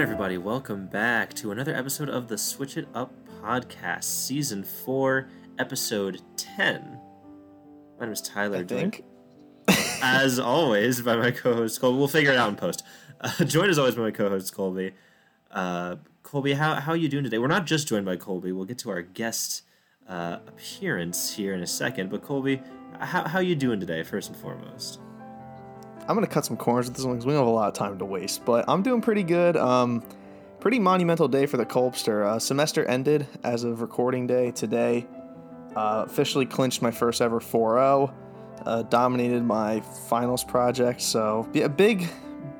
What is going on, everybody? Welcome back to another episode of the Switch It Up podcast, season four, episode 10. My name is Tyler. I think. as always, by my co host Colby. We'll figure it out in post. Uh, joined as always by my co host Colby. Uh, Colby, how, how are you doing today? We're not just joined by Colby, we'll get to our guest uh, appearance here in a second. But, Colby, how, how are you doing today, first and foremost? I'm gonna cut some corners with this one because we don't have a lot of time to waste. But I'm doing pretty good. Um, pretty monumental day for the Colpster. Uh, semester ended as of recording day today. Uh, officially clinched my first ever 4-0. Uh, dominated my finals project. So yeah, big,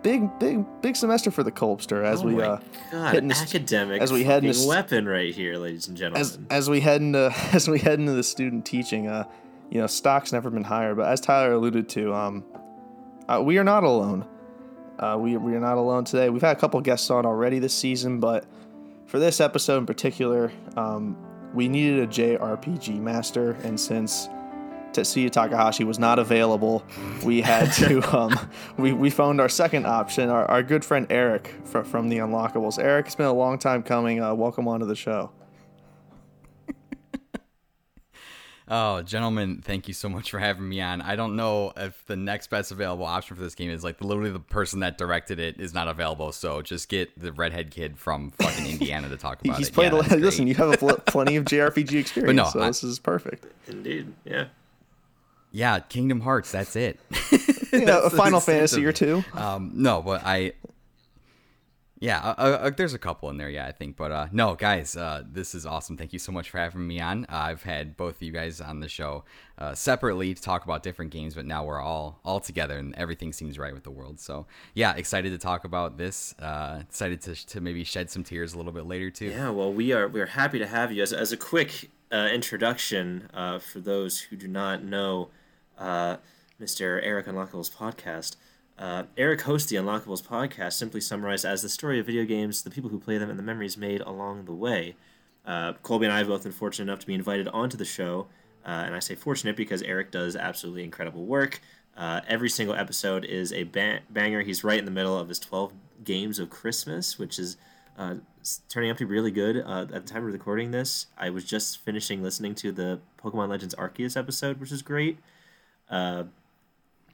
big, big, big semester for the Colpster as oh we uh, God, hitting this- academic as we head into weapon right here, ladies and gentlemen. as as we head into as we head into the student teaching. Uh, you know, stock's never been higher. But as Tyler alluded to, um, uh, we are not alone. Uh, we, we are not alone today. We've had a couple guests on already this season, but for this episode in particular, um, we needed a JRPG master, and since Tetsuya Takahashi was not available, we had to um, we, we found our second option, our, our good friend Eric from, from the Unlockables. Eric, it's been a long time coming. Uh, welcome onto the show. Oh, gentlemen, thank you so much for having me on. I don't know if the next best available option for this game is like literally the person that directed it is not available. So just get the redhead kid from fucking Indiana to talk about He's it. played Yeah, a. Listen, you have a pl- plenty of JRPG experience, no, so I- this is perfect. Indeed, yeah. yeah, Kingdom Hearts. That's it. You know, a That's Final Fantasy or two. Um, no, but I. Yeah, uh, uh, there's a couple in there, yeah, I think. But uh, no, guys, uh, this is awesome. Thank you so much for having me on. Uh, I've had both of you guys on the show uh, separately to talk about different games, but now we're all all together and everything seems right with the world. So yeah, excited to talk about this. Uh, excited to, to maybe shed some tears a little bit later too. Yeah, well, we are we are happy to have you as, as a quick uh, introduction uh, for those who do not know uh, Mr. Eric Unlockables podcast. Uh, Eric hosts the Unlockables podcast, simply summarized as the story of video games, the people who play them, and the memories made along the way. Uh, Colby and I have both been fortunate enough to be invited onto the show, uh, and I say fortunate because Eric does absolutely incredible work. Uh, every single episode is a ba- banger. He's right in the middle of his 12 games of Christmas, which is uh, turning out to be really good. Uh, at the time of recording this, I was just finishing listening to the Pokemon Legends Arceus episode, which is great.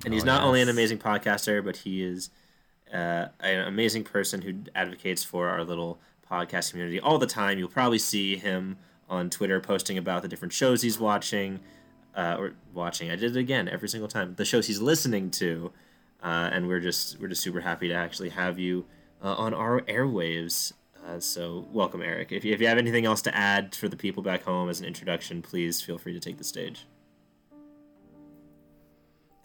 And he's Oh, not only an amazing podcaster, but he is uh, an amazing person who advocates for our little podcast community all the time. You'll probably see him on Twitter posting about the different shows he's watching, uh, or watching. I did it again every single time. The shows he's listening to, uh, and we're just we're just super happy to actually have you uh, on our airwaves. Uh, so welcome, Eric. If you, if you have anything else to add for the people back home as an introduction, please feel free to take the stage.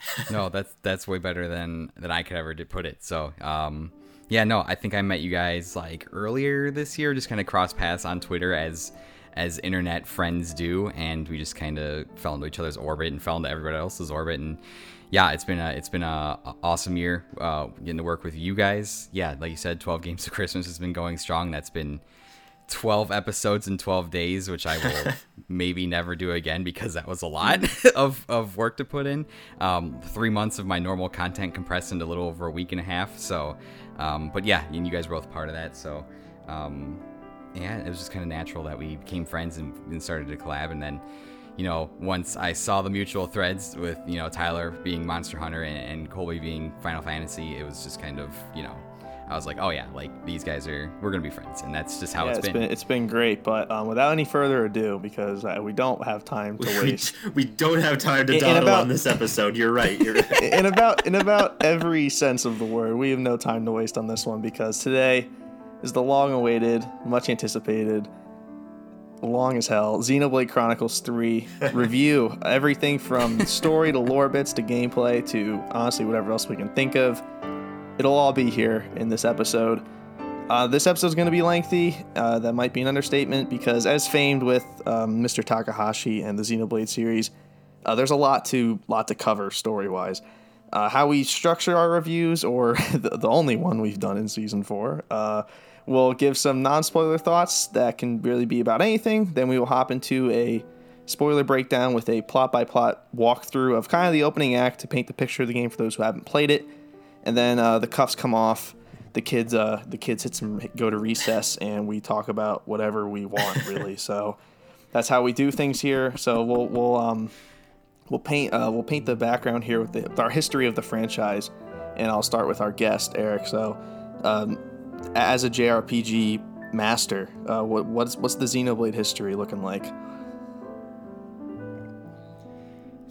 no, that's that's way better than than I could ever put it. So, um, yeah, no, I think I met you guys like earlier this year, just kind of cross paths on Twitter as as internet friends do, and we just kind of fell into each other's orbit and fell into everybody else's orbit, and yeah, it's been a it's been a, a awesome year uh, getting to work with you guys. Yeah, like you said, twelve games of Christmas has been going strong. That's been 12 episodes in 12 days, which I will maybe never do again because that was a lot of, of work to put in. Um, three months of my normal content compressed into a little over a week and a half. So, um, but yeah, and you guys were both part of that. So, um, yeah, it was just kind of natural that we became friends and, and started to collab. And then, you know, once I saw the mutual threads with, you know, Tyler being Monster Hunter and, and Colby being Final Fantasy, it was just kind of, you know, I was like, oh yeah, like these guys are, we're gonna be friends, and that's just how yeah, it's it's been. been it's been great. But um, without any further ado, because uh, we don't have time to we, waste. we don't have time to In- in dawdle about- on this episode. You're right. You're right. in about in about every sense of the word, we have no time to waste on this one because today is the long-awaited, much anticipated, long as hell Xenoblade Chronicles 3 review. Everything from story to lore bits to gameplay to honestly whatever else we can think of. It'll all be here in this episode. Uh, this episode's going to be lengthy. Uh, that might be an understatement because, as famed with um, Mr. Takahashi and the Xenoblade series, uh, there's a lot to lot to cover story wise. Uh, how we structure our reviews, or the, the only one we've done in season four, uh, we'll give some non spoiler thoughts that can really be about anything. Then we will hop into a spoiler breakdown with a plot by plot walkthrough of kind of the opening act to paint the picture of the game for those who haven't played it. And then uh, the cuffs come off the kids uh the kids hit some go to recess and we talk about whatever we want really. so that's how we do things here. So we'll we'll um we'll paint uh, we'll paint the background here with, the, with our history of the franchise, and I'll start with our guest Eric. So um, as a JRPG master, uh, what what's what's the Xenoblade history looking like?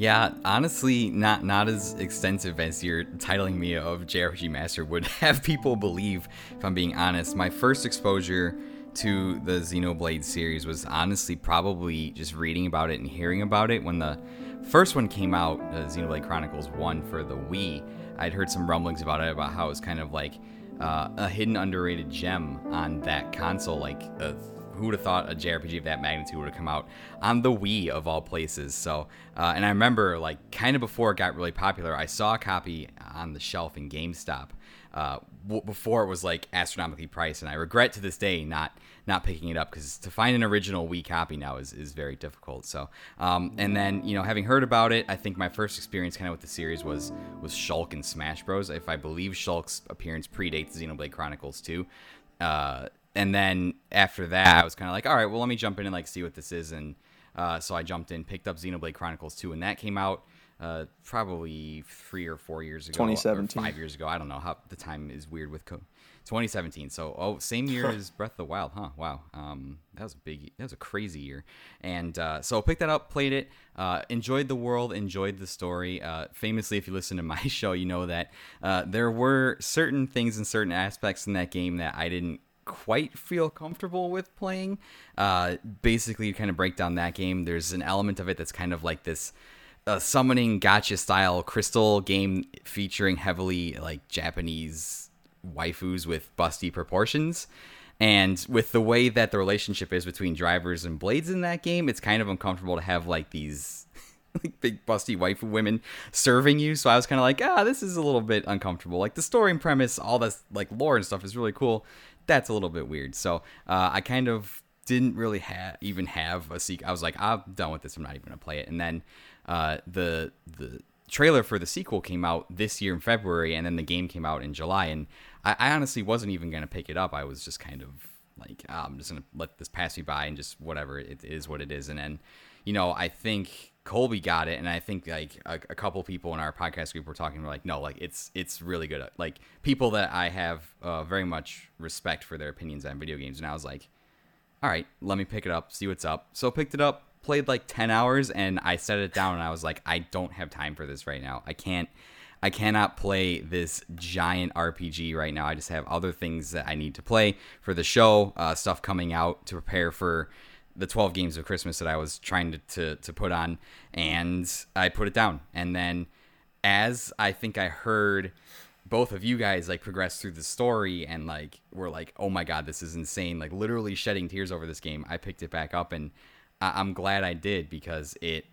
Yeah, honestly, not not as extensive as you're titling me of JRPG Master would have people believe. If I'm being honest, my first exposure to the Xenoblade series was honestly probably just reading about it and hearing about it when the first one came out, uh, Xenoblade Chronicles One for the Wii. I'd heard some rumblings about it about how it was kind of like uh, a hidden underrated gem on that console, like. Uh, who would have thought a JRPG of that magnitude would have come out on the Wii of all places? So, uh, and I remember like kind of before it got really popular, I saw a copy on the shelf in GameStop uh, w- before it was like astronomically priced, and I regret to this day not not picking it up because to find an original Wii copy now is, is very difficult. So, um, and then you know, having heard about it, I think my first experience kind of with the series was was Shulk and Smash Bros. If I believe Shulk's appearance predates Xenoblade Chronicles 2. Uh, and then after that, I was kind of like, all right, well, let me jump in and like see what this is. And uh, so I jumped in, picked up Xenoblade Chronicles 2, and that came out uh, probably three or four years ago. 2017. Five years ago. I don't know how the time is weird with co- 2017. So, oh, same year as Breath of the Wild, huh? Wow. Um, that was a big, that was a crazy year. And uh, so I picked that up, played it, uh, enjoyed the world, enjoyed the story. Uh, famously, if you listen to my show, you know that uh, there were certain things and certain aspects in that game that I didn't quite feel comfortable with playing. Uh, basically, you kind of break down that game. There's an element of it that's kind of like this uh, summoning gotcha style crystal game featuring heavily like Japanese waifus with busty proportions. And with the way that the relationship is between drivers and blades in that game, it's kind of uncomfortable to have like these like big busty waifu women serving you. So I was kind of like, ah, this is a little bit uncomfortable. Like the story and premise, all this like lore and stuff is really cool. That's a little bit weird. So uh, I kind of didn't really have even have a sequel. I was like, I'm done with this. I'm not even gonna play it. And then uh, the the trailer for the sequel came out this year in February, and then the game came out in July. And I, I honestly wasn't even gonna pick it up. I was just kind of like, oh, I'm just gonna let this pass me by and just whatever it is, what it is. And then, you know, I think Colby got it, and I think like a, a couple people in our podcast group were talking. Were like, no, like it's it's really good. Like people that I have uh, very much respect for their opinions on video games, and I was like, all right, let me pick it up, see what's up. So picked it up, played like ten hours, and I set it down, and I was like, I don't have time for this right now. I can't. I cannot play this giant RPG right now. I just have other things that I need to play for the show, uh, stuff coming out to prepare for the 12 games of Christmas that I was trying to, to, to put on, and I put it down. And then, as I think I heard both of you guys like progress through the story and like were like, oh my god, this is insane! Like literally shedding tears over this game. I picked it back up, and I- I'm glad I did because it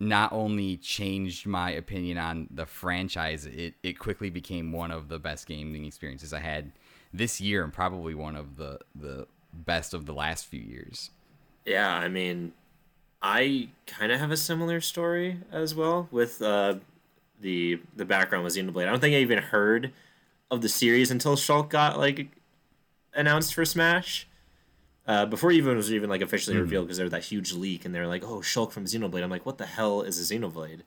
not only changed my opinion on the franchise, it, it quickly became one of the best gaming experiences I had this year and probably one of the, the best of the last few years. Yeah, I mean, I kind of have a similar story as well with uh, the the background with Xenoblade. I don't think I even heard of the series until Shulk got like announced for Smash. Uh, before even was even like officially Hmm. revealed because there was that huge leak and they're like, "Oh, Shulk from Xenoblade." I'm like, "What the hell is a Xenoblade?"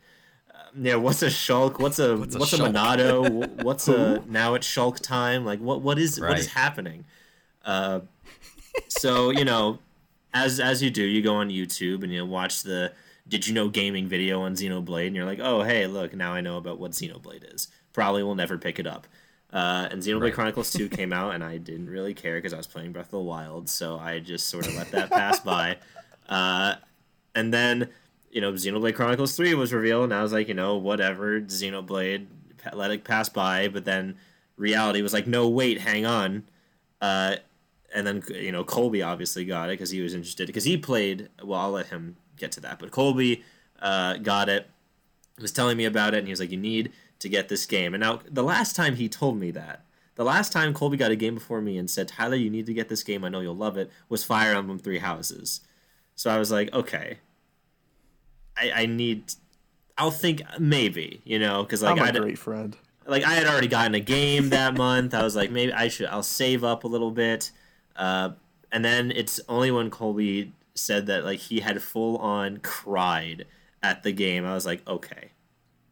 Um, yeah, what's a Shulk? What's a What's what's a a, Monado? What's a now it's Shulk time? Like what what is what is happening? Uh, so you know, as as you do, you go on YouTube and you watch the "Did you know gaming" video on Xenoblade, and you're like, "Oh, hey, look, now I know about what Xenoblade is." Probably will never pick it up. Uh, and Xenoblade Right. Chronicles 2 came out, and I didn't really care because I was playing Breath of the Wild, so I just sort of let that pass by. Uh, and then, you know, Xenoblade Chronicles 3 was revealed, and I was like, you know, whatever, Xenoblade, let it pass by. But then reality was like, no, wait, hang on. Uh, and then, you know, Colby obviously got it because he was interested, because he played, well, I'll let him get to that. But Colby uh, got it, was telling me about it, and he was like, you need to get this game. And now, the last time he told me that, the last time Colby got a game before me and said, Tyler, you need to get this game, I know you'll love it, was Fire Emblem Three Houses. So I was like, okay, I, I need, I'll think maybe, you know, because like I'm I a d- great friend. like I had already gotten a game that month. I was like, maybe I should. I'll save up a little bit. Uh, and then it's only when Colby said that like he had full on cried at the game. I was like, okay.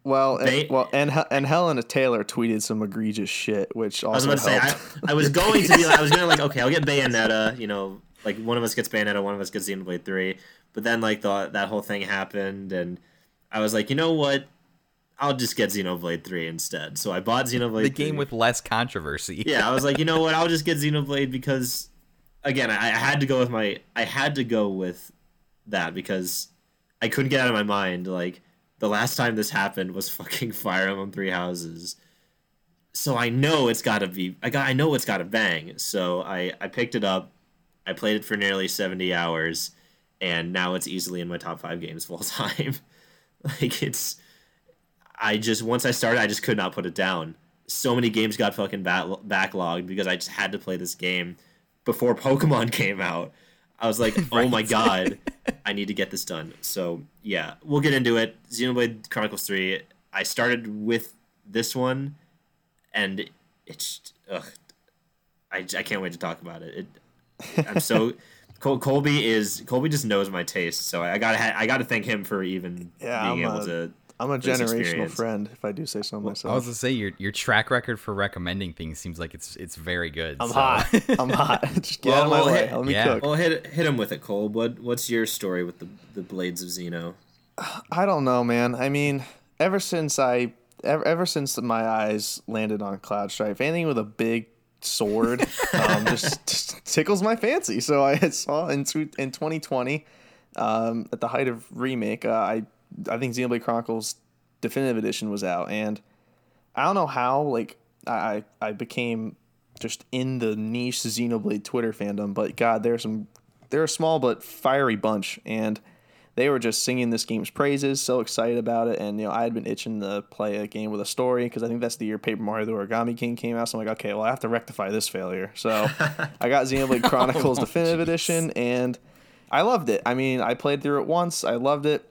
Well, They- and, well, and and Hellena Taylor tweeted some egregious shit, which I was also about to say I, helped. I was going to be like I was gonna like okay I'll get Bayonetta you know like one of us gets Bayonetta one of us gets Xenoblade three but then like the that whole thing happened and I was like you know what I'll just get Xenoblade three instead so I bought Xenoblade The game 3. with less controversy. yeah I was like you know what I'll just get Xenoblade because again I, I had to go with my I had to go with that because I couldn't get out of my mind like the last time this happened was fucking Fire Emblem Three Houses so I know it's got to be. I got. I know it's got to bang. So I I picked it up. I played it for nearly seventy hours, and now it's easily in my top five games of all time. like it's. I just once I started, I just could not put it down. So many games got fucking back, backlogged because I just had to play this game before Pokemon came out. I was like, oh my god, I need to get this done. So yeah, we'll get into it. Xenoblade Chronicles Three. I started with this one and it's ugh, I, I can't wait to talk about it. it I'm so Col- Colby is Colby just knows my taste, so I gotta ha- I gotta thank him for even Yeah, being I'm able a- to. I'm a generational experience. friend, if I do say so myself. I myself. was to say your your track record for recommending things seems like it's it's very good. I'm so- hot. I'm hot. Just get Well, out of my well, way. hey- Let me yeah. cook. Well, hit hit him with it, Cole. What what's your story with the the blades of Xeno? I don't know, man. I mean, ever since I ever, ever since my eyes landed on Cloud Strife, anything with a big sword um, just, just tickles my fancy. So I saw in in 2020, um, at the height of remake, uh, I I think Xenoblade Chronicles Definitive Edition was out, and I don't know how like I I became just in the niche Xenoblade Twitter fandom, but God, there's some they're a small but fiery bunch, and they were just singing this game's praises, so excited about it. And you know, I had been itching to play a game with a story because I think that's the year Paper Mario: The Origami King came out. So I'm like, okay, well, I have to rectify this failure. So I got Xenoblade Chronicles oh, Definitive Edition, and I loved it. I mean, I played through it once. I loved it.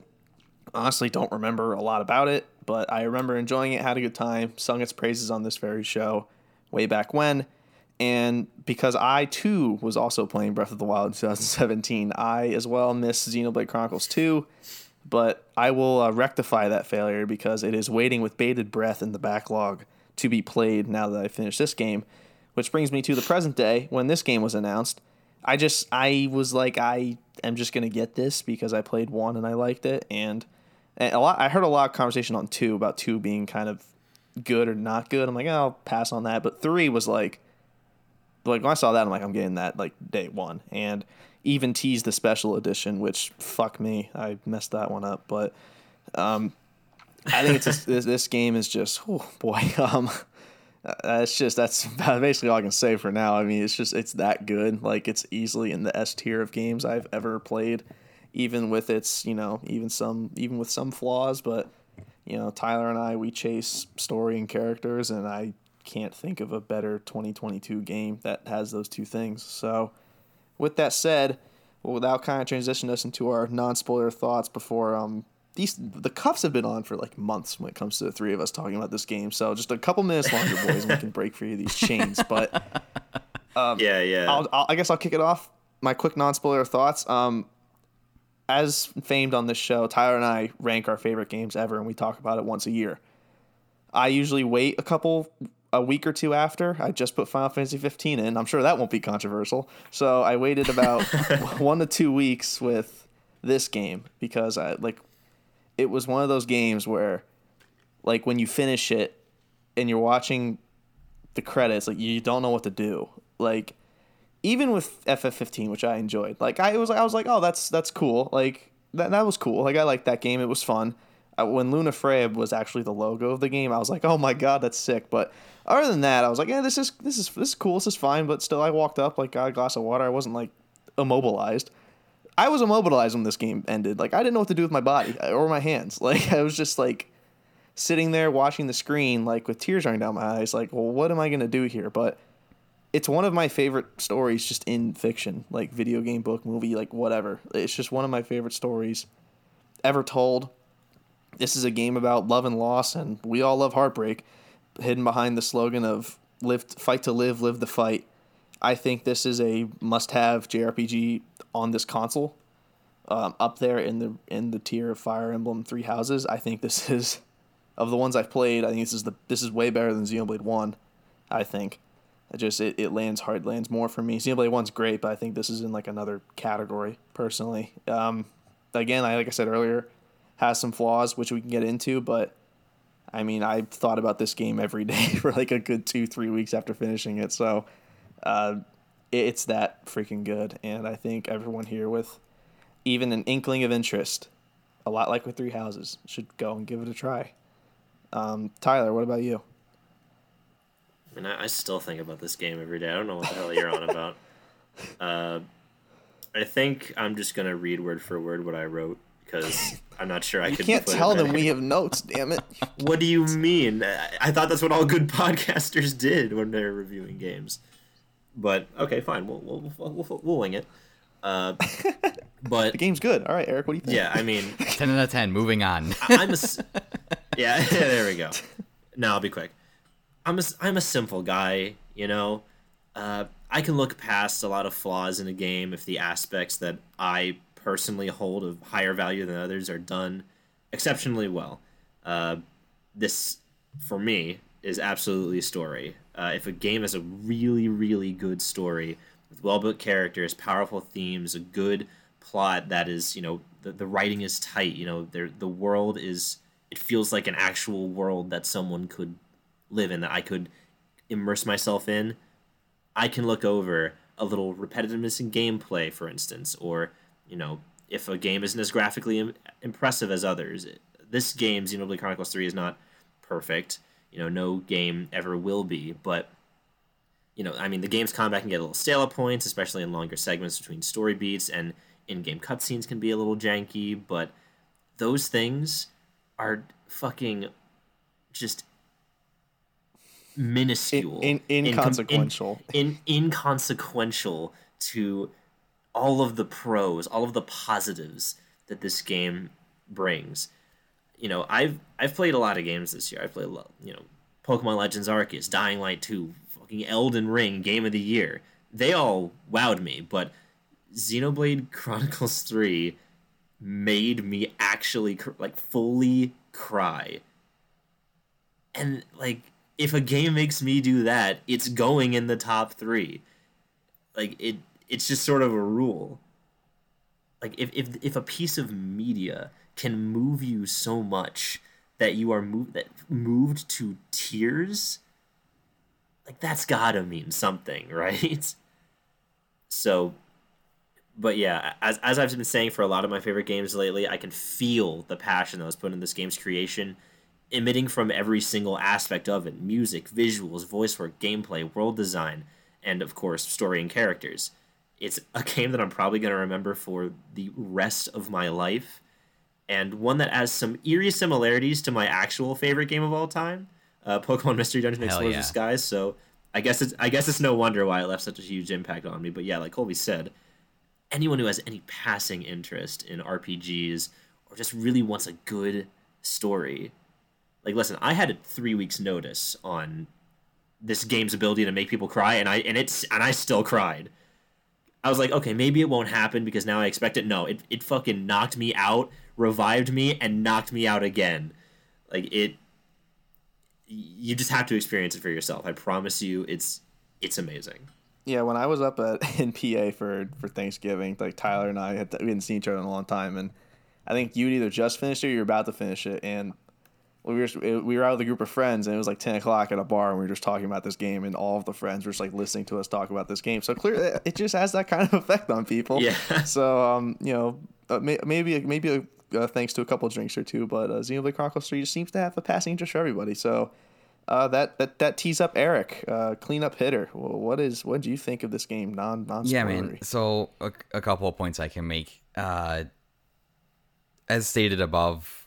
Honestly, don't remember a lot about it, but I remember enjoying it, had a good time, sung its praises on this very show way back when. And because I too was also playing Breath of the Wild in 2017, I as well missed Xenoblade Chronicles 2. But I will uh, rectify that failure because it is waiting with bated breath in the backlog to be played now that I finished this game. Which brings me to the present day when this game was announced. I just I was like I am just gonna get this because I played one and I liked it and, and a lot I heard a lot of conversation on two about two being kind of good or not good. I'm like oh, I'll pass on that, but three was like like when I saw that I'm like I'm getting that like day one and even teased the special edition which fuck me I messed that one up but um I think it's just, this, this game is just oh boy um that's just that's basically all I can say for now. I mean, it's just it's that good. Like it's easily in the S tier of games I've ever played, even with its you know even some even with some flaws. But you know, Tyler and I we chase story and characters, and I can't think of a better 2022 game that has those two things. So, with that said, well, without kind of transitioning us into our non-spoiler thoughts before um these the cuffs have been on for like months when it comes to the three of us talking about this game. So just a couple minutes longer, boys, and we can break free of these chains. But um, yeah, yeah. I'll, I'll, I guess I'll kick it off. My quick non-spoiler thoughts. Um, as famed on this show, Tyler and I rank our favorite games ever, and we talk about it once a year. I usually wait a couple, a week or two after. I just put Final Fantasy 15 in. I'm sure that won't be controversial. So I waited about one to two weeks with this game because I like. It was one of those games where, like, when you finish it and you're watching the credits, like you don't know what to do. Like even with FF15, which I enjoyed, like I was I was like, oh, that's that's cool. Like that that was cool. Like I liked that game. It was fun. Uh, when Lunafreya was actually the logo of the game, I was like, oh my god, that's sick. But other than that, I was like, yeah, this is this is this is cool. This is fine. But still, I walked up, like got a glass of water. I wasn't like immobilized. I was immobilized when this game ended. Like I didn't know what to do with my body or my hands. Like I was just like sitting there watching the screen, like with tears running down my eyes. Like, well, what am I gonna do here? But it's one of my favorite stories just in fiction, like video game, book, movie, like whatever. It's just one of my favorite stories ever told. This is a game about love and loss, and we all love heartbreak. hidden behind the slogan of "Live, fight to live, live the fight." I think this is a must-have JRPG on this console. Um, up there in the in the tier of Fire Emblem Three Houses, I think this is of the ones I've played. I think this is the this is way better than Xenoblade One. I think it just it, it lands hard, lands more for me. Xenoblade One's great, but I think this is in like another category personally. Um, again, I like I said earlier, has some flaws which we can get into, but I mean I've thought about this game every day for like a good two three weeks after finishing it. So uh, it's that freaking good, and I think everyone here with even an inkling of interest, a lot like with Three Houses, should go and give it a try. Um, Tyler, what about you? I mean, I, I still think about this game every day. I don't know what the hell you're on about. Uh, I think I'm just gonna read word for word what I wrote because I'm not sure I You could. can't tell them we have notes. Damn it! What do you mean? I I thought that's what all good podcasters did when they're reviewing games. But okay, fine. We'll we'll we'll, we'll, we'll wing it. Uh, but The game's good. All right, Eric, what do you think? yeah, I mean, 10 out of 10. Moving on. I'm a s- yeah. there we go. Now I'll be quick. I'm a I'm a simple guy. You know, uh, I can look past a lot of flaws in a game if the aspects that I personally hold of higher value than others are done exceptionally well. Uh, this for me is absolutely a story. Uh, if a game has a really really good story with well built characters, powerful themes, a good plot that is you know the, the writing is tight. You know the world is it feels like an actual world that someone could live in that I could immerse myself in. I can look over a little repetitiveness in gameplay, for instance, or you know, if a game isn't as graphically Im- impressive as others. This game, Xenoblade Chronicles Three, is not perfect. You know, no game ever will be, but you know, I mean, the game's combat can get a little stale at points, especially in longer segments between story beats, and in-game cutscenes can be a little janky. But those things are fucking just minuscule, In- in- inconsequential. in, in inconsequential to all of the pros, all of the positives that this game brings. You know, I've I've played a lot of games this year. I've played a lot, you know, Pokemon Legends Arceus, Dying Light 2, fucking Elden Ring, Game of the Year. They all wowed me, but Xenoblade Chronicles 3 made me actually cr- like fully cry. And like if a game makes me do that, it's going in the top 3. Like it it's just sort of a rule. Like if if if a piece of media can move you so much that you are moved that moved to tears, like that's gotta mean something, right? So, but yeah, as as I've been saying for a lot of my favorite games lately, I can feel the passion that was put in this game's creation, emitting from every single aspect of it: music, visuals, voice work, gameplay, world design, and of course, story and characters. It's a game that I'm probably going to remember for the rest of my life, and one that has some eerie similarities to my actual favorite game of all time, uh, Pokemon Mystery Dungeon Explorers yeah. Disguise. So I guess it's I guess it's no wonder why it left such a huge impact on me. But yeah, like Colby said, anyone who has any passing interest in RPGs or just really wants a good story, like listen, I had a three weeks notice on this game's ability to make people cry, and I and it's and I still cried. I was like, okay, maybe it won't happen because now I expect it. No, it it fucking knocked me out, revived me, and knocked me out again. Like it, you just have to experience it for yourself. I promise you, it's it's amazing. Yeah, when I was up at in PA for for Thanksgiving, like Tyler and I had we hadn't seen each other in a long time, and I think you'd either just finished it or you're about to finish it, and we were we were out with a group of friends, and it was like ten o'clock at a bar, and we were just talking about this game, and all of the friends were just like listening to us talk about this game. So clearly, it just has that kind of effect on people. Yeah. So um, you know, uh, may, maybe maybe uh, thanks to a couple of drinks or two, but uh, Xenoblade Chronicles Three just seems to have a passing interest for everybody. So. Uh, that, that that tees up Eric, uh, cleanup hitter. Well, what is what do you think of this game? Non non Yeah, man. So a, a couple of points I can make. Uh, as stated above,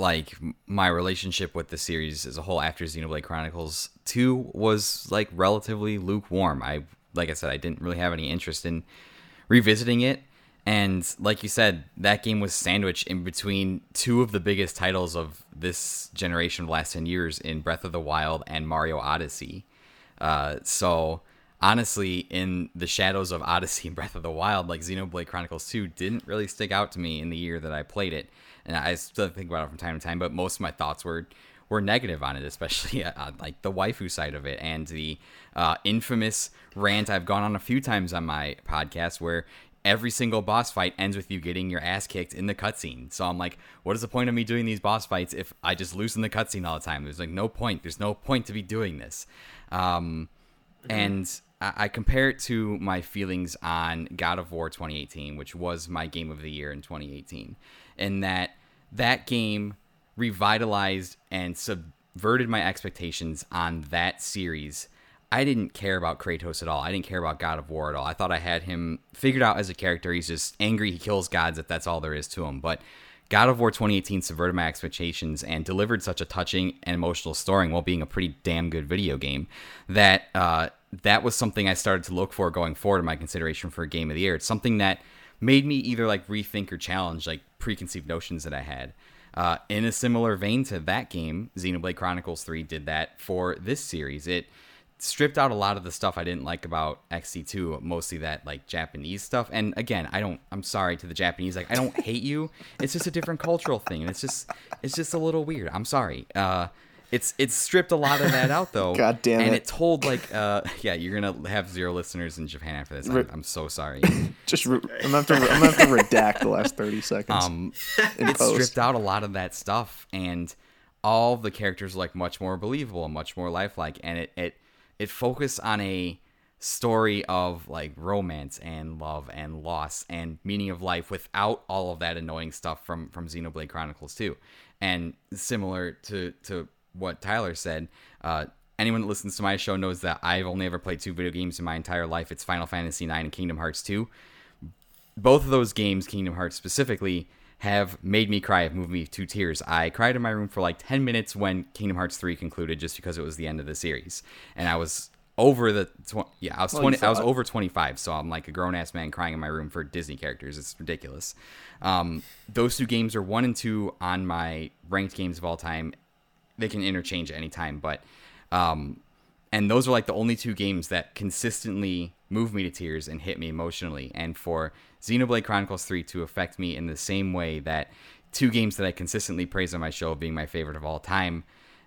like my relationship with the series as a whole after Xenoblade Chronicles Two was like relatively lukewarm. I like I said, I didn't really have any interest in revisiting it. And like you said, that game was sandwiched in between two of the biggest titles of this generation of the last 10 years in Breath of the Wild and Mario Odyssey. Uh, so honestly, in the shadows of Odyssey and Breath of the Wild, like Xenoblade Chronicles 2 didn't really stick out to me in the year that I played it. And I still think about it from time to time, but most of my thoughts were were negative on it, especially uh, like the waifu side of it and the uh, infamous rant I've gone on a few times on my podcast where every single boss fight ends with you getting your ass kicked in the cutscene. So I'm like, what is the point of me doing these boss fights if I just lose in the cutscene all the time? There's like no point. There's no point to be doing this. Um, mm-hmm. And I, I compare it to my feelings on God of War 2018, which was my game of the year in 2018, in that that game revitalized and subverted my expectations on that series I didn't care about Kratos at all. I didn't care about God of War at all. I thought I had him figured out as a character. He's just angry. He kills gods if that's all there is to him. But God of War 2018 subverted my expectations and delivered such a touching and emotional story while being a pretty damn good video game that uh, that was something I started to look for going forward in my consideration for a game of the year. It's something that made me either like rethink or challenge like preconceived notions that I had. Uh, in a similar vein to that game, Xenoblade Chronicles 3 did that for this series. It stripped out a lot of the stuff I didn't like about XC2, mostly that like Japanese stuff. And again, I don't I'm sorry to the Japanese, like I don't hate you. It's just a different cultural thing and it's just it's just a little weird. I'm sorry. Uh it's it's stripped a lot of that out though. God damn it. And it told like uh yeah, you're going to have zero listeners in Japan after this. I'm, I'm so sorry. just re- I'm going to I'm going to redact the last 30 seconds. Um it post. stripped out a lot of that stuff and all the characters like much more believable and much more lifelike and it it it focused on a story of like romance and love and loss and meaning of life without all of that annoying stuff from from Xenoblade Chronicles 2. And similar to to what Tyler said, uh, anyone that listens to my show knows that I've only ever played two video games in my entire life. It's Final Fantasy 9 and Kingdom Hearts 2. Both of those games, Kingdom Hearts specifically, have made me cry, have moved me to tears. I cried in my room for like 10 minutes when Kingdom Hearts 3 concluded just because it was the end of the series. And I was over the tw- yeah, I was 20 I was over 25, so I'm like a grown ass man crying in my room for Disney characters. It's ridiculous. Um, those two games are 1 and 2 on my ranked games of all time. They can interchange at any time, but um, and those are like the only two games that consistently move me to tears and hit me emotionally. And for Xenoblade Chronicles 3 to affect me in the same way that two games that I consistently praise on my show being my favorite of all time,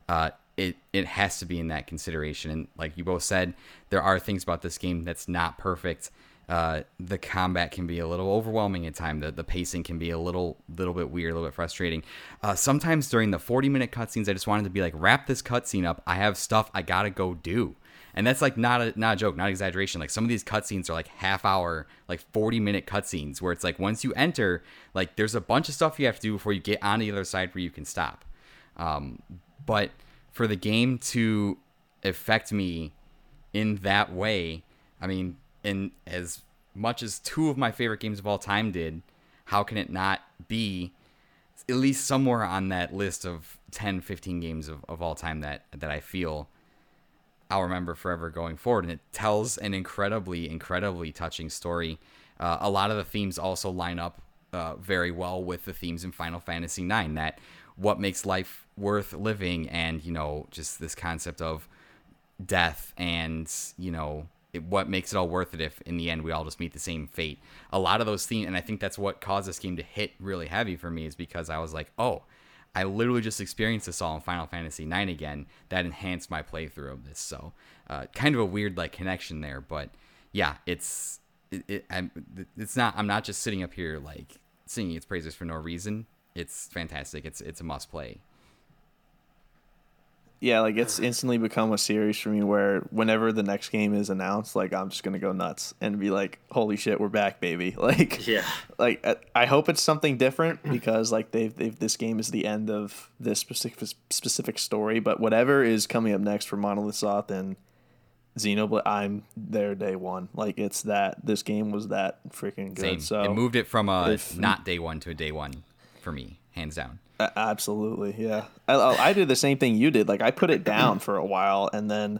uh, it it has to be in that consideration. And like you both said, there are things about this game that's not perfect. Uh, the combat can be a little overwhelming at times. The, the pacing can be a little little bit weird, a little bit frustrating. Uh, sometimes during the 40 minute cutscenes, I just wanted to be like, wrap this cutscene up. I have stuff I gotta go do and that's like not a not a joke, not exaggeration. Like some of these cutscenes are like half hour, like forty minute cutscenes where it's like once you enter, like there's a bunch of stuff you have to do before you get on the other side where you can stop. Um, but for the game to affect me in that way, I mean, in as much as two of my favorite games of all time did, how can it not be at least somewhere on that list of 10, 15 games of, of all time that that I feel I'll remember forever going forward. And it tells an incredibly, incredibly touching story. Uh, a lot of the themes also line up uh, very well with the themes in Final Fantasy IX. That what makes life worth living, and you know, just this concept of death, and you know, what makes it all worth it if in the end we all just meet the same fate. A lot of those themes, and I think that's what caused this game to hit really heavy for me, is because I was like, oh I literally just experienced this all in Final Fantasy IX again. That enhanced my playthrough of this. So, uh, kind of a weird like connection there, but yeah, it's it, it I'm, it's not. I'm not just sitting up here like singing its praises for no reason. It's fantastic. It's it's a must play yeah, like it's instantly become a series for me where whenever the next game is announced, like I'm just gonna go nuts and be like, "Holy shit, we're back, baby!" Like, yeah, like I hope it's something different because like they've, they've this game is the end of this specific specific story, but whatever is coming up next for Monolith Soft and Xenoblade, I'm there day one. Like it's that this game was that freaking good. Same. So it moved it from a if, not day one to a day one for me, hands down. Absolutely, yeah. I, I did the same thing you did. Like I put it down for a while, and then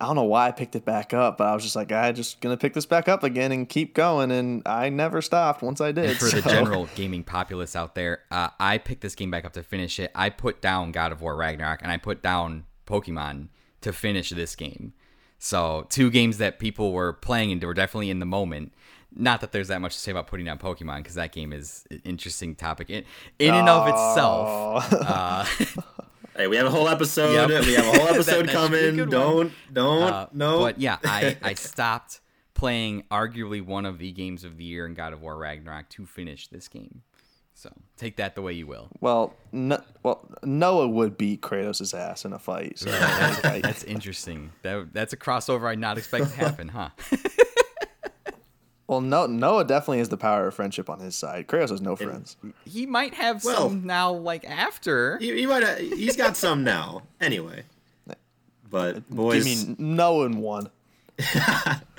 I don't know why I picked it back up, but I was just like, I just gonna pick this back up again and keep going, and I never stopped once I did. And for the general gaming populace out there, uh, I picked this game back up to finish it. I put down God of War Ragnarok and I put down Pokemon to finish this game. So two games that people were playing and were definitely in the moment. Not that there's that much to say about putting down Pokemon because that game is an interesting topic in in and of itself. Uh, Hey, we have a whole episode. Yep. We have a whole episode that should be a coming. Don't, don't, Uh, no. But yeah, I, I stopped playing arguably one of the games of the year in God of War Ragnarok to finish this game. So take that the way you will. Well, no, well, Noah would beat Kratos' ass in a fight. So I- That's interesting. That that's a crossover I'd not expect to happen, huh? Well, no, Noah definitely has the power of friendship on his side. Kratos has no friends. he might have Well- some now, like after. he, he might. Have, he's got some now. Anyway, but boys, Give me Noah in one.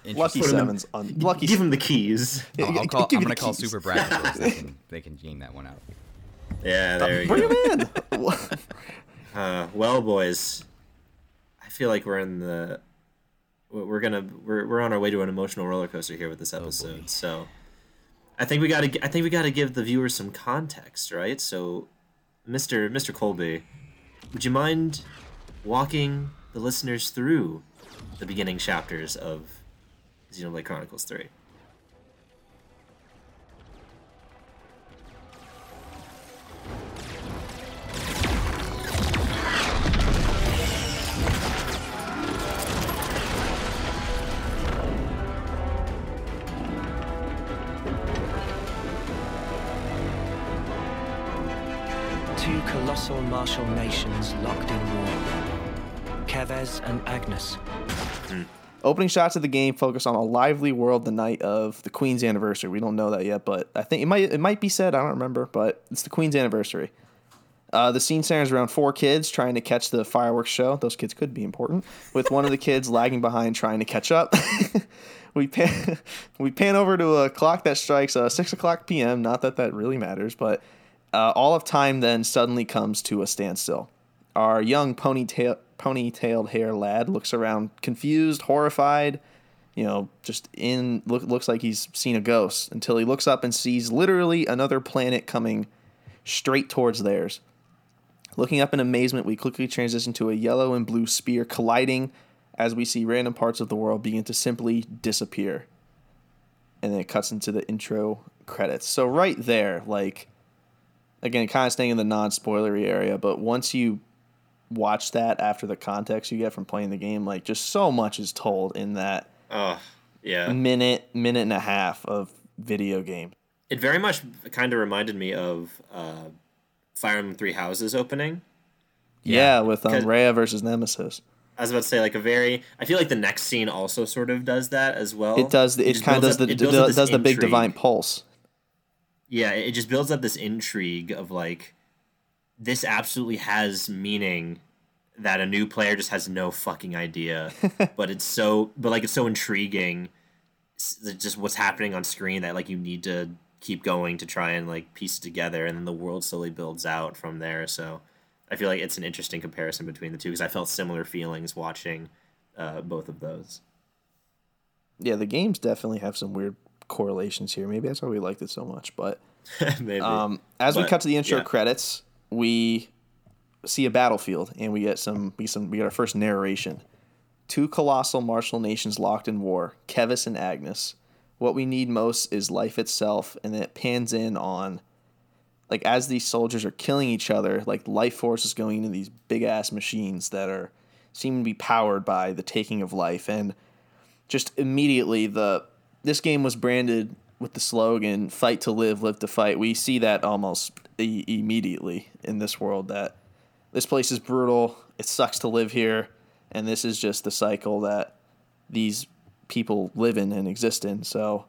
Lucky Interesting. Seven's un- Lucky. give him the keys. I'll, I'll call, Give I'm gonna the call keys. Super Bracket. They can they can game that one out. Yeah, there we Bring go. him in. Uh, well, boys, I feel like we're in the we're gonna we're, we're on our way to an emotional roller coaster here with this oh, episode. so I think we got to I think we got to give the viewers some context, right? So, Mister Mister Colby, would you mind walking the listeners through the beginning chapters of Xenoblade Chronicles Three? Two martial nations locked in war. Keves and Agnes. Opening shots of the game focus on a lively world the night of the Queen's anniversary. We don't know that yet, but I think it might it might be said. I don't remember, but it's the Queen's anniversary. Uh, the scene centers around four kids trying to catch the fireworks show. Those kids could be important, with one of the kids lagging behind trying to catch up. we pan we pan over to a clock that strikes uh, six o'clock p.m. Not that that really matters, but uh, all of time then suddenly comes to a standstill. Our young ponytail ponytailed hair lad looks around confused, horrified, you know, just in look, looks like he's seen a ghost until he looks up and sees literally another planet coming straight towards theirs. Looking up in amazement, we quickly transition to a yellow and blue spear colliding as we see random parts of the world begin to simply disappear. And then it cuts into the intro credits. So right there, like again, kind of staying in the non-spoilery area, but once you watch that after the context you get from playing the game, like just so much is told in that Oh, yeah. minute, minute and a half of video game. It very much kind of reminded me of uh, Fire Emblem Three Houses opening. Yeah, with um, Rhea versus Nemesis. I was about to say like a very. I feel like the next scene also sort of does that as well. It does. It, just kind of does up- the it does, this the big divine pulse. Yeah, it just builds up this intrigue of like, this absolutely has meaning that a new player just has no fucking idea, but it's so, but like it's so intriguing, s- just what's happening on screen that like you need to keep going to try and like piece it together, and then the world slowly builds out from there. So, I feel like it's an interesting comparison between the two because I felt similar feelings watching uh, both of those. Yeah, the games definitely have some weird correlations here. Maybe that's why we liked it so much. But Maybe. um, as we cut to the intro yeah. credits, we see a battlefield and we get some we get some we get our first narration. Two colossal martial nations locked in war, Keves and Agnes. What we need most is life itself, and then it pans in on like as these soldiers are killing each other, like life force is going into these big ass machines that are seem to be powered by the taking of life and just immediately the this game was branded with the slogan fight to live live to fight. We see that almost e- immediately in this world that this place is brutal it sucks to live here and this is just the cycle that these people live in and exist in. So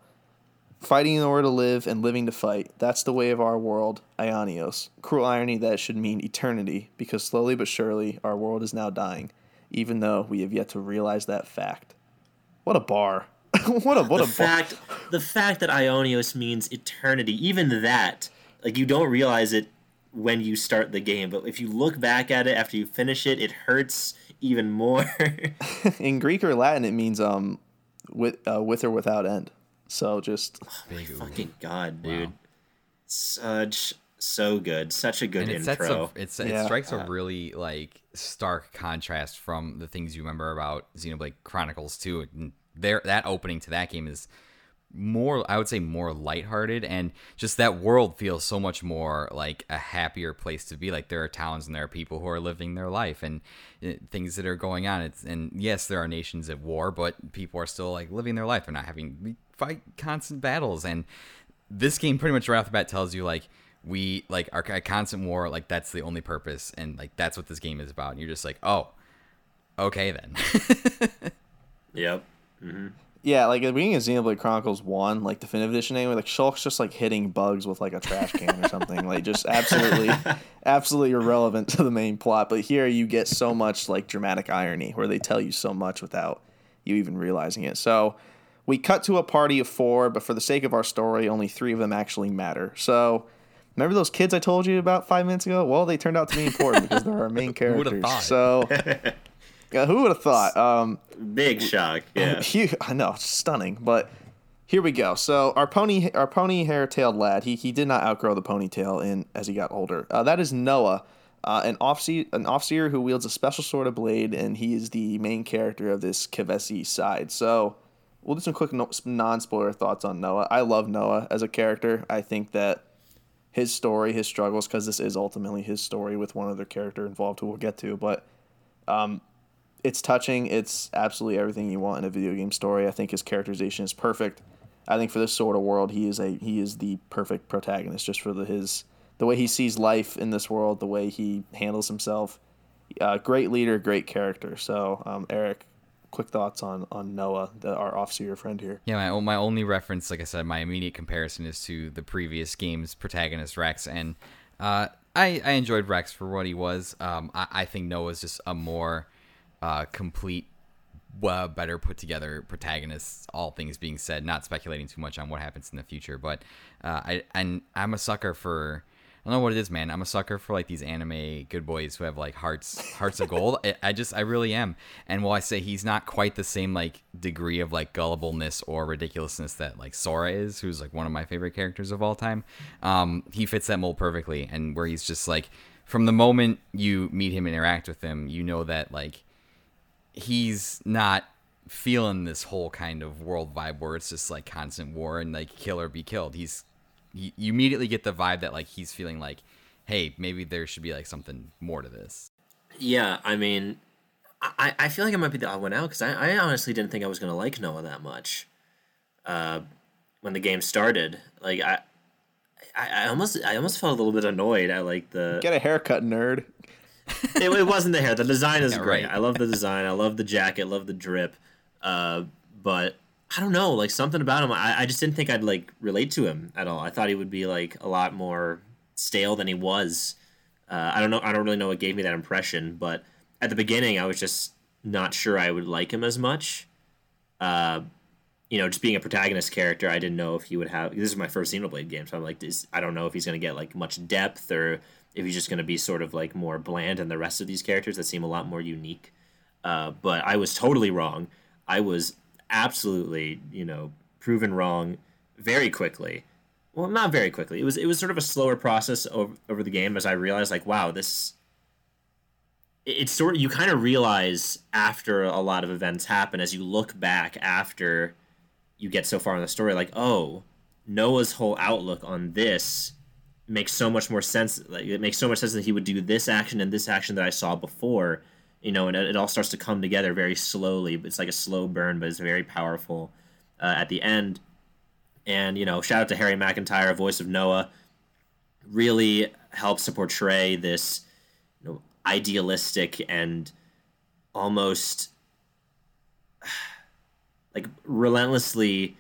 fighting in order to live and living to fight that's the way of our world Aionios. Cruel irony that should mean eternity because slowly but surely our world is now dying even though we have yet to realize that fact. What a bar. what a what the a bar. fact the fact that Aionios means eternity, even that, like you don't realize it when you start the game, but if you look back at it after you finish it, it hurts even more. In Greek or Latin, it means um, with uh, with or without end. So just Big ooh. Fucking god, dude. Wow. Such so good. Such a good and it sets intro. a, it's, Yeah. it strikes a really like stark contrast from the things you remember about Xenoblade Chronicles 2. And There, that opening to that game is more, I would say, more lighthearted, and just that world feels so much more like a happier place to be. Like there are towns and there are people who are living their life and uh, things that are going on. It's and yes, there are nations at war, but people are still like living their life. They're not having fight constant battles and this game pretty much right off the bat tells you like we like our constant war like that's the only purpose and like that's what this game is about and you're just like oh okay then Yep. Yeah, like at the beginning of Xenoblade Chronicles One, like definitive edition anyway, like Shulk's just like hitting bugs with like a trash can or something, like just absolutely, absolutely irrelevant to the main plot. But here you get so much like dramatic irony where they tell you so much without you even realizing it. So we cut to a party of four, but for the sake of our story, only three of them actually matter. So. Remember those kids I told you about five minutes ago? Well, they turned out to be important because they're our main characters. So, who would have thought? Um, Big shock. Yeah. Huge, I know, stunning. But here we go. So our pony, our pony hair-tailed lad, he he did not outgrow the ponytail in as he got older. Uh, that is Noah, uh, an offseer, an offseer who wields a special sort of blade, and he is the main character of this Kevesi side. So we'll do some quick no, non-spoiler thoughts on Noah. I love Noah as a character. I think that his story, his struggles, because this is ultimately his story with one other character involved who we'll get to, but it's touching. It's absolutely everything you want in a video game story. I think his characterization is perfect. I think for this sort of world, he is a he is the perfect protagonist. Just for the his the way he sees life in this world, the way he handles himself. Uh, great leader, great character. So, um, Eric, quick thoughts on on Noah, the, our officer friend here. Yeah, my my only reference, like I said, my immediate comparison is to the previous game's protagonist Rex, and uh, I I enjoyed Rex for what he was. Um, I, I think Noah's just a more uh, complete, well, better put together protagonists. All things being said, not speculating too much on what happens in the future, but uh, I and I'm a sucker for. I don't know what it is, man. I'm a sucker for like these anime good boys who have like hearts, hearts of gold. I, I just, I really am. And while I say he's not quite the same like degree of like gullibleness or ridiculousness that like Sora is, who's like one of my favorite characters of all time, um, he fits that mold perfectly. And where he's just like, from the moment you meet him and interact with him, you know that like he's not feeling this whole kind of world vibe where it's just like constant war and like kill or be killed. He's you, you immediately get the vibe that like he's feeling like, hey, maybe there should be like something more to this. Yeah, I mean, I, I feel like I might be the odd one out because I, I honestly didn't think I was gonna like Noah that much. Uh, when the game started, like I, I, I almost I almost felt a little bit annoyed at like the Get a haircut, nerd. it, it wasn't the hair. The design is Yeah, great. right. I love the design. I love the jacket. Love the drip. Uh, but I don't know, like something about him. I, I just didn't think I'd like relate to him at all. I thought he would be like a lot more stale than he was. Uh, I don't know. I don't really know what gave me that impression. But at the beginning, I was just not sure I would like him as much. Uh, you know, just being a protagonist character, I didn't know if he would have. This is my first Xenoblade game, so I'm like, this, I don't know if he's going to get like much depth or if he's just going to be sort of like more bland than the rest of these characters that seem a lot more unique. Uh, but I was totally wrong. I was absolutely, you know, proven wrong very quickly. Well, not very quickly. It was it was sort of a slower process over, over the game as I realized, like, wow, this. It's sort of you kind of realize after a lot of events happen as you look back after you get so far in the story, like, oh, Noah's whole outlook on this makes so much more sense. Like, it makes so much sense that he would do this action and this action that I saw before, you know, and it, it all starts to come together very slowly. It's like a slow burn, but it's very powerful uh, at the end. And you know, shout out to Harry McEntire, voice of Noah, really helps to portray this, you know, idealistic and almost like relentlessly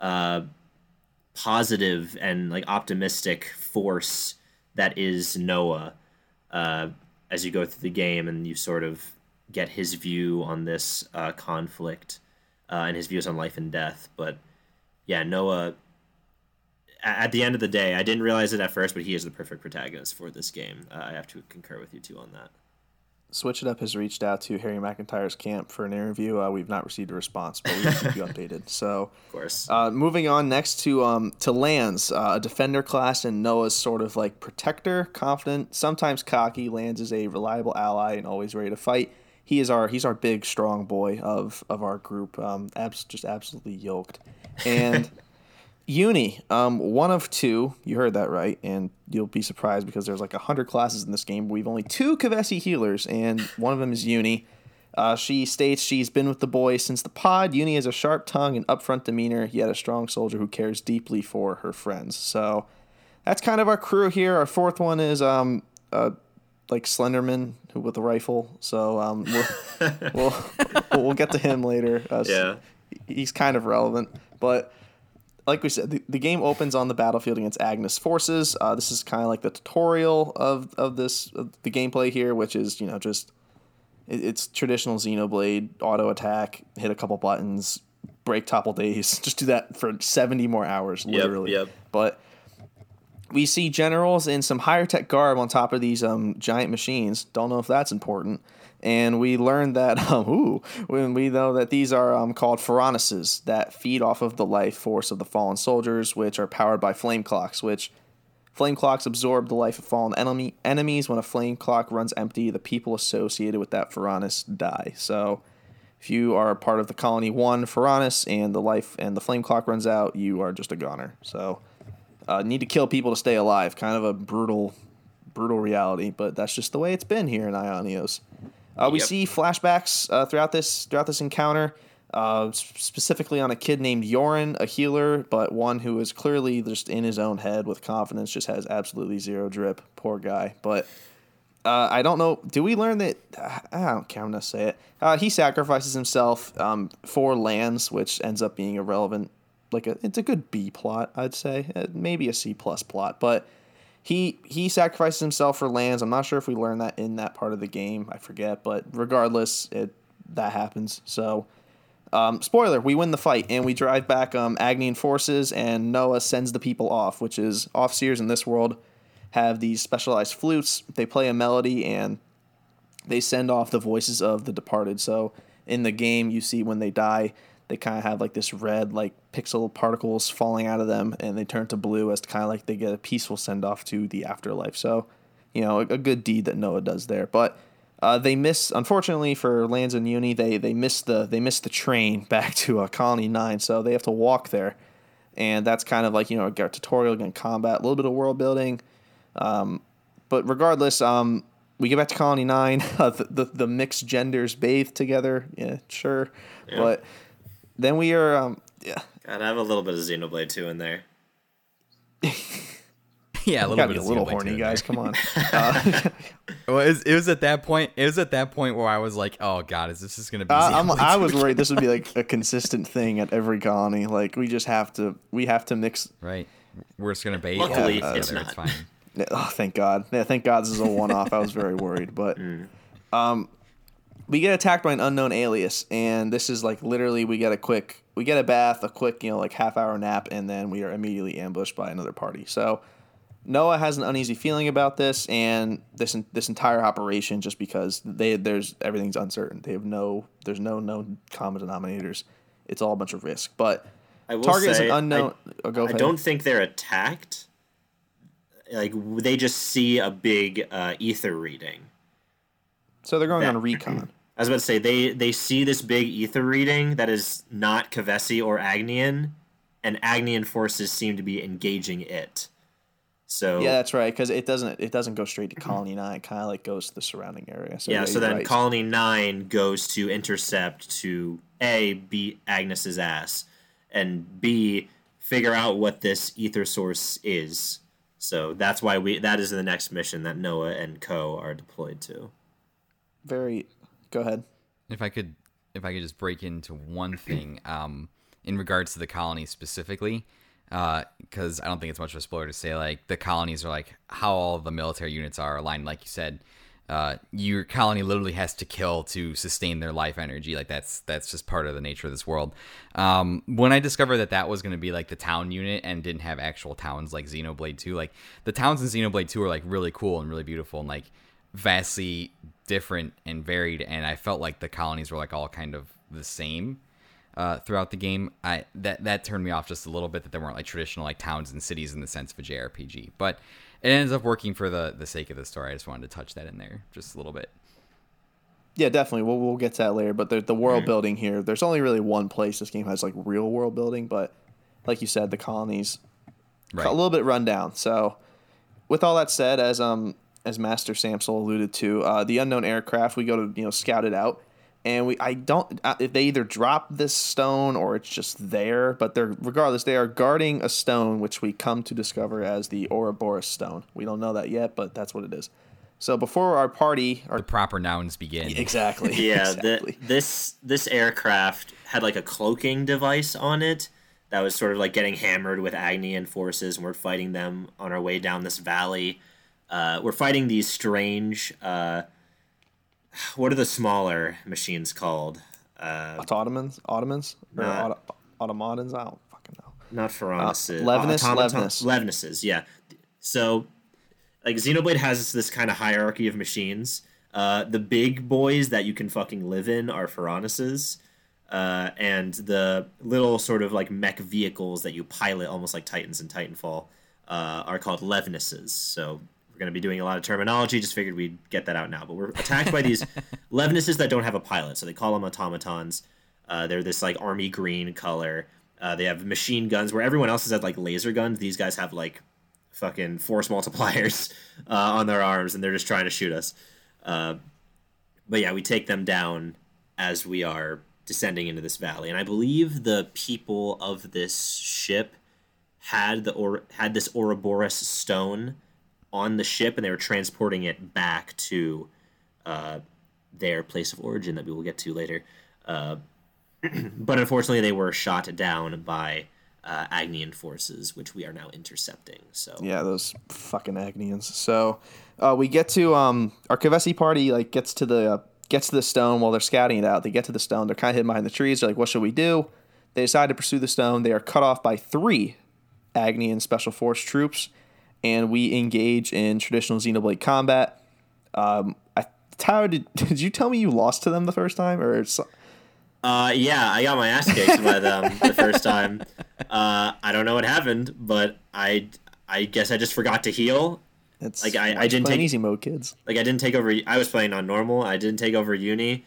uh, positive and like optimistic force that is Noah uh, as you go through the game and you sort of get his view on this uh, conflict uh, and his views on life and death. But yeah, Noah. At the end of the day, I didn't realize it at first, but he is the perfect protagonist for this game. Uh, I have to concur with you too on that. Switch It Up has reached out to Harry McEntire's camp for an interview. Uh, we've not received a response, but we will keep you updated. So, Of course. uh, moving on next to um to Lanz, uh, a defender class and Noah's sort of like protector, confident, sometimes cocky. Lanz is a reliable ally and always ready to fight. He is our he's our big strong boy of of our group. Um, abs- just absolutely yoked, and. Eunie, um, one of two. You heard that right, and you'll be surprised because there's like hundred classes in this game. We've only two Kevesi healers, and one of them is Eunie. Uh, she states she's been with the boys since the pod. Eunie has a sharp tongue and upfront demeanor, yet a strong soldier who cares deeply for her friends. So that's kind of our crew here. Our fourth one is um, uh, like Slenderman who with a rifle. So um, we'll, we'll we'll get to him later. Uh, Yeah. he's kind of relevant, but like we said, the, the game opens on the battlefield against Agnus forces. Uh, this is kind of like the tutorial of of this of the gameplay here, which is you know just it, it's traditional Xenoblade auto attack, hit a couple buttons, break topple days, just do that for seventy more hours, literally. yep. But we see generals in some higher tech garb on top of these um, giant machines. Don't know if that's important. And we learned that, um, ooh, when we know that these are um, called Ferronises that feed off of the life force of the fallen soldiers, which are powered by flame clocks, which flame clocks absorb the life of fallen enemy enemies. When a flame clock runs empty, the people associated with that Ferronis die. So if you are part of the colony one Ferronis and the life and the flame clock runs out, you are just a goner. So uh, need to kill people to stay alive. Kind of a brutal, brutal reality, but that's just the way it's been here in Aionios. Uh, we Yep. see flashbacks uh, throughout this throughout this encounter, uh, specifically on a kid named Yoran, a healer, but one who is clearly just in his own head with confidence, just has absolutely zero drip. Poor guy, but. Uh, I don't know. Do we learn that? I don't care. I'm gonna say it. Uh, he sacrifices himself um, for Lanz, which ends up being irrelevant. Like a, it's a good B plot, I'd say. Uh, maybe a C plus plot, but he he sacrifices himself for Lanz. I'm not sure if we learned that in that part of the game. I forget, but regardless, it that happens. So, um, spoiler: we win the fight and we drive back um, Agnian forces, and Noah sends the people off, which is officers in this world have these specialized flutes. They play a melody and they send off the voices of the departed. So in the game, you see when they die, they kind of have like this red, like pixel particles falling out of them, and they turn to blue as to kind of like they get a peaceful send off to the afterlife. So, you know, a, a good deed that Noah does there. But uh, they miss, unfortunately for Lanz and Eunie, they they miss the they miss the train back to uh, Colony Nine, so they have to walk there, and that's kind of like you know a tutorial, again combat, a little bit of world building. But regardless, um, we get back to Colony Nine. Uh, the, the the mixed genders bathe together. Yeah, sure. But then we are. Um, yeah, Gotta have a little bit of Xenoblade 2 in there. yeah, a little gotta bit be a little Xenoblade horny, guys. Come on. Uh, Well, it was, it was at that point. It was at that point where I was like, "Oh God, is this just gonna be?" I, I'm, I was worried this would be like a consistent thing at every colony. Like we just have to. We have to mix. right. We're just gonna bait. Luckily, yeah, it's together, not. fine. Oh, thank God. Yeah, thank God this is a one-off. I was very worried, but um, we get attacked by an unknown alias, and this is like literally we get a quick, we get a bath, a quick, you know, like half-hour nap, and then we are immediately ambushed by another party. So Noah has an uneasy feeling about this and this this entire operation, just because they there's everything's uncertain. They have no, there's no known common denominators. It's all a bunch of risk, but. I will Target is an unknown. I, oh, go I ahead. don't think they're attacked. Like they just see a big uh, ether reading. So they're going that- on recon. I was about to say they they see this big ether reading that is not Kevesi or Agnian, and Agnian forces seem to be engaging it. So Yeah, that's right. Because it doesn't it doesn't go straight to Colony Nine. It kind of like goes to the surrounding area. So yeah, so then right. Colony Nine goes to intercept to a beat Agnus's ass, and b figure out what this ether source is. So that's why we that is the next mission that Noah and Co are deployed to. very. Go ahead. if I could if I could just break into one thing um, in regards to the colonies specifically, because I don't think it's much of a spoiler to say like the colonies are like how all the military units are aligned. Like you said, uh, your colony literally has to kill to sustain their life energy. Like that's that's just part of the nature of this world. Um, when I discovered that that was going to be like the town unit and didn't have actual towns like Xenoblade Two, like the towns in Xenoblade Two are like really cool and really beautiful and like vastly different and varied, and I felt like the colonies were like all kind of the same uh, throughout the game. I that that turned me off just a little bit that they weren't like traditional like towns and cities in the sense of a JRPG, but it ends up working for the the sake of the story. I just wanted to touch that in there just a little bit. Yeah, definitely. We'll we'll get to that later. But the the world building here, there's only really one place this game has like real world building, but like you said, the colonies Right. a little bit run down. So, with all that said, as um as Master Samsel alluded to, uh, the unknown aircraft, we go to you know scout it out, and we I don't uh, if they either drop this stone or it's just there, but they're regardless they are guarding a stone which we come to discover as the Ouroboros stone. We don't know that yet, but that's what it is. So before our party, our The proper nouns begin. exactly Yeah, exactly. the, this this aircraft had like a cloaking device on it that was sort of like getting hammered with Agnian forces, and we're fighting them on our way down this valley. Uh, we're fighting these strange. Uh, what are the smaller machines called? Uh, Ottomans, Ottomans, or Not- Auto- Automatons. I don't fucking know. not Ferronises. Levnis, automaton- Levnis. Levnises, yeah. So, like Xenoblade has this kind of hierarchy of machines. Uh, the big boys that you can fucking live in are Ferronises. Uh, and the little sort of like mech vehicles that you pilot, almost like Titans in Titanfall, uh, are called Levnises. So we're going to be doing a lot of terminology. Just figured we'd get that out now. But we're attacked by these Levnises that don't have a pilot, so they call them automatons. Uh, they're this like army green color. Uh, they have machine guns where everyone else has had like laser guns. These guys have like fucking force multipliers uh, on their arms, and they're just trying to shoot us. Uh, but yeah, we take them down as we are descending into this valley, and I believe the people of this ship had the or had this Ouroboros stone on the ship, and they were transporting it back to uh, their place of origin that we will get to later. Uh, but unfortunately, they were shot down by uh, Agnian forces, which we are now intercepting. So Yeah, those fucking Agnians. So uh, we get to um our Kevesi party like gets to the uh, gets to the stone while they're scouting it out. They get to the stone. They're kind of hidden behind the trees. They're like, "What should we do?" They decide to pursue the stone. They are cut off by three Agnian special force troops, and we engage in traditional Xenoblade combat. Um, I Tyler, did, did you tell me you lost to them the first time, or it's, Uh, yeah, I got my ass kicked by them the first time. Uh, I don't know what happened, but I, I guess I just forgot to heal. it's Like, I- I didn't take- easy mode, kids. Like I didn't take over. I was playing on normal. I didn't take over Eunie,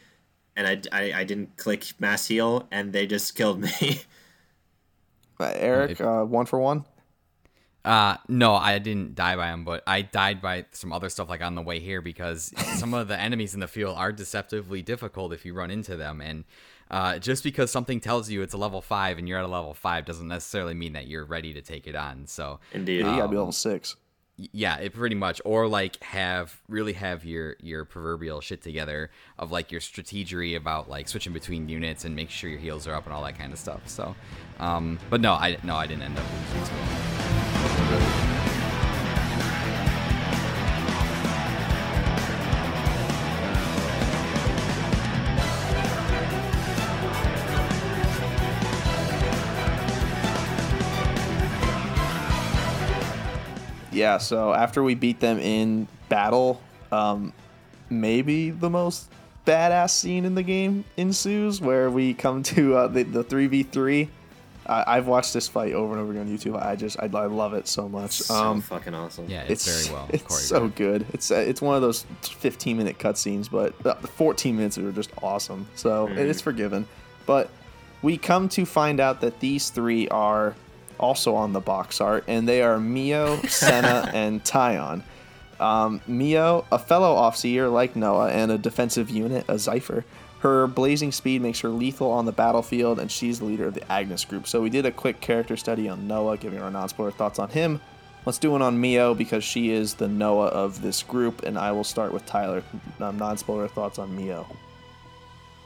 and I, I, I didn't click mass heal, and they just killed me. Uh, Eric, uh, one for one. Uh, no, I didn't die by him, but I died by some other stuff like on the way here because some of the enemies in the field are deceptively difficult if you run into them. And uh, just because something tells you it's a level five and you're at a level five doesn't necessarily mean that you're ready to take it on. So Indeed. Yeah, you gotta be Um, level six. yeah, it pretty much, or like have really have your your proverbial shit together of like your strategery about like switching between units and make sure your heals are up and all that kind of stuff. So, um, but no, I no, I didn't end up losing to it. Yeah, so after we beat them in battle, um, maybe the most badass scene in the game ensues where we come to uh, the, the 3v3. I I've watched this fight over and over again on YouTube. I just, I, I love it so much. so Um, fucking awesome. Yeah, it's, very well. It's choreographed. so good. It's uh, it's one of those 15 minute cutscenes, but uh, the 14 minutes are just awesome. So Mm-hmm. it is forgiven. But we come to find out that these three are also on the box art, and they are Mio, Sena, and Taion. Um, Mio, a fellow offseer like Noah, and a defensive unit, a Zephyr. Her blazing speed makes her lethal on the battlefield, and she's the leader of the Agnus group. So we did a quick character study on Noah, giving our non-spoiler thoughts on him. Let's do one on Mio because she is the Noah of this group, and I will start with Tyler. Um, non-spoiler thoughts on Mio,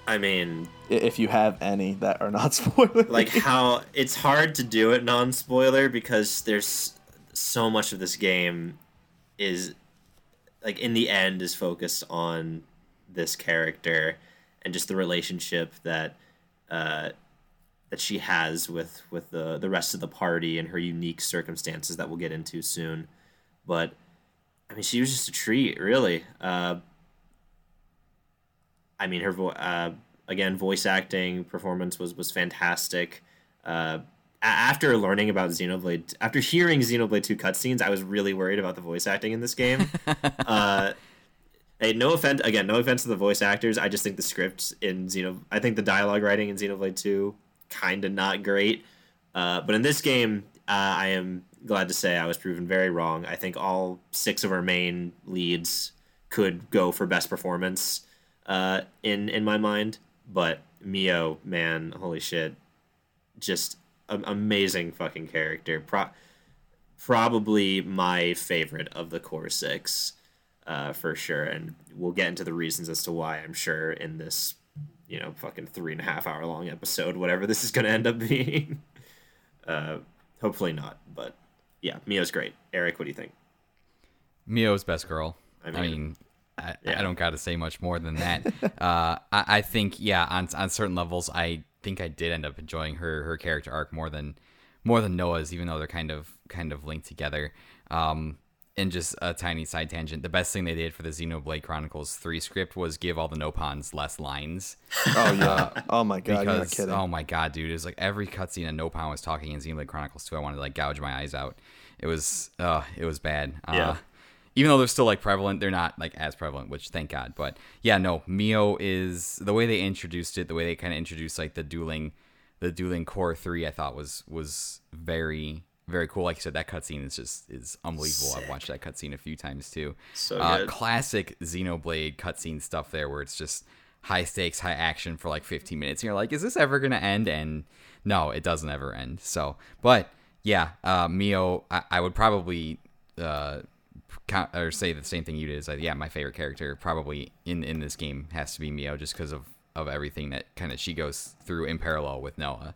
I mean, if you have any that are not spoiler. like how it's hard to do it non-spoiler because there's so much of this game is like in the end is focused on this character and just the relationship that uh that she has with with the the rest of the party and her unique circumstances that we'll get into soon but i mean she was just a treat really uh I mean, her vo- uh, again voice acting performance was was fantastic. Uh, after learning about Xenoblade, after hearing Xenoblade Two cutscenes, I was really worried about the voice acting in this game. hey, no offense again, no offense to the voice actors. I just think the script in Xeno, I think the dialogue writing in Xenoblade Two, kind of not great. Uh, but in this game, uh, I am glad to say I was proven very wrong. I think all six of our main leads could go for best performance uh, in in my mind. But Mio, man, holy shit, just amazing fucking character. Pro- probably my favorite of the core six, uh, for sure. And we'll get into the reasons as to why. I'm sure in this, you know, fucking three and a half hour long episode, whatever this is going to end up being. uh, hopefully not, but yeah, Mio's great. Eric, what do you think? Mio's best girl. I I mean- mean, I, Yeah. I don't got to say much more than that. uh, I, I think, yeah, on on certain levels, I think I did end up enjoying her her character arc more than more than Noah's, even though they're kind of kind of linked together. Um, and just a tiny side tangent: the best thing they did for the Xenoblade Chronicles three script was give all the Nopons less lines. Oh yeah. oh my god, you're because kidding. oh my god, dude, it was like every cutscene a Nopon was talking in Xenoblade Chronicles 2, I wanted to like gouge my eyes out. It was uh it was bad. Yeah. Uh, even though they're still like prevalent, they're not like as prevalent, which thank God. But yeah, no, Mio is the way they introduced it, the way they kind of introduced like the dueling, the dueling core three. I thought was was very very cool. Like you said, that cutscene is just is unbelievable. I've watched that cutscene a few times too. So uh, good. classic Xenoblade cutscene stuff there, where it's just high stakes, high action for like 15 minutes. And you're like, is this ever gonna end? And no, it doesn't ever end. So, but yeah, uh, Mio, I, I would probably uh, count, or say the same thing you did. Is like, yeah, my favorite character probably in in this game has to be Mio, just because of of everything that kind of she goes through in parallel with Noah.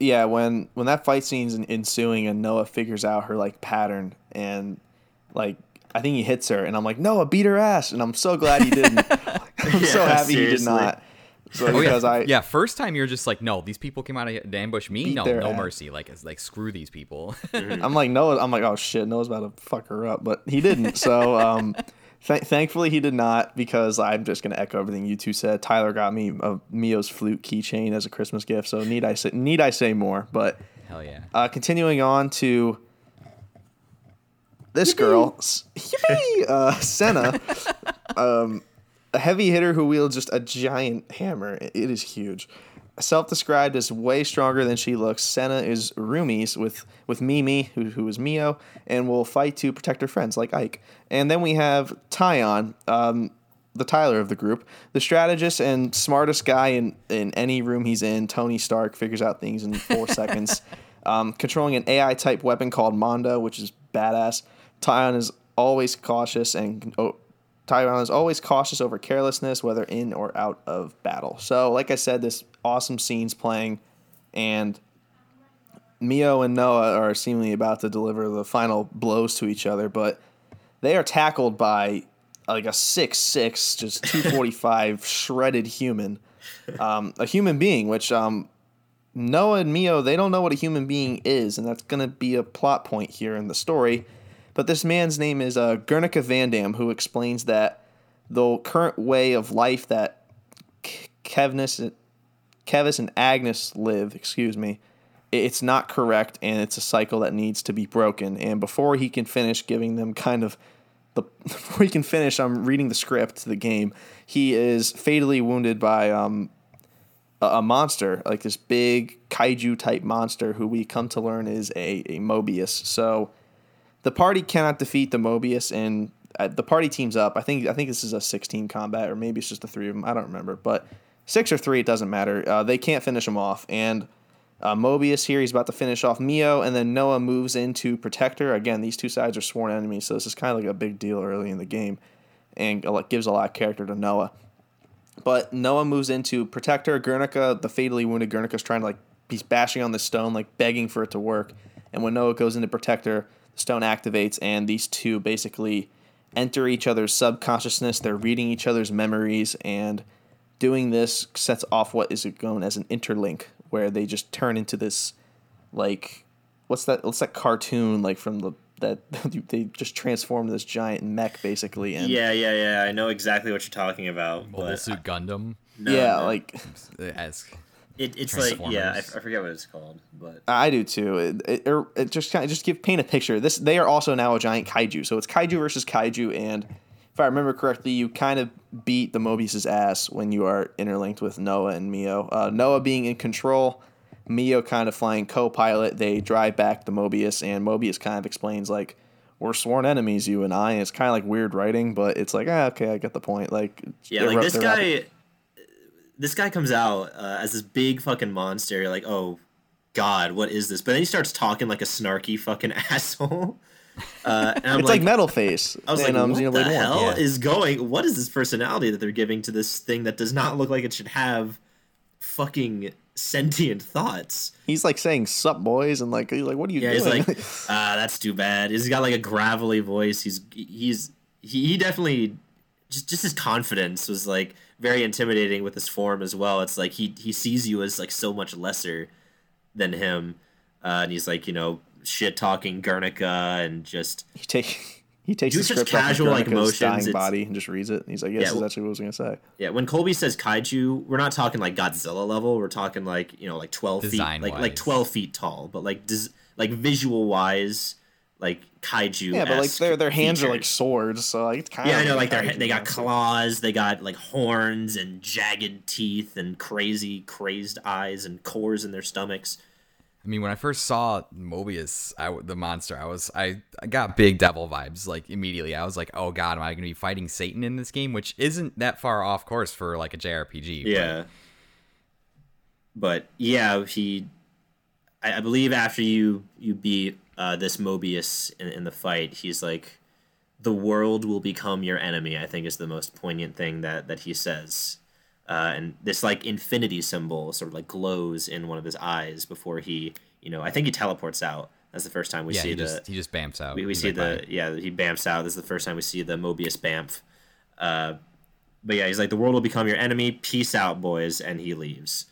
Yeah, when when that fight scene's ensuing and Noah figures out her like pattern and like I think he hits her and I'm like Noah beat her ass and I'm so glad he didn't. I'm so Yeah, happy he did not. So Oh, because yeah. I yeah, first time you're just like, no, these people came out to ambush me. Beat No, their no ass. mercy. Like, it's like screw these people. I'm like Noah. I'm like oh shit, Noah's about to fuck her up, but he didn't. So um, th- thankfully he did not because I'm just gonna echo everything you two said. Tyler got me a Mio's flute keychain as a Christmas gift, so need I say need I say more? But Hell yeah. uh, continuing on to this girl, yippee, uh, Sena, um, a heavy hitter who wields just a giant hammer. It is huge. Self-described as way stronger than she looks, Sena is roomies with with Mimi, who, who is Mio, and will fight to protect her friends like Ike. And then we have Taion, um, the Tyler of the group, the strategist and smartest guy in, in any room he's in. Tony Stark figures out things in four seconds. Um, controlling an AI type weapon called Mondo, which is badass. Taion is always cautious and Taion is always cautious over carelessness, whether in or out of battle. So, like I said, this awesome scene's playing, and Mio and Noah are seemingly about to deliver the final blows to each other, but they are tackled by like a six six, just two forty five shredded human, um, a human being, which um, Noah and Mio they don't know what a human being is, and that's gonna be a plot point here in the story. But this man's name is uh, Guernica Vandham, who explains that the current way of life that Kevnis, Keves and Agnus live, excuse me, it's not correct, and it's a cycle that needs to be broken. And before he can finish giving them kind of the before he can finish, I'm reading the script to the game. He is fatally wounded by um, a, a monster, like this big kaiju type monster, who we come to learn is a, a Moebius. So the party cannot defeat the Moebius, and uh, the party teams up. I think I think this is a 16 combat, or maybe it's just the three of them. I don't remember, but six or three, it doesn't matter. Uh, they can't finish him off, and uh, Moebius here, he's about to finish off Mio, and then Noah moves into Protector. Again, these two sides are sworn enemies, so this is kind of like a big deal early in the game, and gives a lot of character to Noah. But Noah moves into Protector. protect. Guernica, the fatally wounded Guernica, is trying to like he's bashing on the stone, like begging for it to work. And when Noah goes in to protect her, the stone activates, and these two basically enter each other's subconsciousness. They're reading each other's memories, and doing this sets off what is known as an interlink, where they just turn into this like what's that? What's that cartoon like from the that they just transformed this giant mech basically. And Yeah, yeah, yeah. I know exactly what you're talking about. Mobile but Suit Gundam. no, yeah, no. like As it, it's like yeah, I, I forget what it's called, but I do too. It, it, it- it just kind of just give paint a picture. This they are also now a giant kaiju, so it's kaiju versus kaiju, and if I remember correctly, you kind of beat the Moebius's ass when you are interlinked with Noah and Mio. Uh, Noah being in control, Mio kind of flying co-pilot. They drive back the Moebius, and Moebius kind of explains like. We're sworn enemies, you and I. And it's kind of like weird writing, but it's like, ah, okay, I get the point. Like, yeah, like ru- this they're guy, this guy comes out uh, as this big fucking monster. You're like, oh god, what is this? But then he starts talking like a snarky fucking asshole. Uh, and I'm It's like, Metal Face. I was in, like, um, what Xenoblade the hell Yeah. is going? What is this personality that they're giving to this thing that does not look like it should have fucking sentient thoughts? He's like saying "sup, boys," and like he's like, "What are you Yeah, he's like, ah, that's too bad. He's got like a gravelly voice. He's he's he, he definitely just just his confidence was like very intimidating with his form as well. It's like he he sees you as like so much lesser than him, uh, and he's like you know shit talking Guernica and just he take he takes Do the script off casual, like, Guernica's motions, dying body and just reads it. And he's like, "Yes, Yeah, this is actually what I was gonna say." Yeah, when Colby says kaiju, we're not talking like Godzilla level. We're talking like you know like twelve feet, like like twelve feet tall, but like des- like visual wise, like kaiju. Yeah, but like their their hands are like swords, so like it's kind Yeah, of I know. Like they they got claws, they got like horns and jagged teeth and crazy crazed eyes and cores in their stomachs. I mean, when I first saw Moebius, I w the monster, I was I, I got big devil vibes like immediately. I was like, oh god, am I going to be fighting Satan in this game? Which isn't that far off course for like a JRPG. but- Yeah. But yeah, he. I, I believe after you you beat uh, this Moebius in, in the fight, he's like, "The world will become your enemy." I think is the most poignant thing that that he says. Uh, and this like infinity symbol sort of like glows in one of his eyes before he, you know, I think he teleports out. That's the first time we yeah, see he the just he just bamps out. we, we see like, the "Bye." yeah he bamps out. This is the first time we see the Moebius bamf. Uh, but yeah, he's like the world will become your enemy. Peace out, boys, and he leaves.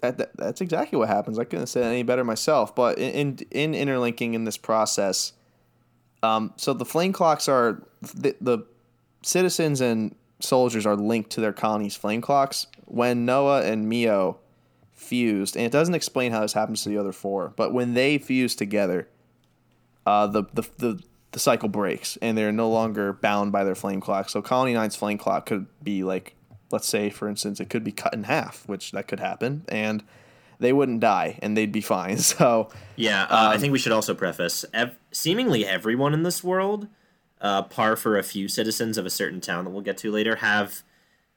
That, that that's exactly what happens. I couldn't it any better myself. But in in, in interlinking in this process, um, so the flame clocks are the, the citizens and soldiers are linked to their colony's flame clocks. When Noah and Mio fused, and it doesn't explain how this happens to the other four, but when they fuse together, uh, the, the the the cycle breaks and they're no longer bound by their flame clock. So Colony 9's flame clock could be like, let's say, for instance, it could be cut in half, which that could happen, and they wouldn't die and they'd be fine. So Yeah, uh, I Um, think we should also preface ev- seemingly everyone in this world, uh, par for a few citizens of a certain town that we'll get to later, have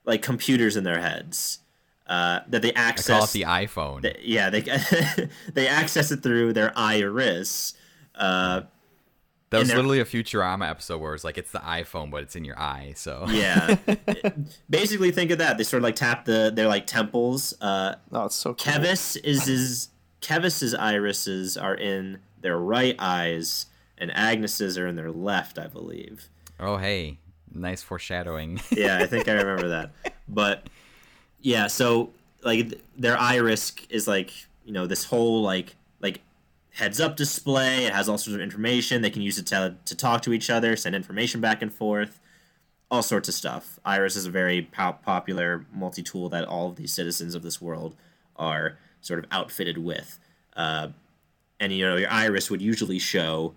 like computers in their heads uh, that they I access. call it the iPhone. Th- yeah, they they access it through their iris. Uh, that was literally a Futurama episode where it's like it's the iPhone, but it's in your eye. So yeah, basically think of that. They sort of like tap the their like temples. Uh, oh, it's so cool. Keves is his Keves's irises are in their right eyes, and Agnus's are in their left, I believe. oh hey, nice foreshadowing. Yeah, I think I remember that. But yeah, so like th- their iris is like you know this whole like like heads up display. It has all sorts of information. They can use it to to talk to each other, send information back and forth, all sorts of stuff. Iris is a very po- popular multi tool that all of these citizens of this world are sort of outfitted with. Uh, and you know your iris would usually show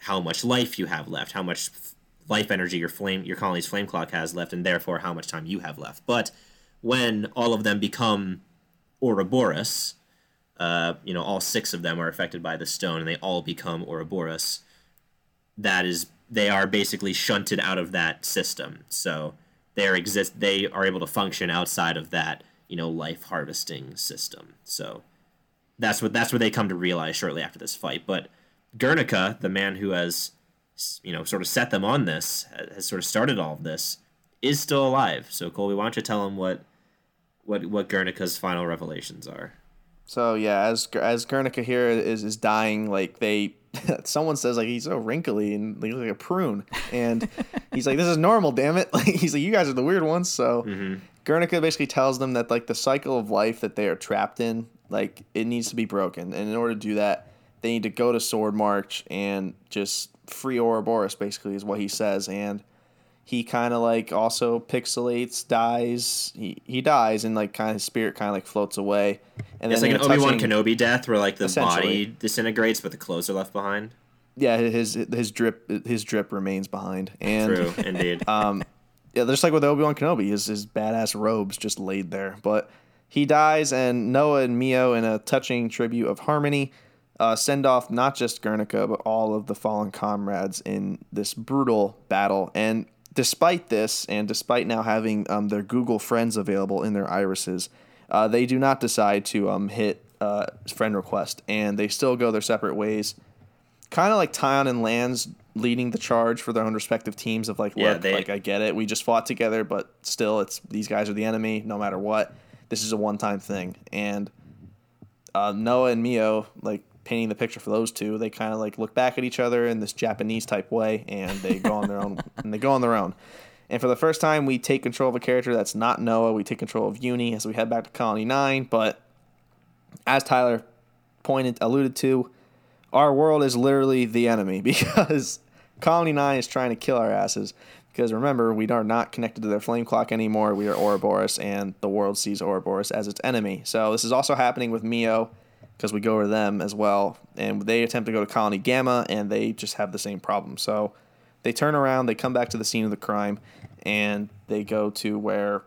how much life you have left, how much f- life energy your flame your colony's flame clock has left, and therefore how much time you have left. But when all of them become Ouroboros, uh, you know, all six of them are affected by the stone, and they all become Ouroboros. That is, they are basically shunted out of that system. So they exist. They are able to function outside of that, you know, life harvesting system. So that's what that's what they come to realize shortly after this fight. But Guernica, the man who has, you know, sort of set them on this, has sort of started all of this, is still alive. So Colby, why don't you tell him what what what Guernica's final revelations are? So yeah, as as Guernica here is is dying, like they, someone says like he's so wrinkly and he looks like a prune, and he's like, "This is normal, damn it!" Like he's like, "You guys are the weird ones." So mm-hmm. Guernica basically tells them that like the cycle of life that they are trapped in, like it needs to be broken, and in order to do that, they need to go to Sword March and just free Ouroboros, basically, is what he says. And he kind of like also pixelates, dies. He, he dies, and like kind of his spirit kind of like floats away. And It's like an Obi Wan Kenobi death, where like the body disintegrates, but the clothes are left behind. Yeah, his his drip his drip remains behind. And True, indeed. Um, yeah, just like with Obi Wan Kenobi, his his badass robes just laid there. But he dies, and Noah and Mio, in a touching tribute of harmony, uh, send off not just Guernica but all of the fallen comrades in this brutal battle. And despite this, and despite now having um, their Google Friends available in their irises, uh, they do not decide to um, hit uh, friend request, and they still go their separate ways. Kind of like Taion and Lanz leading the charge for their own respective teams of like, Yeah, look, they- like I get it, we just fought together, but still, it's these guys are the enemy, no matter what. This is a one-time thing, and uh, Noah and Mio like painting the picture for those two. They kind of like look back at each other in this Japanese type way, and they go on their own. And they go on their own. And for the first time, we take control of a character that's not Noah. We take control of Eunie as we head back to Colony Nine. But as Tyler pointed alluded to, our world is literally the enemy because Colony 9 is trying to kill our asses. Because remember, we are not connected to their flame clock anymore. We are Ouroboros, and the world sees Ouroboros as its enemy. So this is also happening with Mio, because we go over them as well. And they attempt to go to Colony Gamma, and they just have the same problem. So they turn around, they come back to the scene of the crime, and they go to where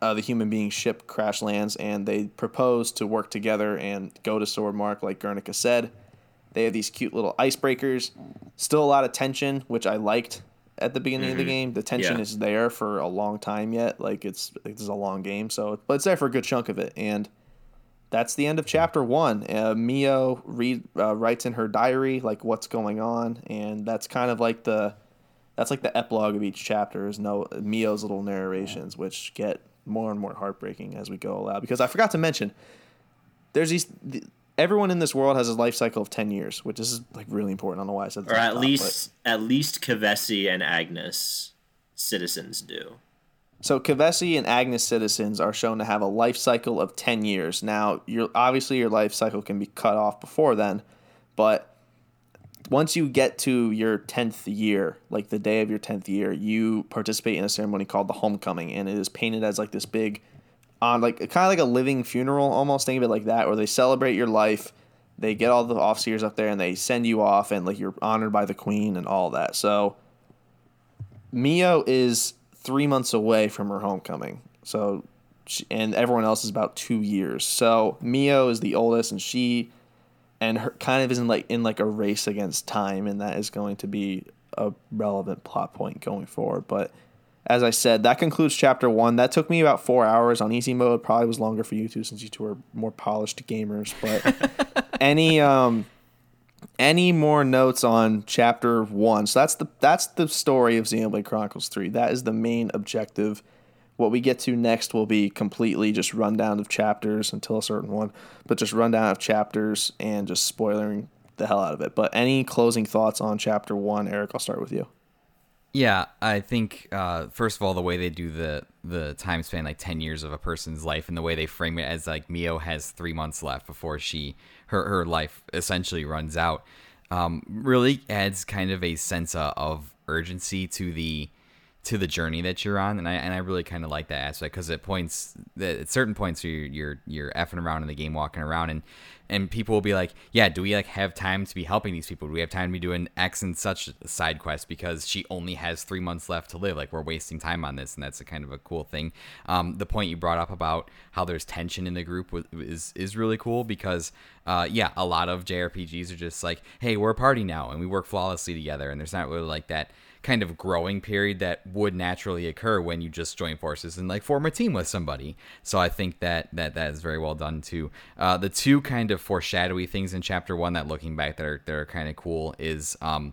uh, the human being ship crash lands, and they propose to work together and go to Swordmarch, like Guernica said. They have these cute little icebreakers. Still a lot of tension, which I liked at the beginning of the game. The tension Yeah. is there for a long time yet. Like it's it's a long game, so but it's there for a good chunk of it. And that's the end of chapter one. Uh, Mio read uh, writes in her diary like what's going on, and that's kind of like the that's like the epilogue of each chapter is no Mio's little narrations, which get more and more heartbreaking as we go along. Because I forgot to mention, there's these. The, everyone in this world has a life cycle of ten years, which is like really important. I don't know why I said or at top, least at least Kevesi and Agnus citizens do. So Kevesi and Agnus citizens are shown to have a life cycle of ten years. Now, your obviously your life cycle can be cut off before then, but once you get to your 10th year, like the day of your 10th year, you participate in a ceremony called the homecoming and it is painted as like this big on like kind of like a living funeral almost think of it like that where they celebrate your life. They get all the officers up there and they send you off and like you're honored by the queen and all that. So Mio is 3 months away from her homecoming. So she, and everyone else is about 2 years. So Mio is the oldest and she and her kind of is in like in like a race against time, and that is going to be a relevant plot point going forward. But as I said, that concludes chapter one. That took me about four hours on easy mode. Probably was longer for you two since you two are more polished gamers. But any um any more notes on chapter one? So that's the that's the story of Xenoblade Chronicles three. That is the main objective. What we get to next will be completely just rundown of chapters until a certain one, but just rundown of chapters and just spoiling the hell out of it. But any closing thoughts on chapter one, Eric? I'll start with you. Yeah, I think uh, first of all, the way they do the the time span, like ten years of a person's life, and the way they frame it as like Mio has three months left before she her her life essentially runs out, um, really adds kind of a sense of, urgency to the to the journey that you're on, and I and I really kind of like that aspect because it points at certain points you're you're you're effing around in the game, walking around, and and people will be like, yeah, do we like have time to be helping these people? Do we have time to be doing X and such side quests because she only has three months left to live? Like we're wasting time on this, and that's a kind of a cool thing. Um, the point you brought up about how there's tension in the group is is really cool because uh, yeah, a lot of JRPGs are just like, hey, we're a party now and we work flawlessly together, and there's not really like that kind of growing period that would naturally occur when you just join forces and like form a team with somebody. So I think that that that is very well done too. Uh, the two kind of foreshadowy things in chapter one that looking back that are that are kind of cool is um,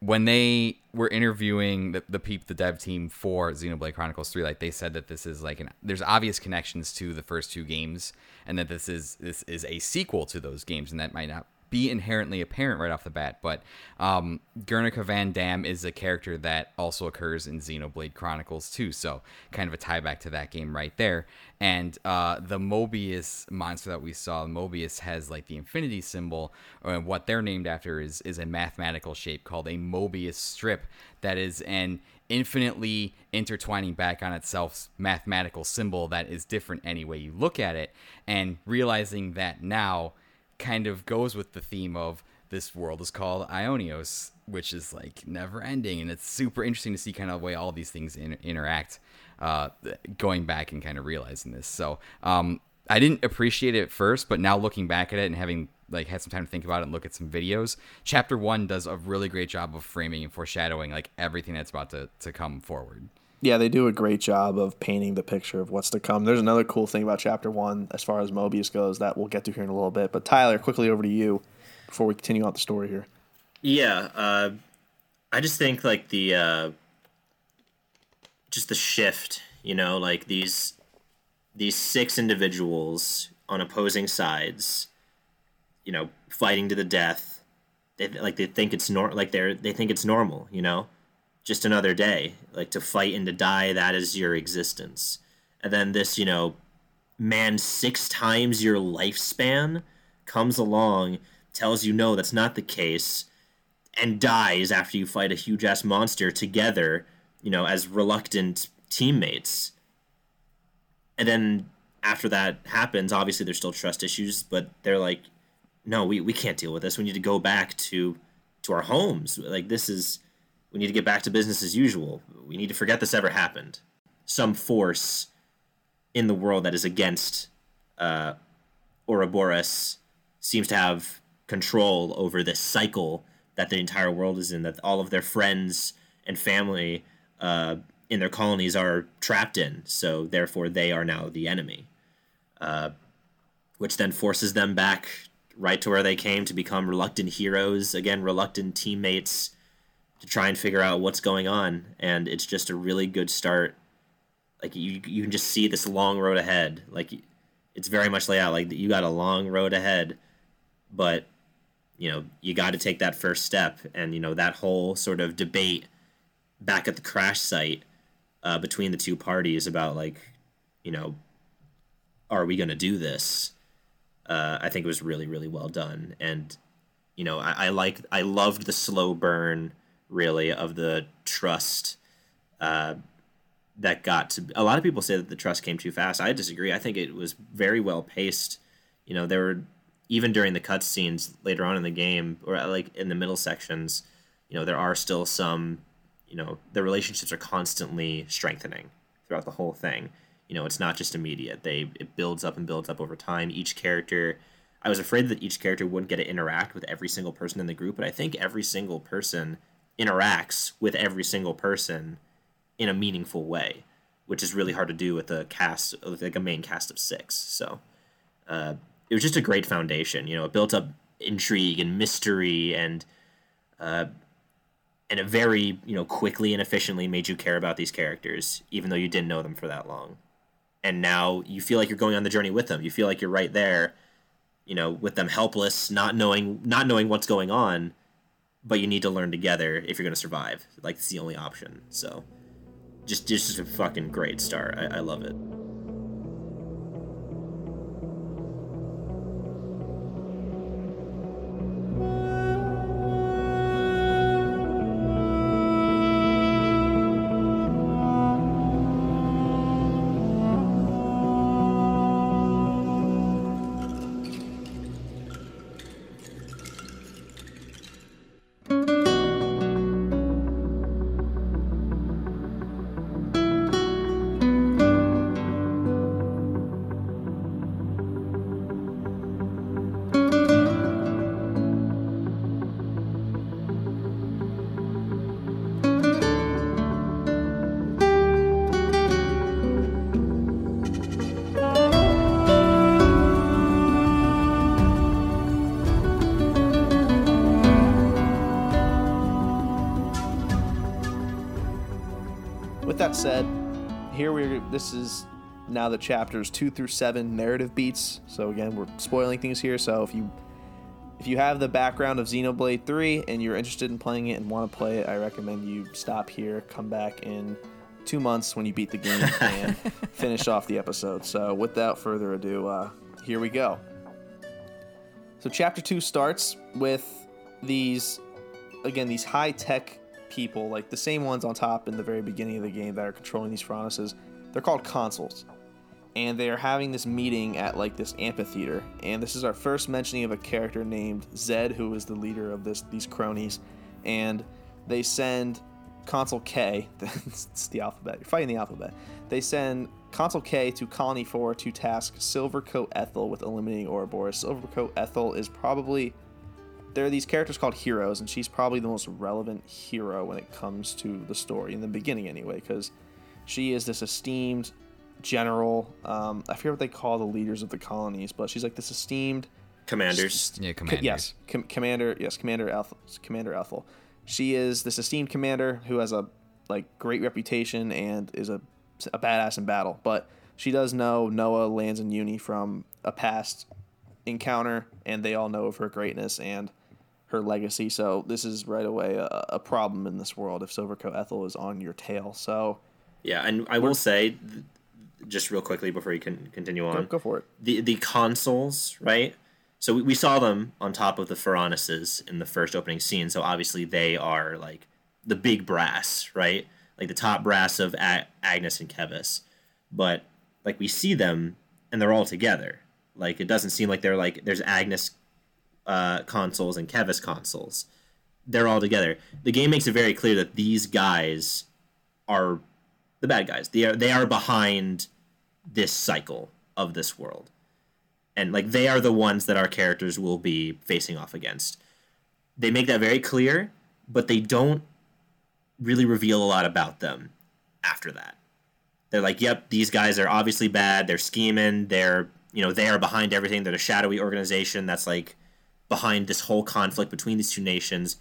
when they were interviewing the the peep the dev team for Xenoblade Chronicles 3 like they said that this is like an there's obvious connections to the first two games and that this is this is a sequel to those games and that might not be inherently apparent right off the bat. But um, Guernica Vandham is a character that also occurs in Xenoblade Chronicles too, so kind of a tie back to that game right there. And uh, the Moebius monster that we saw, Moebius has like the infinity symbol, and what they're named after is is a mathematical shape called a Mobius strip that is an infinitely intertwining back on itself mathematical symbol that is different any way you look at it and realizing that now kind of goes with the theme of this world is called Aionios, which is like never ending, and it's super interesting to see kind of the way all these things in, interact. Uh, going back and kind of realizing this, so um, I didn't appreciate it at first, but now looking back at it and having like had some time to think about it and look at some videos, chapter one does a really great job of framing and foreshadowing like everything that's about to, to come forward. Yeah, they do a great job of painting the picture of what's to come. There's another cool thing about chapter one as far as Moebius goes that we'll get to here in a little bit. But Tyler, quickly over to you before we continue on the story here. Yeah, uh, I just think like the uh, just the shift, you know, like these these six individuals on opposing sides, you know, fighting to the death. They like they think it's nor like they're they think it's normal, you know, just another day. Like to fight and to die, that is your existence. And then this, you know, man six times your lifespan comes along, tells you no, that's not the case, and dies after you fight a huge ass monster together, you know, as reluctant teammates. And then after that happens, obviously there's still trust issues, but they're like, no, we, we can't deal with this. We need to go back to to our homes. Like this is we need to get back to business as usual. We need to forget this ever happened. Some force in the world that is against uh, Ouroboros seems to have control over this cycle that the entire world is in. That all of their friends and family uh, in their colonies are trapped in. So therefore, they are now the enemy, uh, which then forces them back right to where they came to become reluctant heroes again, reluctant teammates to try and figure out what's going on. And it's just a really good start. Like you, you can just see this long road ahead. Like it's very much laid out like you got a long road ahead, but you know you got to take that first step. And you know that whole sort of debate back at the crash site uh, between the two parties about like, you know, are we going to do this? Uh, I think it was really really well done, and you know I, I liked I loved the slow burn really of the trust. Uh, that got to a lot of people say that the trust came too fast. I disagree. I think it was very well paced. You know, there were even during the cutscenes later on in the game, or like in the middle sections, you know, there are still some you know the relationships are constantly strengthening throughout the whole thing you know it's not just immediate they it builds up and builds up over time each character i was afraid that each character wouldn't get to interact with every single person in the group but i think every single person interacts with every single person in a meaningful way which is really hard to do with a cast like a main cast of six. So uh, it was just a great foundation you know it built up intrigue and mystery and uh, and it very you know quickly and efficiently made you care about these characters even though you didn't know them for that long. And now you feel like you're going on the journey with them. You feel like you're right there you know with them helpless not knowing not knowing what's going on but you need to learn together if you're going to survive. Like it's the only option so. Just just a fucking great start. I, I love it This is now the chapters two through seven narrative beats. So again, we're spoiling things here. So if you if you have the background of Xenoblade 3 and you're interested in playing it and want to play it, I recommend you stop here, come back in two months when you beat the game, and finish off the episode. So, without further ado, uh, here we go. So, chapter 2 starts with these, again, these high tech people, like the same ones on top in the very beginning of the game that are controlling these Ferronises. They're called consuls and they are having this meeting at like this amphitheater. And this is our first mentioning of a character named zed who is the leader of this these cronies. And they send consul k it's the alphabet you're fighting the alphabet. They send consul k to colony 4 to task silvercoat ethel with eliminating ouroboros. Silvercoat ethel is probably there are these characters called heroes and she's probably the most relevant hero when it comes to the story in the beginning anyway because she is this esteemed general. Um, I forget what they call the leaders of the colonies, but she's like this esteemed Commanders. Yeah, Co- commanders. yes, com- commander. Yes, Commander Ethel. Commander Ethel. She is this esteemed commander who has a like great reputation and is a a badass in battle. But she does know Noah, Lanz, and Eunie from a past encounter, and they all know of her greatness and her legacy. So this is right away a, a problem in this world if Silvercoat Ethel is on your tail. So Yeah, and I will say, just real quickly before you can continue on, go for it. the the consuls, right? So we, we saw them on top of the Ferronises in the first opening scene. So obviously they are like the big brass, right? Like the top brass of A- Agnus and Keves. But like we see them and they're all together. Like it doesn't seem like they're like there's Agnus uh, consuls and Keves consuls. They're all together. The game makes it very clear that these guys are the bad guys. They are they are behind this cycle of this world. And like they are the ones that our characters will be facing off against. They make that very clear, but they don't really reveal a lot about them after that. They're like, "Yep, these guys are obviously bad. They're scheming. They're, you know, they are behind everything. They're a shadowy organization that's like behind this whole conflict between these two nations."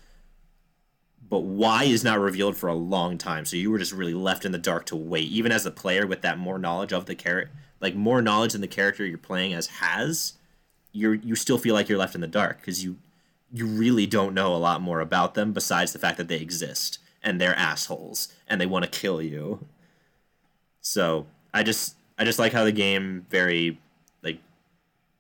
But why is not revealed for a long time. So you were just really left in the dark to wait, even as a player with that more knowledge of the character, like more knowledge than the character you're playing as has. You're you still feel like you're left in the dark because you you really don't know a lot more about them besides the fact that they exist and they're assholes and they want to kill you. So I just I just like how the game very like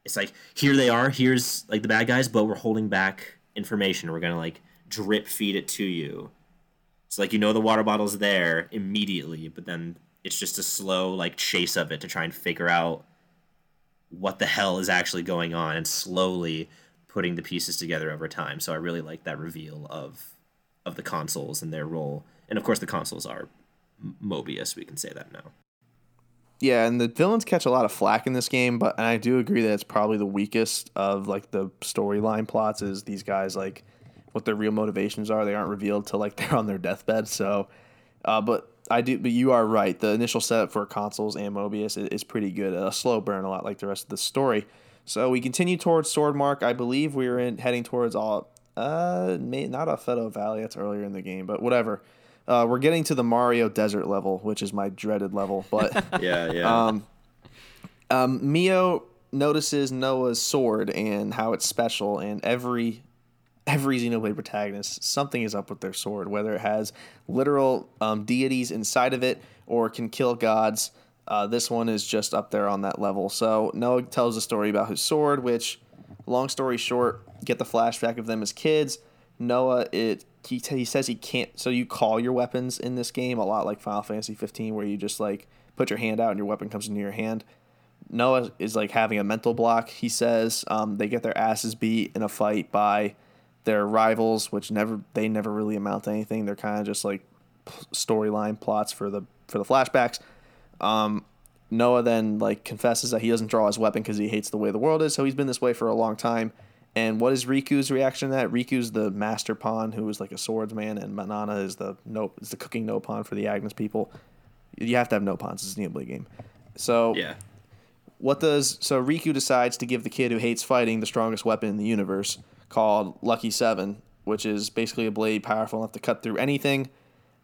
it's like here they are here's like the bad guys but we're holding back information we're gonna like drip feed it to you. It's like you know the water bottle's there immediately but then it's just a slow like chase of it to try and figure out what the hell is actually going on and slowly putting the pieces together over time. So i really like that reveal of of the consuls and their role. And of course the consuls are moebius we can say that now. Yeah, and the villains catch a lot of flack in this game, but and I do agree that it's probably the weakest of like the storyline plots. Is these guys like what their real motivations are? They aren't revealed till like they're on their deathbed. So, uh, but I do. But you are right. The initial setup for consuls and Moebius is, is pretty good. A slow burn, a lot like the rest of the story. So we continue towards Swordmarch. I believe we are in heading towards all. Uh, may, not Alfeto Valley. That's earlier in the game, but whatever. Uh, we're getting to the Mario Desert level, which is my dreaded level. But yeah yeah um, um, Mio notices Noah's sword and how it's special, and every every Xenoblade protagonist, something is up with their sword, whether it has literal um, deities inside of it or can kill gods. Uh, this one is just up there on that level. So Noah tells a story about his sword, which, long story short, get the flashback of them as kids. Noah, it he, t- he says he can't. So you call your weapons in this game a lot like Final Fantasy 15, where you just like put your hand out and your weapon comes into your hand. Noah is like having a mental block. He says um, they get their asses beat in a fight by their rivals, which never they never really amount to anything. They're kind of just like p- storyline plots for the for the flashbacks. Um, Noah then like confesses that he doesn't draw his weapon because he hates the way the world is. So he's been this way for a long time. And what is Riku's reaction to that? Riku's the master pawn who is like a swordsman, and Manana is the no is the cooking Nopon for the Agnus people. You have to have Nopons. It's a Xenoblade game. So yeah what does so Riku decides to give the kid who hates fighting the strongest weapon in the universe called Lucky Seven, which is basically a blade powerful enough to cut through anything.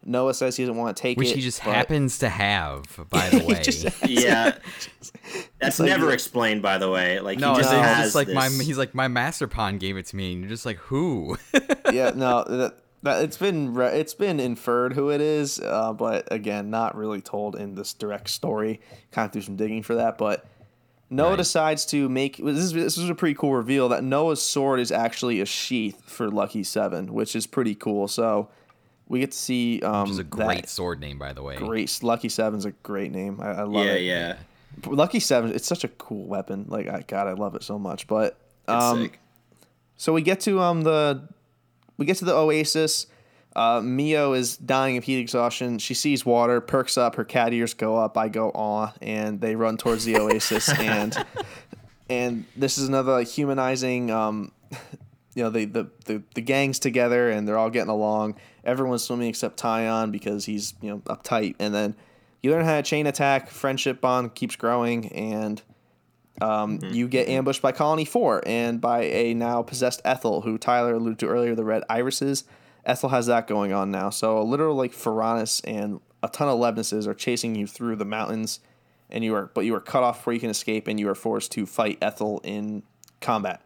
Noah says he doesn't want to take it. Which it. he just but- happens to have, by the way. just- Yeah, that's like- never explained, by the way. Like no, he it's just no. has just like my he's like my master pawn gave it to me, and you're just like who? yeah, no, that, that it's been re- it's been inferred who it is, uh, but again, not really told in this direct story. Kind of do some digging for that, but Noah Right. decides to make this is this is a pretty cool reveal that Noah's sword is actually a sheath for Lucky Seven, which is pretty cool. So we get to see um, Which is a that great sword name, by the way. great Lucky Seven's a great name. I, I love yeah, it. yeah. Yeah. Lucky Seven, it's such a cool weapon. Like I God, I love it so much. But It's um, sick. so we get to um the we get to the oasis. Uh, Mio is dying of heat exhaustion. She sees water, perks up, her cat ears go up. I go aw, and they run towards the oasis. and and this is another like, humanizing. Um, you know, the, the the the gangs together, and they're all getting along. Everyone's swimming except Taion because he's you know uptight. And then you learn how to chain attack. Friendship bond keeps growing, and um, you get ambushed by Colony 4 and by a now possessed Ethel, who Tyler alluded to earlier, the red irises. Ethel has that going on now. So a literal like Ferronis and a ton of Levnises are chasing you through the mountains, and you are but you are cut off before you can escape, and you are forced to fight Ethel in combat.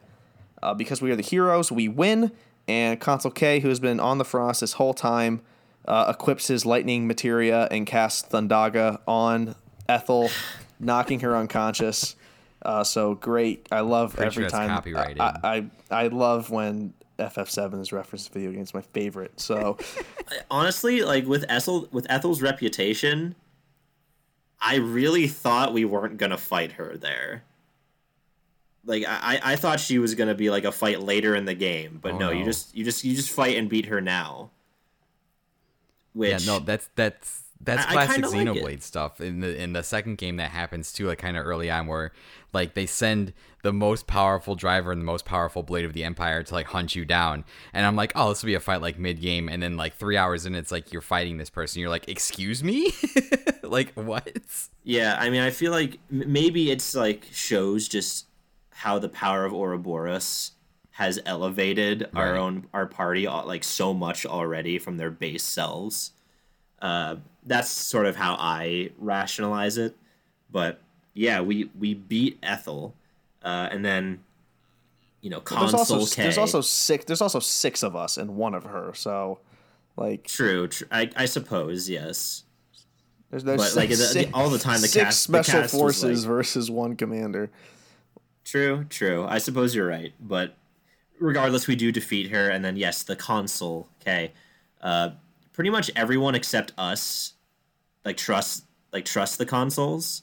Uh, because we are the heroes, we win, and Consul K, who has been on the frost this whole time, uh, equips his lightning materia and casts Thundaga on Ethel, knocking her unconscious. Uh, so great! I love Pretty every sure time. copyrighted. I, I I love when FF7 is referenced in video games. My favorite. So honestly, like with Ethel with Ethel's reputation, I really thought we weren't gonna fight her there. Like I, I thought she was gonna be like a fight later in the game, but Oh, no, you just you just you just fight and beat her now. Which Yeah, no, that's that's that's I- I classic kinda like. Xenoblade stuff. In the in the second game, that happens too, like kind of early on, where like they send the most powerful driver and the most powerful blade of the Empire to like hunt you down, and I'm like, oh, this will be a fight like mid game, and then like three hours in, it's like you're fighting this person. You're like, excuse me, like what? Yeah, I mean, I feel like m- maybe it's like shows just how the power of Ouroboros has elevated our own our party uh, like so much already from their base selves. Uh, that's sort of how I rationalize it. But yeah, we we beat Ethel, uh, and then you know there's consul also K. there's also six there's also six of us and one of her. So like true, true. I, I suppose yes. there's, there's But, like, the- six, the- all the time the six cast- the special cast was, forces like- versus one commander. True, true. I suppose you're right, but regardless, we do defeat her, and then yes, the consul. Okay, uh, pretty much everyone except us, like trust, like trust the consuls,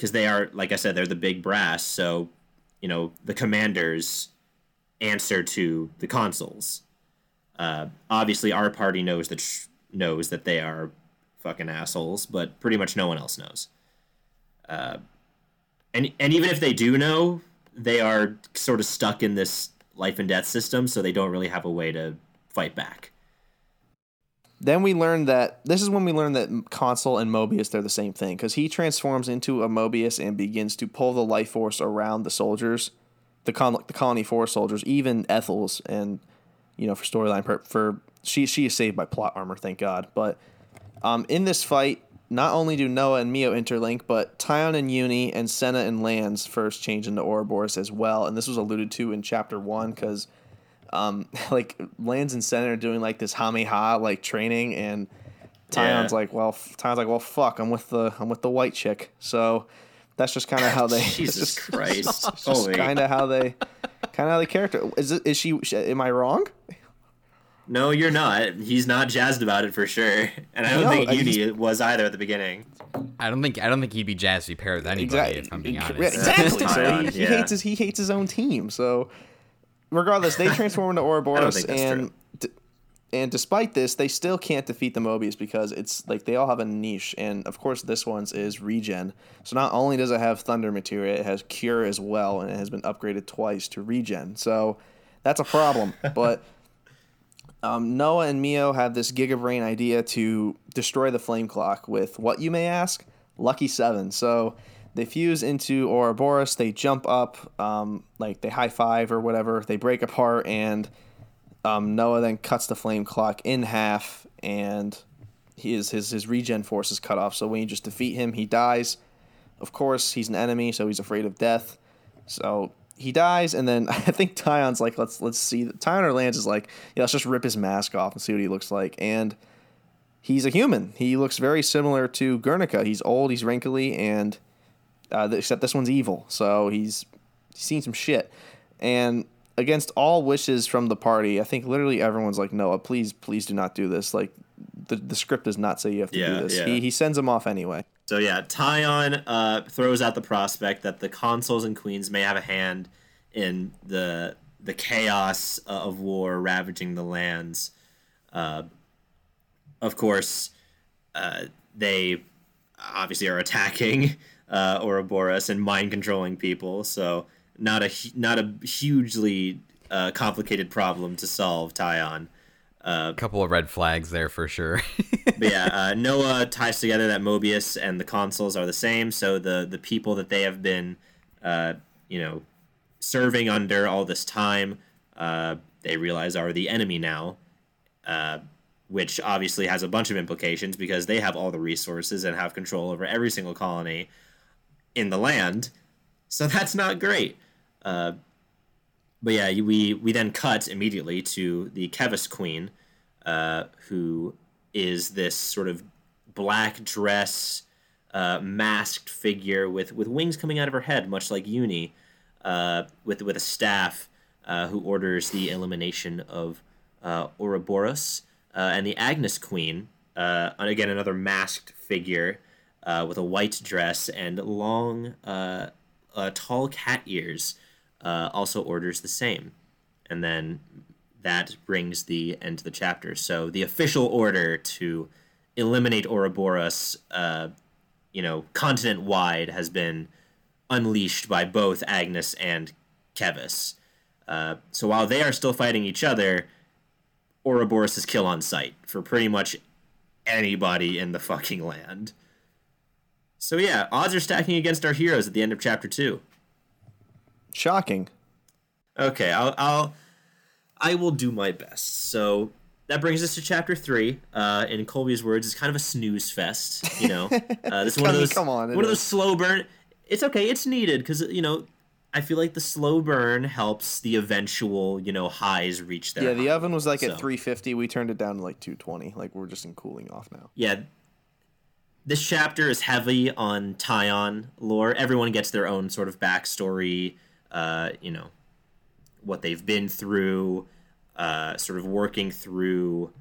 because they are, like I said, they're the big brass. So, you know, the commanders answer to the consuls. Uh, obviously, our party knows that tr- knows that they are fucking assholes, but pretty much no one else knows and and even if they do know, they are sort of stuck in this life and death system, so they don't really have a way to fight back. Then we learned that this is when we learned that Consul and Moebius they're the same thing because he transforms into a Moebius and begins to pull the life force around the soldiers, the con- the colony four soldiers, even Ethel's, and you know for storyline per- for she she is saved by plot armor, thank God. But um, in this fight, not only do Noah and Mio interlink, but Taion and Eunie and Sena and Lanz first change into Ouroboros as well, and this was alluded to in chapter one because um, like Lanz and Sena are doing like this Hameha like training, and Taion's Yeah. like, well, f- Taion's like, well, fuck, I'm with the I'm with the white chick, so that's just kind of how they Jesus Christ. just Holy. kind of how they kind of how they character is it is she am I wrong? No, you're not. He's not jazzed about it for sure, and I don't No, think Eunie was either at the beginning. I don't think I don't think he'd be jazzed to be paired with anybody. If I'm being honest. Exactly. so he, he yeah. hates his he hates his own team. So regardless, they transform into Ouroboros and d- and despite this, they still can't defeat the Moebius because it's like they all have a niche, and of course this one's is regen. So not only does it have Thunder materia, it has Cure as well, and it has been upgraded twice to regen. So that's a problem. but um, Noah and Mio have this Gigabrain idea to destroy the flame clock with what you may ask, Lucky Seven. So they fuse into Ouroboros, they jump up, um, like they high five or whatever, they break apart, and Um, Noah then cuts the flame clock in half, and his his his regen force is cut off. So when you just defeat him, he dies. Of course, he's an enemy, so he's afraid of death. So he dies, and then I think Taion's like, let's let's see. Taion or Lanz is like, yeah, let's just rip his mask off and see what he looks like. And he's a human. He looks very similar to Guernica. He's old, he's wrinkly, and uh, except this one's evil. So he's, he's seen some shit. And against all wishes from the party, I think literally everyone's like, Noah, please, please do not do this. Like, the, the script does not say you have to Yeah, do this. yeah. He, he sends him off anyway. So yeah, Taion uh, throws out the prospect that the consuls and queens may have a hand in the the chaos uh, of war ravaging the lands. Uh, of course, uh, they obviously are attacking uh, Ouroboros and mind controlling people. So not a not a hugely uh, complicated problem to solve. Taion. A couple of red flags there for sure. But yeah, uh, Noah ties together that Moebius and the consuls are the same. So the the people that they have been, uh, you know, serving under all this time, uh, they realize are the enemy now, uh, which obviously has a bunch of implications because they have all the resources and have control over every single colony in the land. So that's not great. Uh, but yeah, we we then cut immediately to the Keves Queen, uh, who is this sort of black dress, uh, masked figure with with wings coming out of her head, much like Eunie, uh, with with a staff, uh, who orders the elimination of uh, Ouroboros, and the Agnus Queen, again another masked figure uh, with a white dress and long, uh, uh, tall cat ears, uh, also orders the same, and then that brings the end to the chapter. So the official order to eliminate Ouroboros, uh, you know, continent wide, has been unleashed by both Agnus and Keves. Uh, so while they are still fighting each other, Ouroboros is kill on sight for pretty much anybody in the fucking land. So yeah, odds are stacking against our heroes at the end of chapter two. Shocking. Okay, I'll, I'll I will do my best. So that brings us to chapter three. Uh, in Colby's words, it's kind of a snooze fest. You know, uh, this is one of those come on, one of is. those slow burn. It's okay. It's needed because you know. I feel like the slow burn helps the eventual, you know, highs reach their Yeah, the high. oven was like So- at 350. We turned it down to like 220. Like we're just in cooling off now. yeah this chapter is heavy on Taion lore. Everyone gets their own sort of backstory, uh, you know, what they've been through, uh, sort of working through,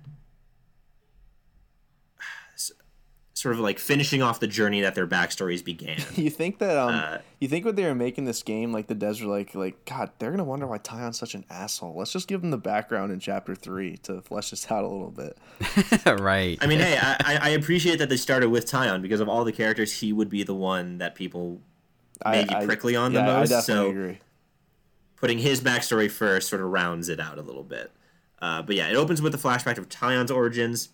s- sort of like finishing off the journey that their backstories began. You think that um Uh, you think when they were making this game, like the devs were like like God, they're gonna wonder why Taion's such an asshole. Let's just give them the background in chapter three to flesh this out a little bit. right. I mean, hey, I, I- I appreciate that they started with Taion because of all the characters, he would be the one that people maybe I, I, prickly on yeah, the most. I definitely so agree. putting his backstory first sort of rounds it out a little bit. Uh, but yeah, it opens with a flashback of Taion's origins.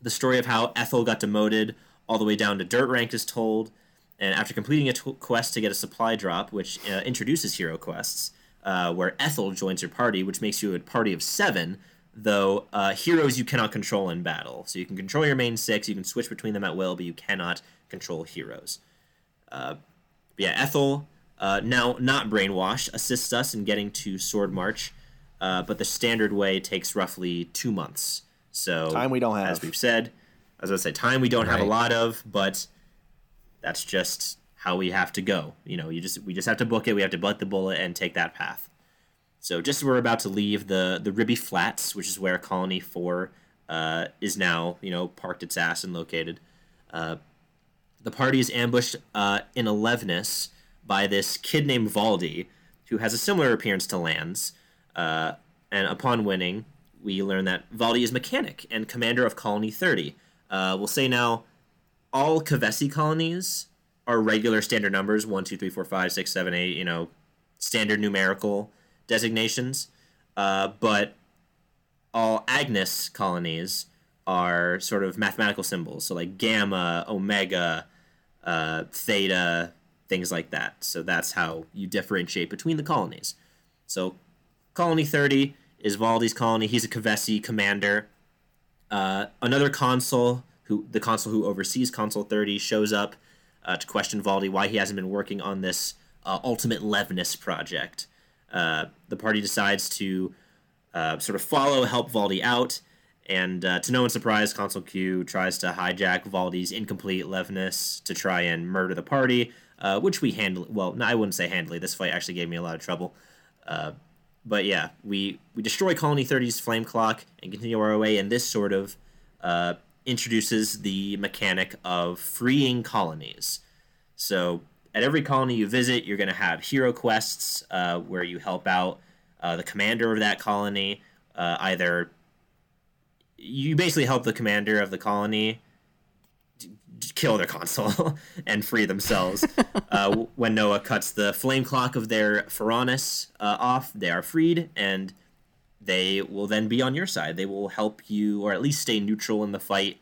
The story of how Ethel got demoted all the way down to dirt rank is told. And after completing a t- quest to get a supply drop, which uh, introduces hero quests, uh, where Ethel joins your party, which makes you a party of seven, though uh, heroes you cannot control in battle. So you can control your main six, you can switch between them at will, but you cannot control heroes. But yeah, Ethel, uh, now not brainwashed, assists us in getting to Swordmarch, uh, but the standard way takes roughly two months. So Time we don't have, as we've said, as I was gonna say time we don't have a lot of, but that's just how we have to go. You know, you just we just have to book it. We have to bite the bullet and take that path. So just as we're about to leave the the Ribby Flats, which is where Colony Four uh, is now, you know, parked its ass and located. Uh, the party is ambushed uh, in a Levnis by this kid named Valdi, who has a similar appearance to Lanz. Uh, and upon winning, we learn that Valdi is mechanic and commander of Colony 30. Uh, we'll say now, all Kevesi colonies are regular standard numbers 1, 2, 3, 4, 5, 6, 7, 8, you know, standard numerical designations. Uh, but all Agnus colonies are sort of mathematical symbols. So like gamma, omega, uh, theta, things like that. So that's how you differentiate between the colonies. So colony 30 is Valdi's colony. He's a Kevesi commander. Uh, another consul, who the consul who oversees Consul 30, shows up uh, to question Valdi why he hasn't been working on this uh, Ultimate Levnis project. Uh, the party decides to uh, sort of follow, help Valdi out, and uh, to no one's surprise, Consul Q tries to hijack Valdi's incomplete Levnis to try and murder the party, which we handle. Well, no, I wouldn't say handily. This fight actually gave me a lot of trouble. But yeah, we we destroy Colony 30's flame clock and continue our way, and this sort of uh, introduces the mechanic of freeing colonies. So at every colony you visit, you're going to have hero quests uh, where you help out uh, the commander of that colony, uh, either you basically help the commander of the colony kill their consul and free themselves. uh, when Noah cuts the flame clock of their Ferronis uh, off, they are freed, and they will then be on your side. They will help you, or at least stay neutral in the fight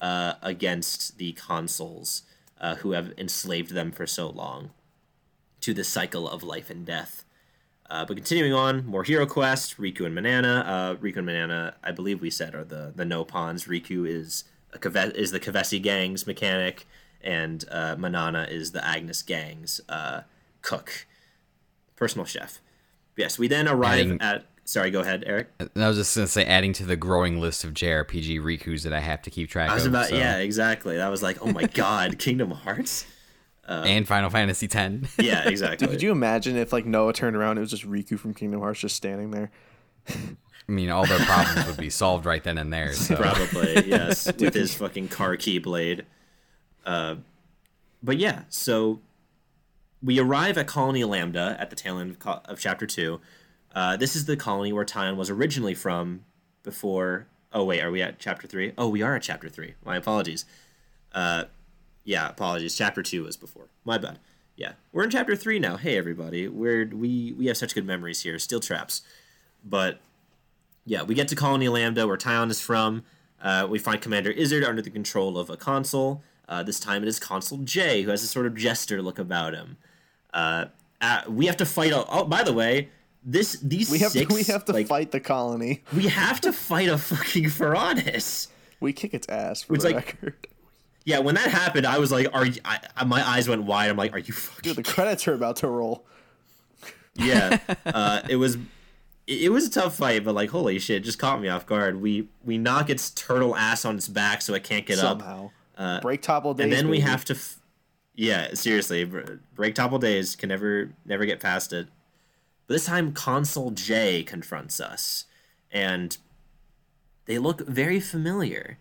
uh, against the consuls uh, who have enslaved them for so long to the cycle of life and death. Uh, but continuing on, more hero quests. Riku and Manana. Uh, Riku and Manana, I believe we said, are the the Nopons. Riku is is the Kevesi gang's mechanic, and uh, Manana is the Agnus gang's uh, cook, personal chef. Yes, we then arrive Adding- at. Sorry, go ahead, Eric. And I was just gonna say, adding to the growing list of JRPG Rikus that I have to keep track I was of. about so- yeah, exactly. That was like, oh my god, Kingdom Hearts. and Final Fantasy X. Yeah, exactly. Could you imagine if like Noah turned around, it was just Riku from Kingdom Hearts just standing there? I mean, all their problems would be solved right then and there. So. Probably, yes, with his fucking car key blade. Uh, but yeah, so we arrive at Colony Lambda at the tail end of, of Chapter 2. Uh, this is the colony where Taion was originally from before. Oh, wait, are we at Chapter 3? Oh, we are at Chapter 3. My apologies. Uh, yeah, apologies. Chapter 2 was before. My bad. Yeah, we're in Chapter 3 now. Hey, everybody. We're, we, we have such good memories here. Steel traps. But yeah, we get to Colony Lambda, where Taion is from. Uh, we find Commander Isurd under the control of a consul. Uh, this time it is Consul J, who has a sort of jester look about him. Uh, uh, we have to fight. A, oh, by the way, this these We have six, to we have to like, fight the colony. We have to fight a fucking Ferronis. We kick its ass for It's the like- record. Yeah, when that happened, I was like, "Are you, I, I- my eyes went wide?" I'm like, "Are you fucking?" Dude, the credits are about to roll. yeah, uh, it was it, was a tough fight, but like, holy shit, just caught me off guard. We we knock its turtle ass on its back so it can't get up. somehow. Break topple days. and then we baby. have to f- yeah seriously break topple days can never never get past it but this time consul j confronts us and they look very familiar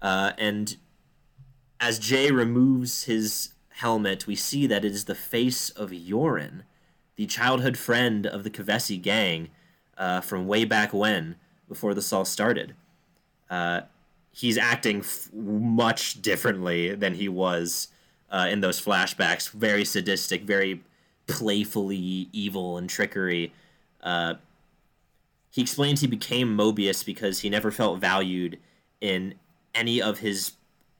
uh, and as jay removes his helmet we see that it is the face of yoran the childhood friend of the kevesi gang uh, from way back when before this all started uh, he's acting f- much differently than he was uh, in those flashbacks. Very sadistic, very playfully evil and trickery. Uh, he explains he became Moebius because he never felt valued in any of his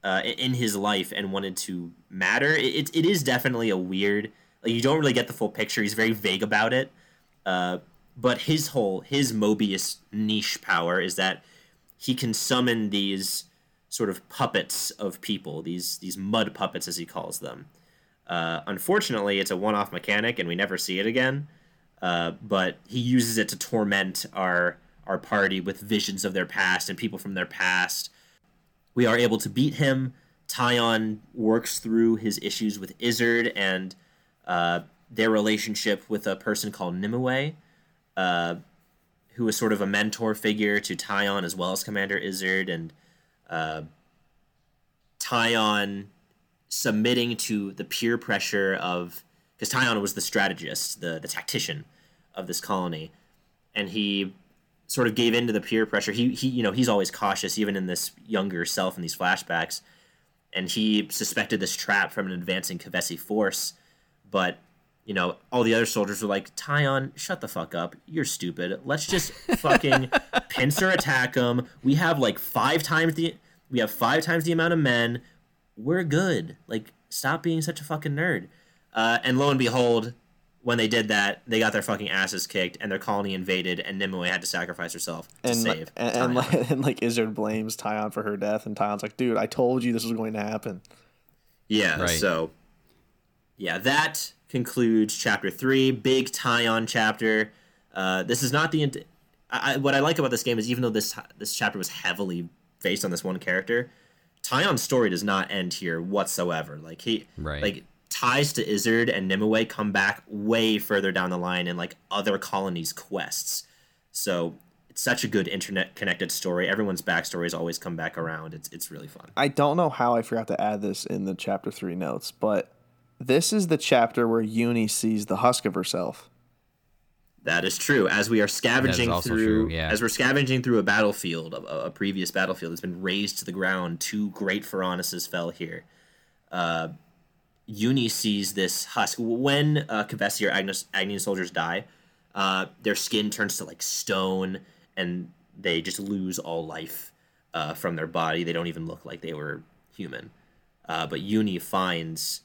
uh, in his life and wanted to matter. It, it, is definitely a weird. Like you don't really get the full picture. He's very vague about it. Uh, but his whole his Moebius niche power is that he can summon these sort of puppets of people, these these mud puppets as he calls them. Uh, unfortunately, it's a one-off mechanic, and we never see it again. Uh, but he uses it to torment our our party with visions of their past and people from their past. We are able to beat him. Taion works through his issues with Isurd and uh, their relationship with a person called Nimue. Uh, who was sort of a mentor figure to Taion as well as Commander Isurd, and uh, Taion submitting to the peer pressure of because Taion was the strategist, the the tactician of this colony, and he sort of gave in to the peer pressure. He he you know he's always cautious even in this younger self in these flashbacks, and he suspected this trap from an advancing Kevesi force, but you know, all the other soldiers were like, Taion, shut the fuck up. You're stupid. Let's just fucking pincer attack them. We have like five times the we have five times the amount of men. We're good. Like, stop being such a fucking nerd. Uh, and lo and behold, when they did that, they got their fucking asses kicked and their colony invaded, and Nimue had to sacrifice herself to and save. and, and, Taion. like, and like Isurd blames Taion for her death, and Taion's like, "Dude, I told you this was going to happen." Yeah, Right. so yeah, that concludes chapter three. Big Taion chapter. Uh, this is not the. int- I, I, what I like about this game is even though this this chapter was heavily based on this one character, Taion's story does not end here whatsoever. Like he, Right. like ties to Isurd and Nimue come back way further down the line in like other colonies' quests. So it's such a good internet connected story. Everyone's backstories always come back around. It's it's really fun. I don't know how I forgot to add this in the chapter three notes, but this is the chapter where Eunie sees the husk of herself. That is true. As we are scavenging through, true, yeah. as we're scavenging through a battlefield, a, a previous battlefield that's been razed to the ground, two great Ferronises fell here. Uh, Eunie sees this husk. When uh, Kevesi or Agnus, Agnian soldiers die, uh, their skin turns to like stone, and they just lose all life uh, from their body. They don't even look like they were human. Uh, but Eunie finds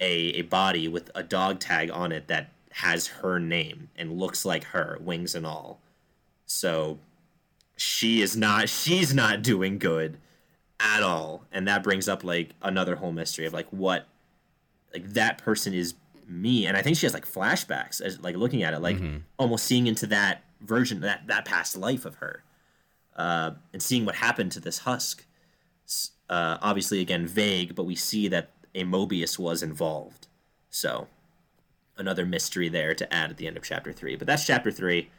a, a body with a dog tag on it that has her name and looks like her, wings and all. So she is not she's not doing good at all. And that brings up like another whole mystery of like what like that person is me. And I think she has like flashbacks as like looking at it, like almost seeing into that version that that past life of her. Uh, and seeing what happened to this husk. Uh, obviously again vague, but we see that a Moebius was involved. So another mystery there to add at the end of chapter three. But that's chapter three.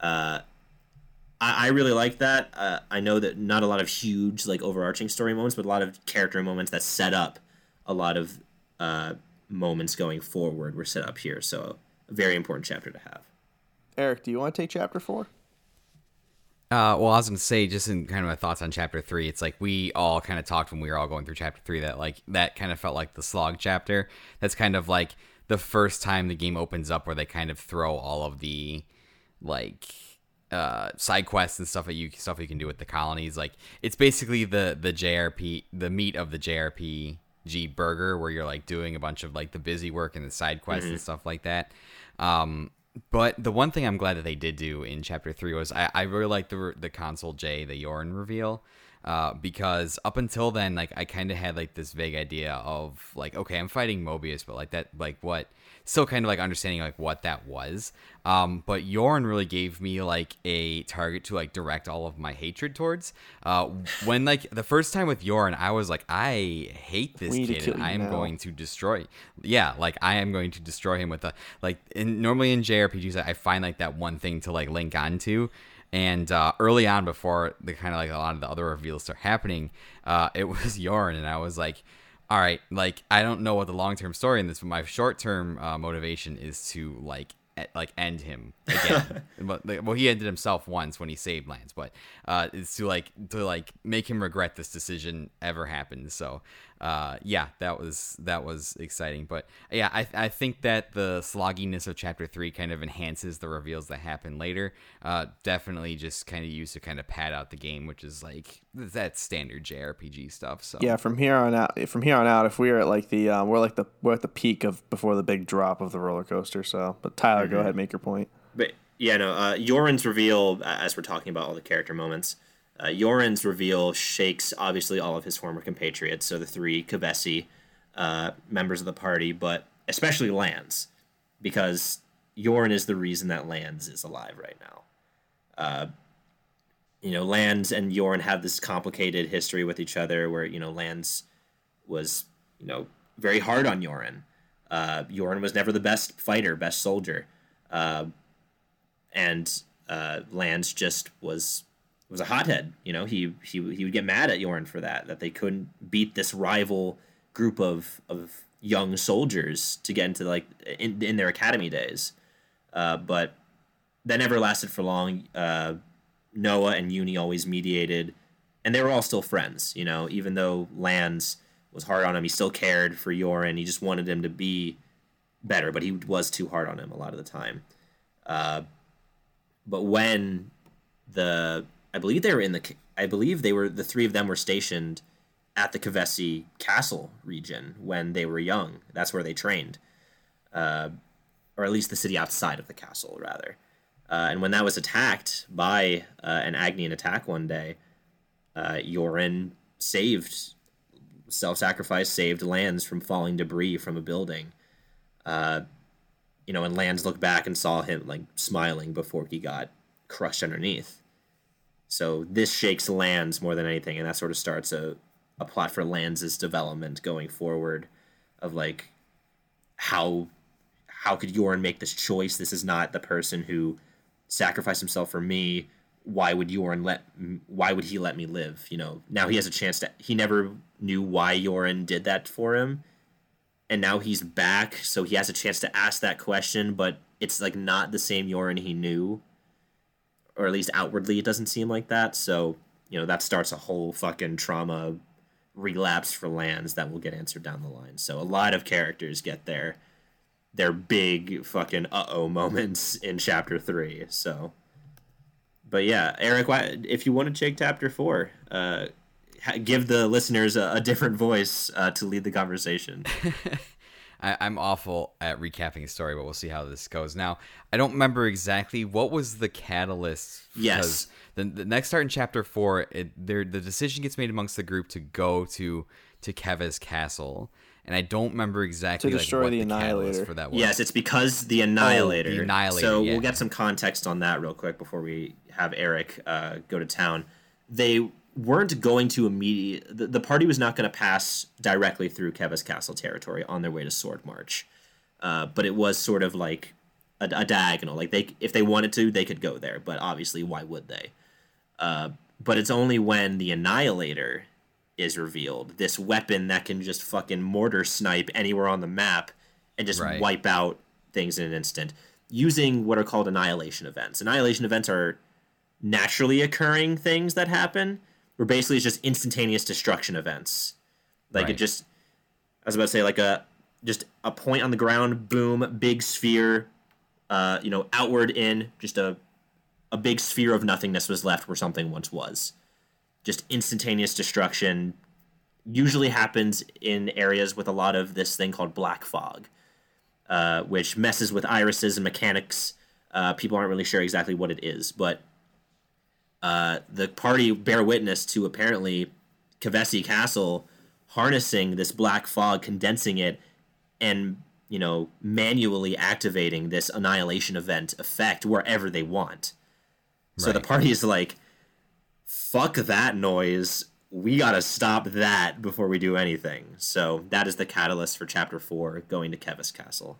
Uh, I, I really like that. Uh, I know that not a lot of huge like overarching story moments, but a lot of character moments that set up a lot of uh, moments going forward were set up here. So a very important chapter to have. Eric, do you want to take chapter four? Uh, well, I was gonna say, just in kind of my thoughts on chapter three, it's like we all kind of talked when we were all going through chapter three that like that kind of felt like the slog chapter. That's kind of like the first time the game opens up where they kind of throw all of the like uh side quests and stuff that you stuff you can do with the colonies. Like it's basically the the JRP the meat of the JRPG burger where you're like doing a bunch of like the busy work and the side quests and stuff like that. Um but the one thing I'm glad that they did do in chapter three was I, I really like the the consul J the Yoran reveal, uh, because up until then like I kind of had like this vague idea of like okay I'm fighting Moebius but like that like what still kind of like understanding like what that was. Um, but Yoran really gave me like a target to like direct all of my hatred towards. Uh, when like the first time with Yoran, I was like I hate this We kid and I am now. going to destroy. Yeah, like I am going to destroy him with a like. In, normally in JRPGs, I find like that one thing to like link onto. And uh, early on, before the kind of like a lot of the other reveals start happening, uh, it was Yoran, and I was like, all right, like I don't know what the long term story in this, but my short term uh, motivation is to like e- like end him again. but like, well, he ended himself once when he saved Lanz, but uh, it's to like to like make him regret this decision ever happened. So uh, yeah, that was that was exciting. But yeah, I I think that the slogginess of chapter three kind of enhances the reveals that happen later. Uh, definitely just kind of used to kind of pad out the game, which is like that standard JRPG stuff. So Yeah, from here on out, from here on out, if we're at like the um, we're like the we're at the peak of before the big drop of the roller coaster. So, but Tyler, go ahead, make your point. But yeah, no. Uh, Yoran's reveal, uh, as we're talking about all the character moments, uh, Yoran's reveal shakes obviously all of his former compatriots, so the three Kevesi uh, members of the party, but especially Lanz, because Yoran is the reason that Lanz is alive right now. Uh, you know, Lanz and Yoran have this complicated history with each other, where you know Lanz was you know very hard on Yoran. Uh, Yoran was never the best fighter, best soldier. Uh, and uh, Lanz just was was a hothead. You know, he he he would get mad at Yoran for that that they couldn't beat this rival group of of young soldiers to get into like in in their academy days. Uh, but that never lasted for long. Uh, Noah and Eunie always mediated, and they were all still friends. You know, even though Lanz was hard on him, he still cared for Yoran. He just wanted him to be better, but he was too hard on him a lot of the time. Uh, but when the I believe they were in the I believe they were the three of them were stationed at the Kevesi Castle region when they were young. That's where they trained. Uh, or at least the city outside of the castle, rather. Uh, and when that was attacked by uh, an Agnian attack one day, uh, Yoran saved, self sacrifice saved lanz from falling debris from a building. Uh, you know, and Lanz looked back and saw him like smiling before he got crushed underneath. So this shakes Lanz more than anything, and that sort of starts a, a plot for Lanz' development going forward of like how how could Yoran make this choice? This is not the person who sacrificed himself for me. Why would Yoran let? Why would he let me live? You know, now he has a chance to. He never knew why Yoran did that for him, and now he's back, so he has a chance to ask that question. But it's like not the same Yoran he knew, or at least outwardly, it doesn't seem like that. So you know, that starts a whole fucking trauma relapse for Lanz that will get answered down the line. So a lot of characters get their their big fucking uh oh moments in chapter three. So, but yeah, Eric, why, if you want to take chapter four, uh, give the listeners a, a different voice uh, to lead the conversation. I, am awful at recapping a story, but we'll see how this goes. Now, I don't remember exactly what was the catalyst. Yes. The, the next start in chapter four, it, there the decision gets made amongst the group to go to to Keves Castle, and I don't remember exactly to destroy like, the, the Annihilator. for that was. Yes, it's because the Annihilator. Oh, the Annihilator. So yeah. we'll get some context on that real quick before we have Eric uh, go to town. They weren't going to immediate. The, the party was not going to pass directly through Keves Castle territory on their way to Swordmarch, uh, but it was sort of like a, a, diagonal. Like they, if they wanted to, they could go there. But obviously, why would they? Uh, but it's only when the Annihilator is revealed. This weapon that can just fucking mortar snipe anywhere on the map and just right. wipe out things in an instant using what are called annihilation events. Annihilation events are naturally occurring things that happen. Where basically it's just instantaneous destruction events. Like right. it just I was about to say like a just a point on the ground, boom, big sphere, uh, you know, outward in, just a a big sphere of nothingness was left where something once was just instantaneous destruction usually happens in areas with a lot of this thing called black fog, uh, which messes with irises and mechanics. Uh, people aren't really sure exactly what it is, but uh, the party bear witness to apparently Kevesi Castle harnessing this black fog, condensing it, and you know manually activating this annihilation event effect wherever they want. So the party is like, fuck that noise. We gotta stop that before we do anything. So that is the catalyst for chapter four, going to Keves Castle.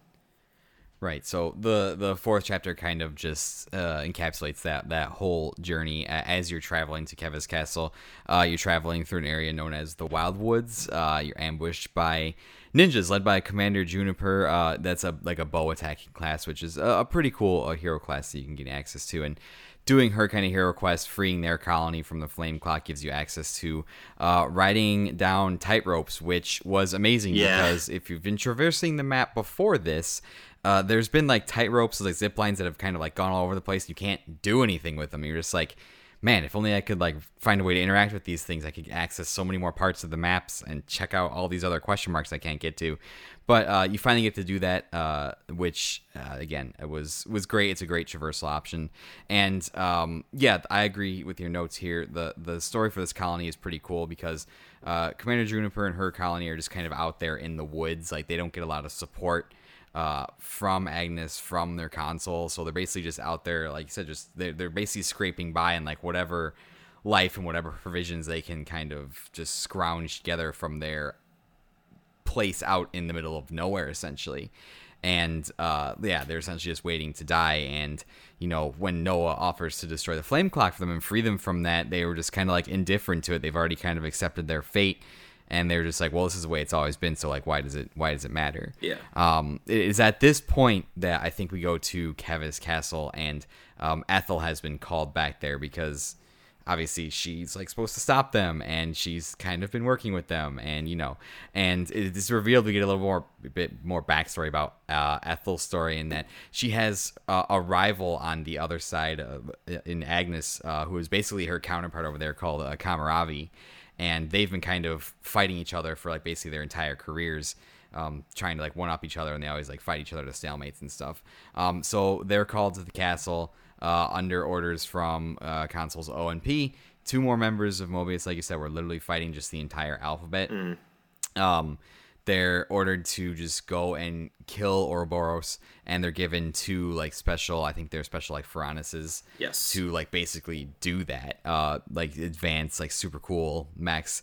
Right. So the the fourth chapter kind of just uh, encapsulates that that whole journey as you're traveling to Keves Castle. Uh, you're traveling through an area known as the Wild Woods. Uh, you're ambushed by ninjas led by Commander Juniper. Uh, that's a like a bow attacking class, which is a, a pretty cool uh, hero class that you can get access to. And doing her kind of hero quest, freeing their colony from the flame clock, gives you access to uh, riding down tight ropes, which was amazing Yeah. because if you've been traversing the map before this, uh, there's been like tight ropes, like zip lines that have kind of like gone all over the place. You can't do anything with them. You're just like, man, if only I could like find a way to interact with these things, I could access so many more parts of the maps and check out all these other question marks I can't get to. But uh, you finally get to do that, uh, which uh, again it was was great. It's a great traversal option, and um, yeah, I agree with your notes here. the The story for this colony is pretty cool because uh, Commander Juniper and her colony are just kind of out there in the woods. Like they don't get a lot of support uh, from Agnus from their consul. So they're basically just out there, like you said, just they're, they're basically scraping by and like whatever life and whatever provisions they can kind of just scrounge together from their place out in the middle of nowhere, essentially. And uh, yeah, they're essentially just waiting to die. And you know, when Noah offers to destroy the flame clock for them and free them from that, they were just kind of like indifferent to it. They've already kind of accepted their fate, and they're just like, well, this is the way it's always been. So like, why does it why does it matter? Yeah. Um, it is at this point that I think we go to Keves Castle, and um, Ethel has been called back there because obviously she's like supposed to stop them, and she's kind of been working with them, and you know, and it is revealed we get a little more bit more backstory about uh, Ethel's story in that she has uh, a rival on the other side of in Agnus, uh, who is basically her counterpart over there called uh, Cammuravi and they've been kind of fighting each other for like basically their entire careers. um, trying to like one up each other, and they always like fight each other to stalemates and stuff. Um, so they're called to the castle uh, under orders from uh, consuls O and P. Two more members of Moebius, like you said, were literally fighting just the entire alphabet. Um, they're ordered to just go and kill Ouroboros, and they're given two like special. I think they're special like Ferronises. Yes. To like basically do that, uh, like advanced, like super cool mechs,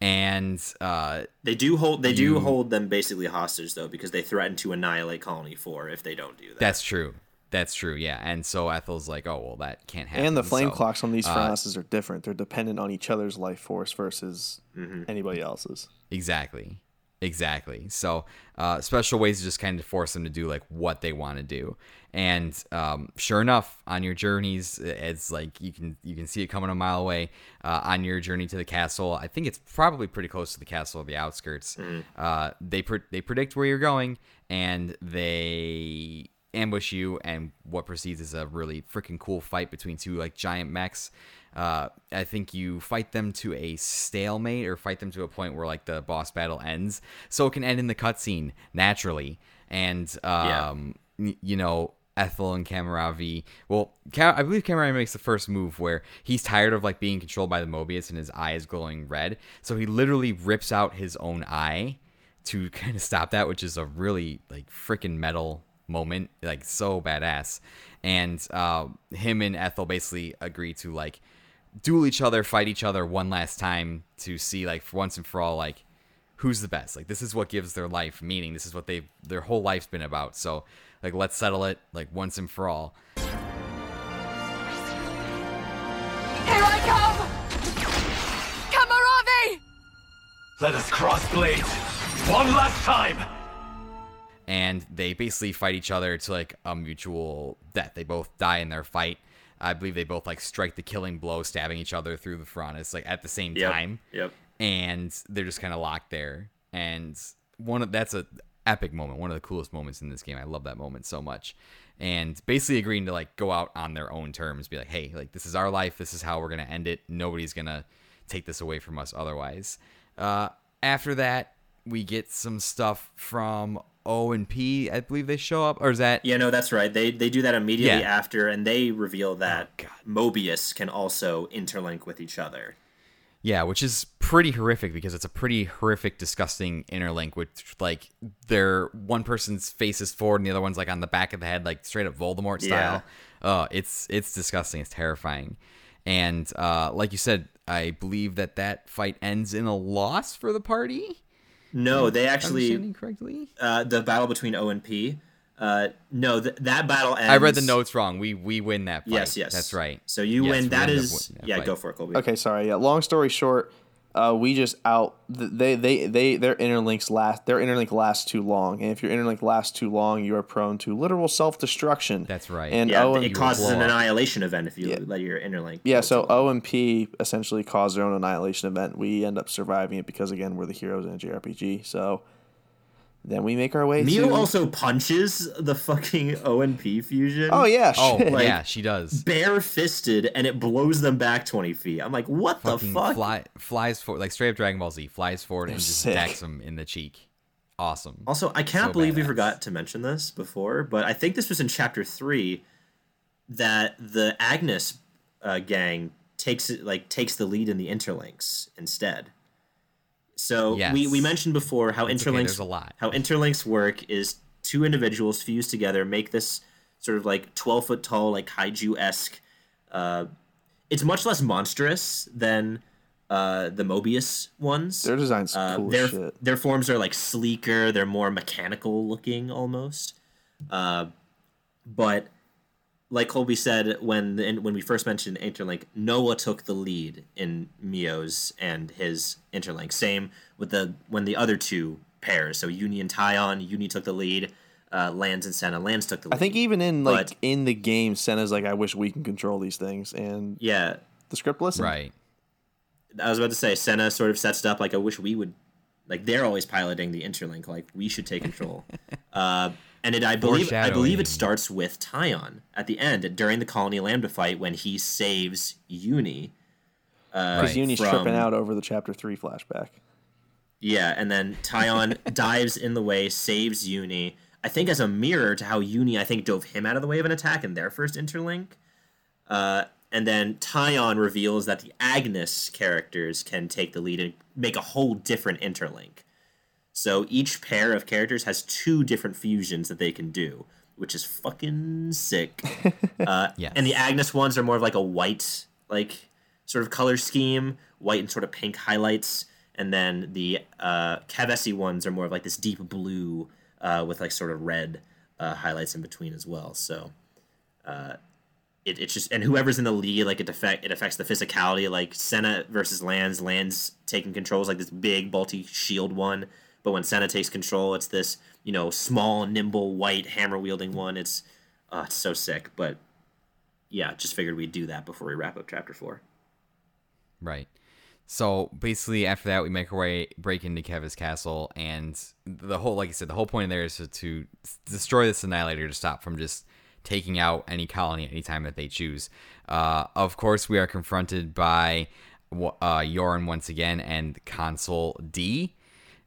and uh, They do hold they do hold them basically hostage though because they threaten to annihilate Colony Four if they don't do that. that's true. That's true. Yeah. And so Ethel's like, oh well, that can't happen. And the flame so- clocks on these uh, are different. They're dependent on each other's life force versus anybody else's. Exactly. Exactly. So, uh, special ways to just kind of force them to do like what they want to do. And um, sure enough, on your journeys, it's like you can you can see it coming a mile away. Uh, on your journey to the castle, I think it's probably pretty close to the castle of the outskirts. Uh, they pre- they predict where you're going, and they ambush you. And what proceeds is a really freaking cool fight between two like giant mechs uh, I think you fight them to a stalemate or fight them to a point where like the boss battle ends, so it can end in the cutscene naturally. And um, y- you know, Ethel and Cammuravi. Well, I believe Cammuravi makes the first move where he's tired of like being controlled by the Moebius and his eye is glowing red, so he literally rips out his own eye to kind of stop that, which is a really like freaking metal moment, like so badass. And uh, him and Ethel basically agree to like duel each other, fight each other one last time to see like for once and for all like who's the best. Like this is what gives their life meaning. This is what they their whole life's been about. So like let's settle it like once and for all. Here I come! Cammuravi! Let us cross blades one last time. and they basically fight each other to like a mutual death. They both die in their fight. I believe they both like strike the killing blow, stabbing each other through the furnace like at the same Yep. time. Yep. And they're just kind of locked there. And one of that's a epic moment, one of the coolest moments in this game. I love that moment so much. And basically agreeing to like go out on their own terms, be like, hey, like this is our life. This is how we're gonna end it. Nobody's gonna take this away from us otherwise. Uh, after that, we get some stuff from O and P. I believe they show up, or is that? Yeah, no, that's right. They they do that immediately Yeah. after, and they reveal that God. Moebius can also interlink with each other. Yeah, which is pretty horrific because it's a pretty horrific, disgusting interlink Which like their one person's face is forward and the other one's like on the back of the head, like straight up Voldemort style. Uh, it's it's disgusting. It's terrifying. And uh, like you said, I believe that that fight ends in a loss for the party. No, they actually Understanding correctly? uh, the battle between O and P. Uh, no, th- that battle ends. I read the notes wrong. We we win that fight. Yes, yes, That's right. So you Yes, win. we That end is winning that yeah. fight. Go for it, Colby. Okay, sorry. Yeah. Long story short, uh, we just out. They they they their interlinks last. Their interlink lasts too long, and if your interlink lasts too long, you are prone to literal self destruction. That's right. And Yeah, O it causes an annihilation event if you let your interlink. yeah, so too. O and P essentially cause their own annihilation event. We end up surviving it because again we're the heroes in a JRPG. So then we make our way Mio to. also punches the fucking O and P fusion. oh yeah, Oh. Like- yeah, she does. bare fisted, and it blows them back twenty feet. I'm like, what the fuck? Fly, flies forward like straight up Dragon Ball Z. Flies forward and just sick. decks him in the cheek. Awesome. Also, I can't So believe we forgot to mention this before, but I think this was in chapter three that the Agnus uh, gang takes it like takes the lead in the interlinks instead. So we, we mentioned before how It's okay, interlinks there's a lot. how interlinks work is two individuals fuse together make this sort of like twelve foot tall like kaiju esque. Uh, it's much less monstrous than uh, the Moebius ones. their design's Uh, cool their shit. their forms are like sleeker. They're more mechanical looking almost. Uh, but like Colby said when the, when we first mentioned Interlink, Noah took the lead in Mio's and his Interlink. Same with the when the other two pairs. So Eunie and Taion, Eunie took the lead. Uh, Lanz and Sena, Lanz took the lead. I think even in like but- in the game, Sena's like, I wish we can control these things, and yeah, the script listened. Right. I was about to say Sena sort of sets it up like I wish we would like they're always piloting the interlink like we should take control. uh, and it I believe I believe it starts with Taion at the end during the Colony Lambda fight when he saves Eunie. Because Right. Eunie's From- tripping out over the chapter three flashback. Yeah, and then Taion dives in the way, saves Eunie. I think as a mirror to how Eunie, I think, dove him out of the way of an attack in their first interlink. Uh, and then Taion reveals that the Agnus characters can take the lead and make a whole different interlink. So each pair of characters has two different fusions that they can do, which is fucking sick. Uh, Yes. And the Agnus ones are more of like a white, like sort of color scheme, white and sort of pink highlights, and then the uh, Kevesi ones are more of like this deep blue uh, with like sort of red uh, highlights in between as well. So uh, it, it's just and whoever's in the lead, like it affect it affects the physicality. Like Sena versus Lanz, Lanz taking controls like this big bulky shield one, but when Sena takes control, it's this you know small, nimble, white hammer wielding one. It's uh, it's so sick, but yeah, just figured we'd do that before we wrap up chapter four. Right. So basically, after that, we make our way, break into Keves castle, and the whole, like I said, the whole point in there is to, to destroy this annihilator to stop from just taking out any colony anytime that they choose. Uh, of course, we are confronted by uh, Yoran once again and Consul D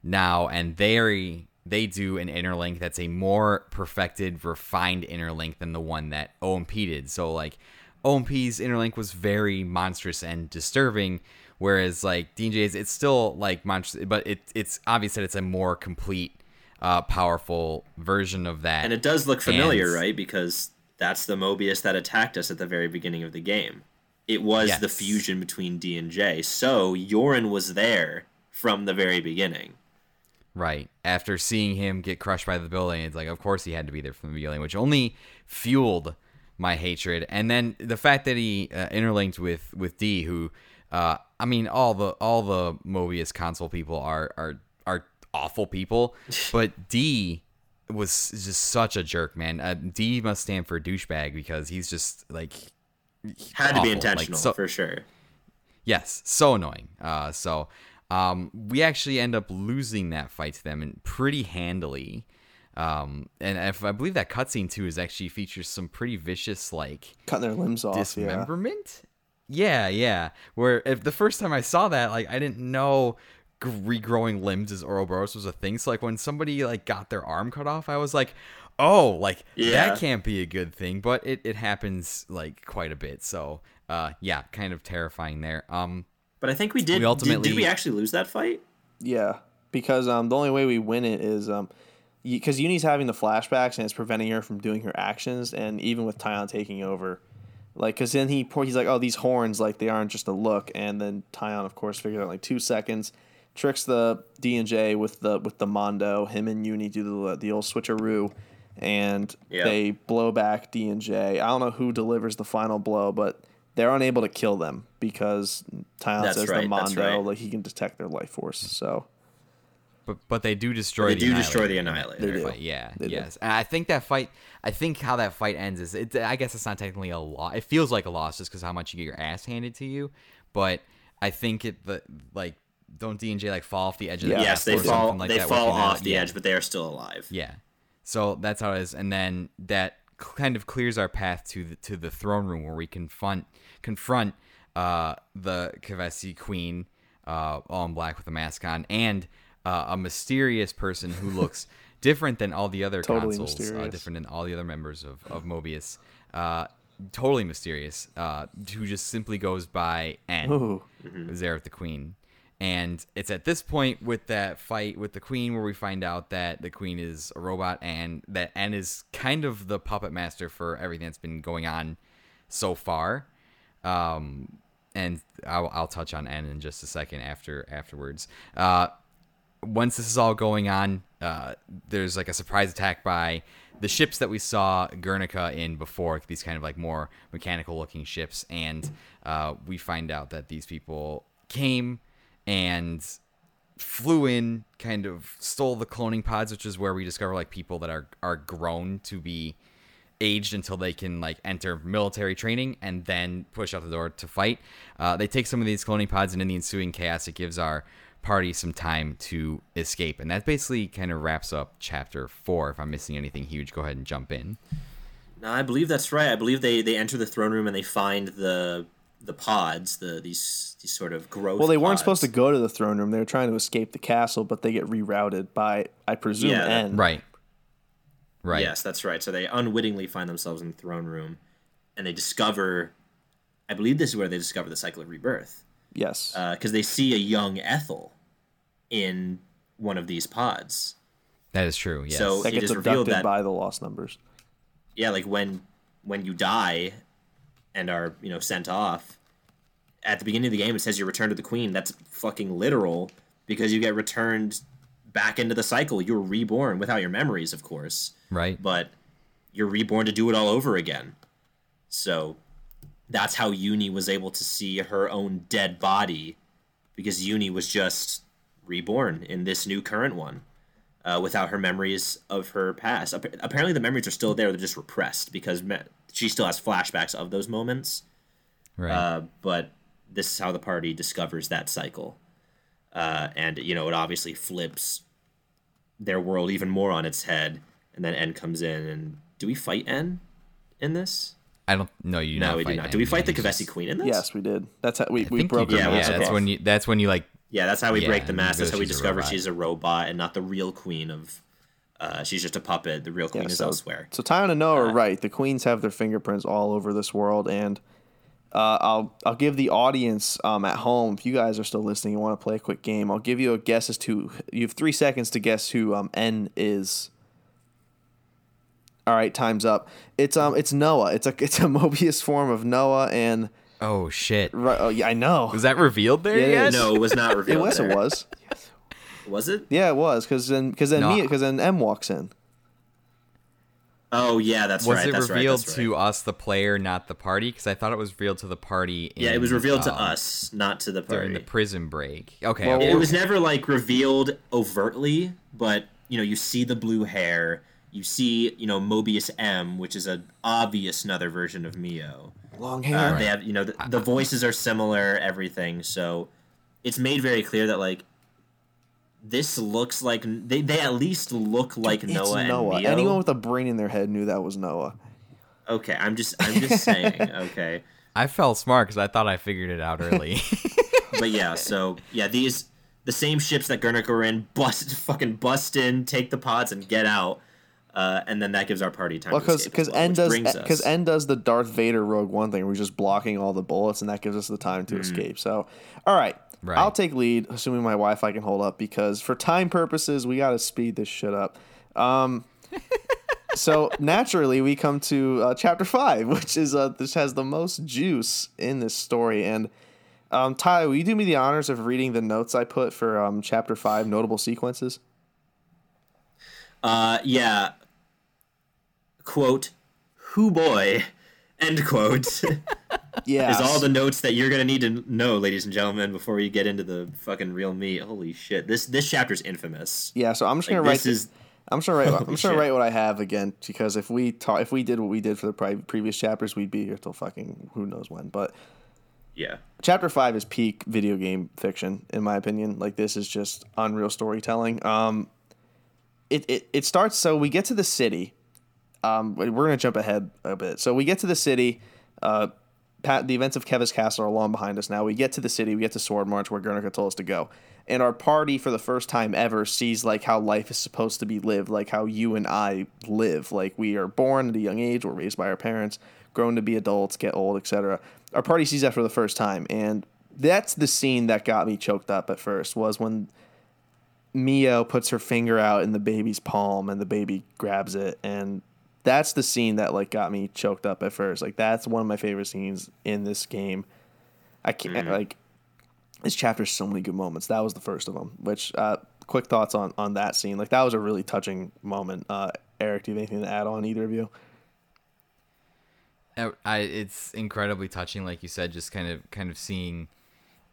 now, and they they do an interlink that's a more perfected, refined interlink than the one that OMP did. So like OMP's interlink was very monstrous and disturbing, whereas like DJ's it's still like monstrous, but it it's obvious that it's a more complete, uh, powerful version of that. And it does look familiar, And- right? Because that's the Moebius that attacked us at the very beginning of the game. It was the fusion between D and J. So Yoran was there from the very beginning. Right. After seeing him get crushed by the building, it's like, of course he had to be there from the beginning, which only fueled my hatred. And then the fact that he uh, interlinked with with D, who, uh, I mean, all the all the Moebius consul people are are are awful people, but D was just such a jerk, man. Uh, D must stand for douchebag because he's just like Had to awful. be Like, intentional so- for sure. Yes, so annoying. Uh, so um, we actually end up losing that fight to them and pretty handily. Um, and if I believe that cutscene too is actually features some pretty vicious like Cutting their limbs off. Yeah. dismemberment. Yeah. yeah, Where if the first time I saw that, like I didn't know regrowing limbs as Ouroboros was a thing. So like when somebody like got their arm cut off, I was like, oh, like Yeah. that can't be a good thing. But it, it happens like quite a bit. So uh, yeah, kind of terrifying there. Um, But I think we did. We did- ultimately- did, we actually lose that fight? Yeah, because um, the only way we win it is um, because Eunie's having the flashbacks and it's preventing her from doing her actions, and even with Taion taking over, like, because then he pour- he's like, oh, these horns, like they aren't just a look, and then Taion, of course, figures out like two seconds, tricks the D and J with the with the Mondo. Him and Eunie do the the old switcheroo, and Yeah. they blow back D and J. I don't know who delivers the final blow, but. They're unable to kill them because Taion says right, the that's Mondo, right. like he can detect their life force. So But but they do destroy. They the do destroy the Annihilator in Annihilator. that They do. fight, Yeah. They do. yes. And I think that fight. I think how that fight ends is. It, I guess it's not technically a loss. It feels like a loss just because how much you get your ass handed to you. But I think it the like don't D and J like fall off the edge of the Yeah. Yes, castle they or fall. like they that, fall off not- the yeah. edge, but they are still alive. Yeah. So that's how it is, and then that kind of clears our path to the to the throne room where we confront confront uh, the Kevesi Queen, uh, all in black with a mask on, and uh, a mysterious person who looks different than all the other Totally consuls, uh, different than all the other members of of Moebius. Uh, totally mysterious. Uh, who just simply goes by N. Ooh. Is there with the queen. And it's at this point with that fight with the queen where we find out that the queen is a robot and that N is kind of the puppet master for everything that's been going on so far. Um, and I'll, I'll touch on N in just a second after afterwards. Uh, once this is all going on, uh, there's like a surprise attack by the ships that we saw Guernica in before, these kind of like more mechanical looking ships. And uh, we find out that these people came and flew in, kind of stole the cloning pods, which is where we discover like people that are, are grown to be aged until they can like enter military training and then push out the door to fight. Uh, they take some of these cloning pods, and in the ensuing chaos, it gives our party some time to escape, and that basically kind of wraps up chapter four. If I'm missing anything huge, go ahead and jump in. No, I believe that's right. I believe they they enter the throne room and they find the the pods, the these these sort of growth. Well, they weren't pods. supposed to go to the throne room. They were trying to escape the castle, but they get rerouted by, I presume, Yeah, N. Right. Right. Yes, that's right. So they unwittingly find themselves in the throne room, and they discover. I believe this is where they discover the cycle of rebirth, Yes. Uh, because they see a young Ethel in one of these pods. That is true. Yes. So- that it gets is revealed that- by the lost numbers. yeah, like when when you die and are you know sent off at the beginning of the game, it says you return to the queen. That's fucking literal because you get returned back into the cycle. You're reborn without your memories, of course, right. but you're reborn to do it all over again. So that's how Eunie was able to see her own dead body because Eunie was just reborn in this new current one uh, without her memories of her past. Apparently, the memories are still there; they're just repressed because me- she still has flashbacks of those moments. right. Uh, but this is how the party discovers that cycle, uh, and you know it obviously flips their world even more on its head. And then N comes in, and do we fight N in this? I don't. No, you. No, not we do not. N. Do we fight the You Kevesi just- Queen in this? Yes, we did. That's how we, I we broke her. Yeah, Yeah, that's off. when you. That's when you like. Yeah, that's how we Yeah, break the mask. That's how we she's a discover she's a robot and not the real queen of. Uh, she's just a puppet. The real queen Yeah, is so, elsewhere. So Taion and Noah are right. The queens have their fingerprints all over this world, and uh, I'll I'll give the audience um, at home, if you guys are still listening and want to play a quick game, I'll give you a guess as to you have three seconds to guess who um, N is. All right, time's up. It's um it's Noah. It's a it's a Moebius form of Noah, and Oh shit. right, oh yeah, I know. Was that revealed there Yeah, yet? No, it was not revealed. It was. there. It was. Was it? Yeah, it was. Because then because then No. then M walks in. Oh yeah, that's Was right. it revealed right, that's to us, the player, not the party? Because I thought it was revealed to the party. In, Yeah, it was revealed to um, us, not to the party. during the prison break. Okay. Well, okay. it was never like revealed overtly, but you know, you see the blue hair, you see, you know, Moebius M, which is an obvious another version of Mio. Long Uh, hair. They have, you know, the, the voices are similar, everything. So it's made very clear that like this looks like they, they at least look like it's Noah, Noah. and Mio. Anyone with a brain in their head knew that was Noah. Okay, I'm just I'm just saying. Okay, I felt smart because I thought I figured it out early. but yeah, so yeah, these the same ships that Gurnik are in bust fucking bust in, take the pods, and get out. Uh, and then that gives our party time. Well, because because well, N does because us- N does the Darth Vader Rogue One thing. We're just blocking all the bullets, and that gives us the time Mm-hmm. to escape. So, all right, Right. I'll take lead, assuming my Wi-Fi can hold up, because for time purposes, we got to speed this shit up. Um, so naturally, we come to uh, chapter five, which is uh, this has the most juice in this story. And um, Ty, will you do me the honors of reading the notes I put for um, chapter five, notable sequences? Uh, yeah. Quote, "Who boy," end quote. Yeah, is all the notes that you're gonna need to know, ladies and gentlemen, before you get into the fucking real meat. Holy shit! This this chapter's infamous. yeah. So I'm just gonna write this is I'm just gonna write. I'm just gonna shit. write what I have again because if we talk, if we did what we did for the pri- previous chapters, we'd be here till fucking who knows when. But yeah. chapter five is peak video game fiction, in my opinion. Like this is just unreal storytelling. Um, it it it starts. So we get to the city. Um, we're gonna jump ahead a bit. So we get to the city. Uh, Pat, the events of Keves Castle are long behind us now. We get to the city, we get to Swordmarch, where Guernica told us to go. And our party, for the first time ever, sees like how life is supposed to be lived, like how you and I live. Like we are born at a young age, we're raised by our parents, grown to be adults, get old, etc. Our party sees that for the first time, and that's the scene that got me choked up at first. Was when Mio puts her finger out in the baby's palm, and the baby grabs it, and that's the scene that like got me choked up at first. Like that's one of my favorite scenes in this game. I can't like this chapter has so many good moments. That was the first of them. Which uh, quick thoughts on on that scene? Like that was a really touching moment. Uh, Eric, do you have anything to add on either of you? I, I- it's incredibly touching, like you said, just kind of kind of seeing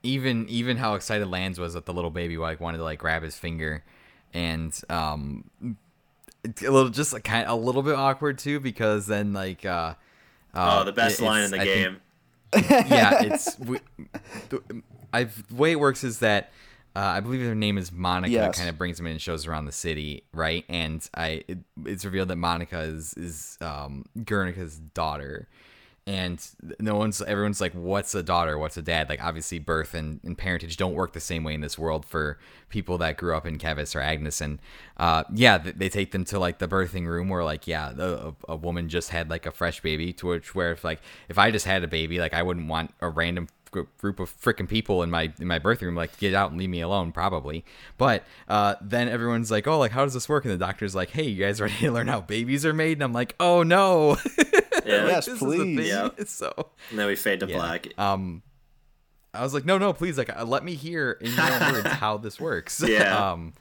even even how excited Lanz was that the little baby like wanted to like grab his finger, and um, it's a little just like, kind a little bit awkward too because then like uh, uh Oh, the best it- line in the I game. think- yeah, it's we, the, I've the way it works is that uh, I believe her name is Monica. Yes. Kind of brings him in and shows around the city, right? And I it, it's revealed that Monica is is um, Guernica's daughter, and no one's everyone's like what's a daughter? What's a dad? Like obviously birth and, and parentage don't work the same way in this world for people that grew up in Keves or Agnus. And uh, yeah they take them to like the birthing room where like yeah a, a, woman just had like a fresh baby to which where if like if I just had a baby like I wouldn't want a random group of freaking people in my in my birth room like get out and leave me alone probably but uh, then everyone's like oh like how does this work and the doctor's like hey you guys ready to learn how babies are made and i'm like oh no Yeah. yes, please. Yeah. So and then we fade to yeah. black. Um, I was like, no, no, please, like, uh, let me hear in your own words how this works. Yeah. um,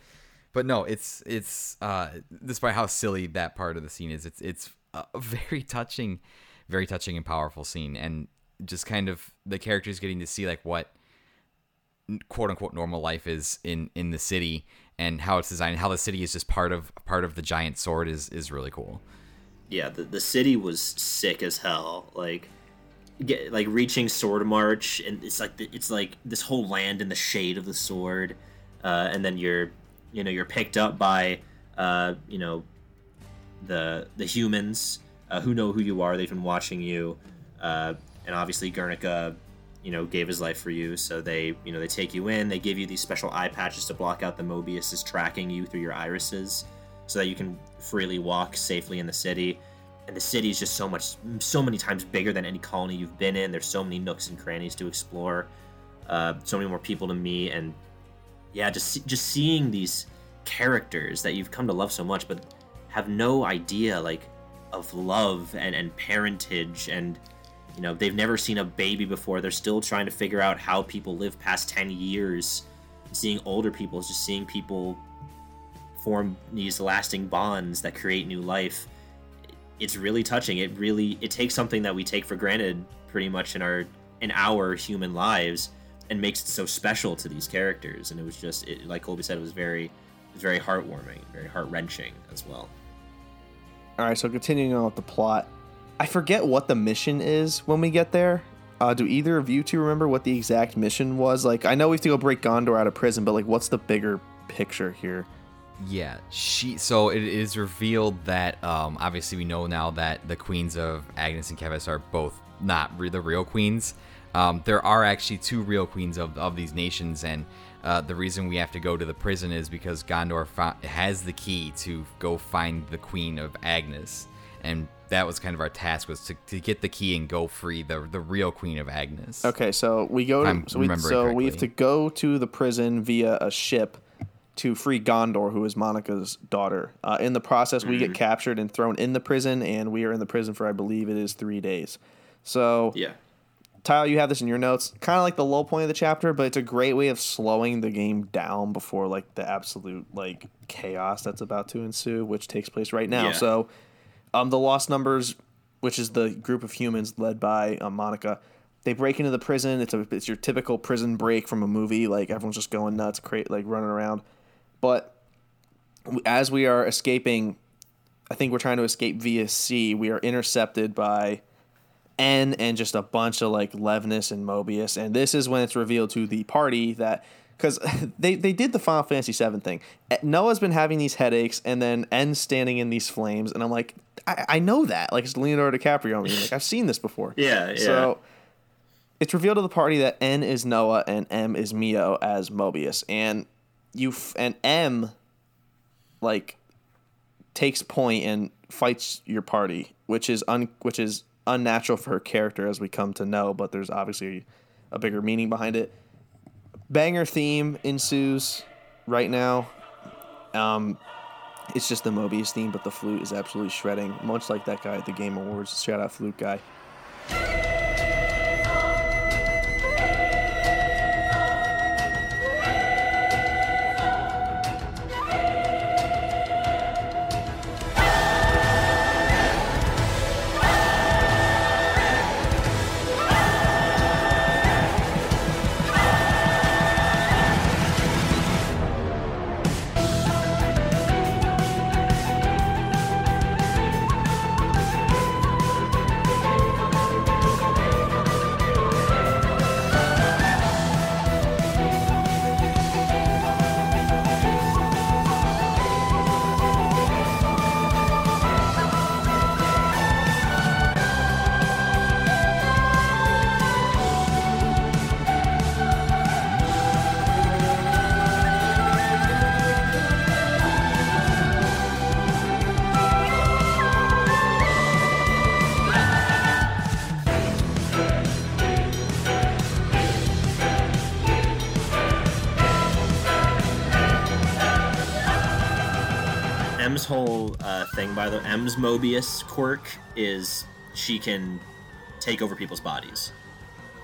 but no, it's it's uh, despite how silly that part of the scene is, it's it's a very touching, very touching and powerful scene, and just kind of the characters getting to see like what quote unquote normal life is in in the city and how it's designed how the city is just part of part of the giant sword is is really cool yeah, the, the city was sick as hell. Like, get like reaching Swordmarch, and it's like the, it's like this whole land in the shade of the sword, uh, and then you're, you know, you're picked up by, uh, you know, the the humans uh, who know who you are. They've been watching you, uh, and obviously Guernica, you know, gave his life for you. So they, you know, they take you in. They give you these special eye patches to block out the Moebius is tracking you through your irises so that you can freely walk safely in the city. And the city is just so much, so many times bigger than any colony you've been in. There's so many nooks and crannies to explore, uh, so many more people to meet, and yeah, just just seeing these characters that you've come to love so much, but have no idea like of love and and parentage and you know they've never seen a baby before. They're still trying to figure out how people live past 10 years. Seeing older people just seeing people form these lasting bonds that create new life it's really touching. It really it takes something that we take for granted pretty much in our in our human lives and makes it so special to these characters. And it was just it, like colby said it was very it was very heartwarming very heart-wrenching as well. All right so continuing on with the plot i forget what the mission is when we get there uh, do either of you two remember what the exact mission was like i know we have to go break ghondor out of prison but like what's the bigger picture here yeah, she. So it is revealed that um, obviously we know now that the queens of Agnus and Keves are both not re- the real queens. Um, there are actually two real queens of, of these nations, and uh, the reason we have to go to the prison is because Ghondor has the key to go find the queen of Agnus, and that was kind of our task was to, to get the key and go free the the real queen of Agnus. Okay, so we go. To, so we, so we have to go to the prison via a ship to free Ghondor, who is Monica's daughter. Uh, in the process, mm-hmm. we get mm. captured and thrown in the prison, and we are in the prison for, I believe, it is three days. So, yeah. Tyler, you have this in your notes, kind of like the low point of the chapter, but it's a great way of slowing the game down before like the absolute like chaos that's about to ensue, which takes place right now. Yeah. So, um, the Lost Numbers, which is the group of humans led by um, Monica, they break into the prison. It's a it's your typical prison break from a movie. Like everyone's just going nuts, create like running around. But as we are escaping, I think we're trying to escape via sea. We are intercepted by N and just a bunch of like Levnis and Moebius. And this is when it's revealed to the party that because they, they did the Final Fantasy VII thing. Noah's been having these headaches, and then N standing in these flames, and I'm like, I, I know that. Like it's Leonardo DiCaprio. I mean, like I've seen this before. Yeah, yeah. So it's revealed to the party that N is Noah and M is Mio as Moebius, and you f- and M like takes point and fights your party, which is un which is unnatural for her character as we come to know, but there's obviously a bigger meaning behind it. Banger theme ensues right now. Um, it's just the Moebius theme, but the flute is absolutely shredding, much like that guy at the Game Awards. Shout out flute guy. Moebius quirk is she can take over people's bodies.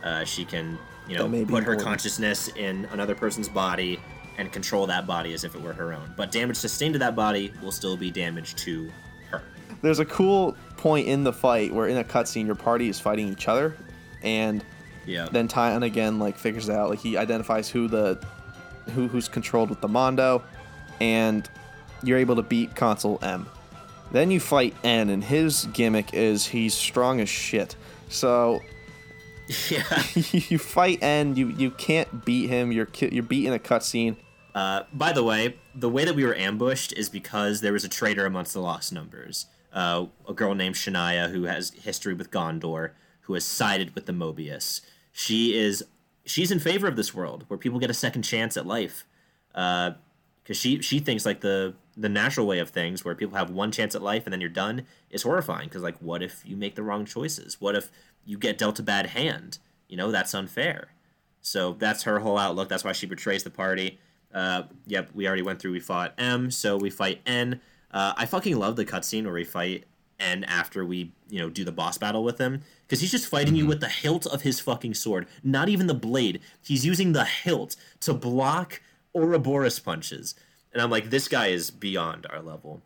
Uh, she can, you know, put her consciousness in another person's body and control that body as if it were her own. But damage sustained to that body will still be damage to her. There's a cool point in the fight where in a cutscene your party is fighting each other, and Yeah. then Taion again like figures out like he identifies who the who who's controlled with the Mondo, and you're able to beat Consul M. Then you fight N, and his gimmick is he's strong as shit. So yeah. you fight N, you you can't beat him. You're ki- you're beating a cutscene. Uh, by the way, the way that we were ambushed is because there was a traitor amongst the lost numbers. Uh, a girl named Shania who has history with Ghondor, who has sided with the Moebius. She is she's in favor of this world where people get a second chance at life, because she she thinks like the the natural way of things where people have one chance at life and then you're done is horrifying. Because like, what if you make the wrong choices? What if you get dealt a bad hand? You know that's unfair. So that's her whole outlook. That's why she betrays the party. Uh, yep, we already went through. We fought M, so we fight N. Uh, I fucking love the cutscene where we fight N after we, you know, do the boss battle with him because he's just fighting you with the hilt of his fucking sword, not even the blade. He's using the hilt to block Ouroboros punches, and I'm like, this guy is beyond our level.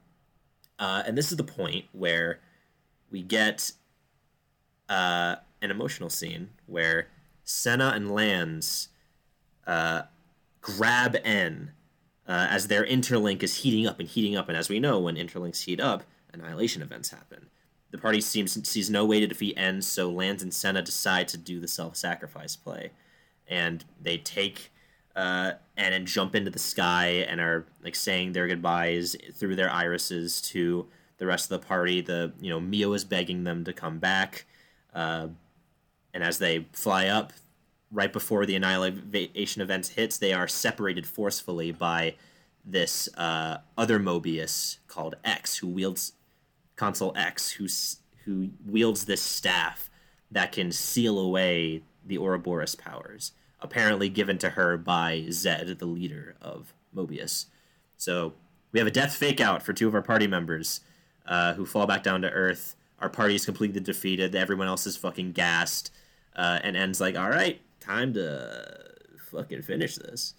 Uh, and this is the point where we get uh, an emotional scene where Sena and Lanz uh, grab N uh, as their interlink is heating up and heating up. And as we know, when interlinks heat up, annihilation events happen. The party seems sees no way to defeat N, so Lanz and Sena decide to do the self-sacrifice play, and they take uh, and jump into the sky and are like saying their goodbyes through their irises to the rest of the party. The you know Mio is begging them to come back. Uh, and as they fly up, right before the annihilation event hits, they are separated forcefully by this uh, other Moebius called X, who wields Consul X, who who wields this staff that can seal away the Ouroboros powers, apparently given to her by Zed, the leader of Moebius. So we have a death fake out for two of our party members uh, who fall back down to Earth. Our party is completely defeated. Everyone else is fucking gassed. Uh, and ends like, all right, time to fucking finish this.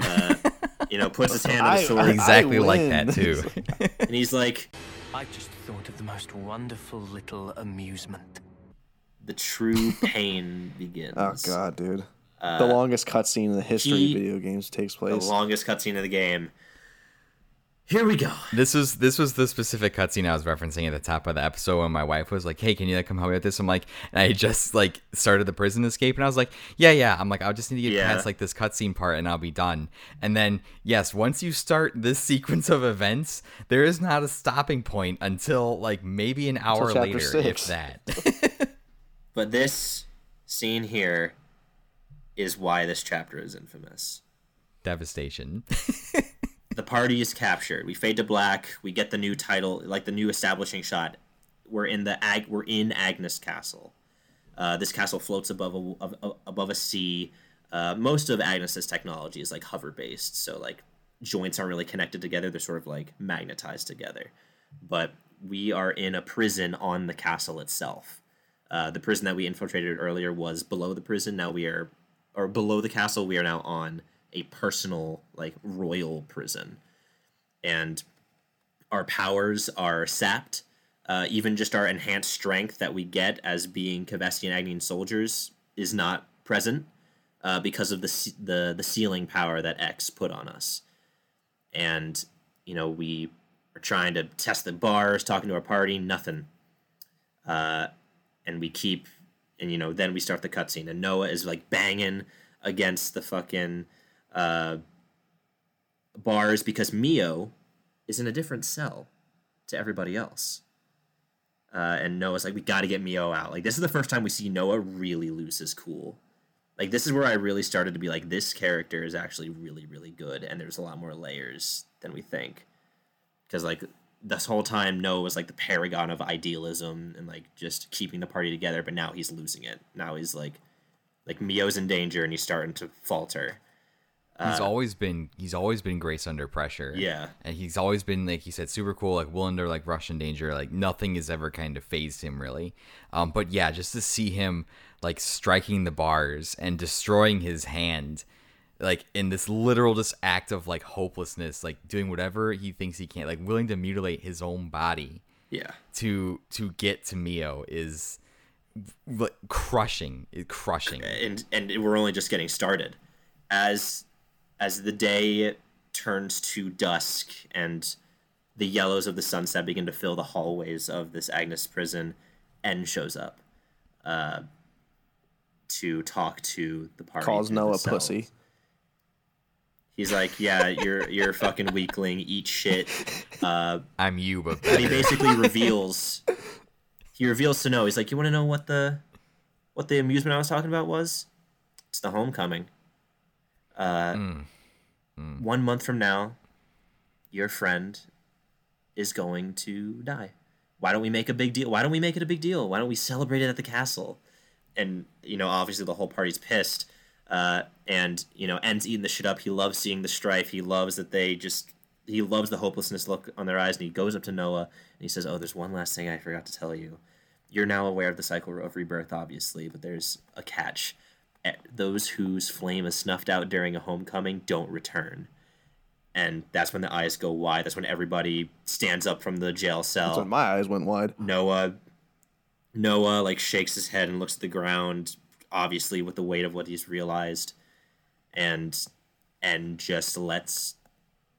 Uh, you know, puts his hand on the sword, I- Exactly like that too. and he's like, I just thought of the most wonderful little amusement. the true pain begins. Oh god, dude. The uh, longest cutscene in the history he- of video games takes place. The longest cutscene of the game. Here we go. This was this was the specific cutscene I was referencing at the top of the episode when my wife was like, "Hey, can you like come help me with this?" I'm like, and I just like started the prison escape, and I was like, "Yeah, yeah." I'm like, "I'll just need to get Yeah. past like this cutscene part, and I'll be done." And then, yes, once you start this sequence of events, there is not a stopping point until like maybe an hour chapter later, if that. But this scene here is why this chapter is infamous. Devastation. the party is captured. We fade to black. We get the new title, like the new establishing shot. We're in the Ag. We're in Agnus Castle. Uh, this castle floats above a of- above a sea. Uh, most of Agnus's technology is like hover based, so like joints aren't really connected together. They're sort of like magnetized together. But we are in a prison on the castle itself. Uh, the prison that we infiltrated earlier was below the prison. Now we are, or below the castle, we are now on a personal, like royal prison, and our powers are sapped. Uh, even just our enhanced strength that we get as being Kavestian Agnian soldiers is not present uh, because of the the the ceiling power that X put on us, and you know we are trying to test the bars, talking to our party, nothing. Uh, and we keep, and you know, then we start the cutscene, and Noah is like banging against the fucking uh, bars because Mio is in a different cell to everybody else. Uh, and Noah's like, we got to get Mio out. Like, this is the first time we see Noah really lose his cool. Like, this is where I really started to be like, this character is actually really, really good, and there's a lot more layers than we think. Because, like, this whole time, Noah was like the paragon of idealism and like just keeping the party together, but now he's losing it. Now he's like, like Mio's in danger and he's starting to falter. he's always been he's always been grace under pressure. Yeah. and he's always been like he said, super cool, like willing to like rush in danger. Like nothing has ever kind of phased him really. Um, but yeah, just to see him like striking the bars and destroying his hand. Like in this literal just act of like hopelessness, like doing whatever he thinks he can, like willing to mutilate his own body Yeah. to to get to Mio is like crushing, it crushing. and and we're only just getting started as as the day turns to dusk and the yellows of the sunset begin to fill the hallways of this agnus prison n shows up uh to talk to the party Calls Noah pussy. He's like yeah you're you're a fucking weakling. Eat shit. Uh I'm you, but and he basically reveals he reveals to know he's like you want to know what the what the amusement i was talking about was? It's the homecoming. Uh one month from now your friend is going to die. Why don't we make a big deal why don't we make it a big deal? Why don't we celebrate it at the castle? And you know obviously the whole party's pissed uh, and you know ends eating the shit up. He loves seeing the strife. He loves that they just he loves the hopelessness look on their eyes and he goes up to noah and he says oh there's one last thing i forgot to tell you. You're now aware of the cycle of rebirth obviously but there's a catch. Those whose flame is snuffed out during a homecoming don't return. And that's when the eyes go wide. That's when everybody stands up from the jail cell. That's when my eyes went wide. Noah Noah like shakes his head and looks at the ground, obviously with the weight of what he's realized, and and just lets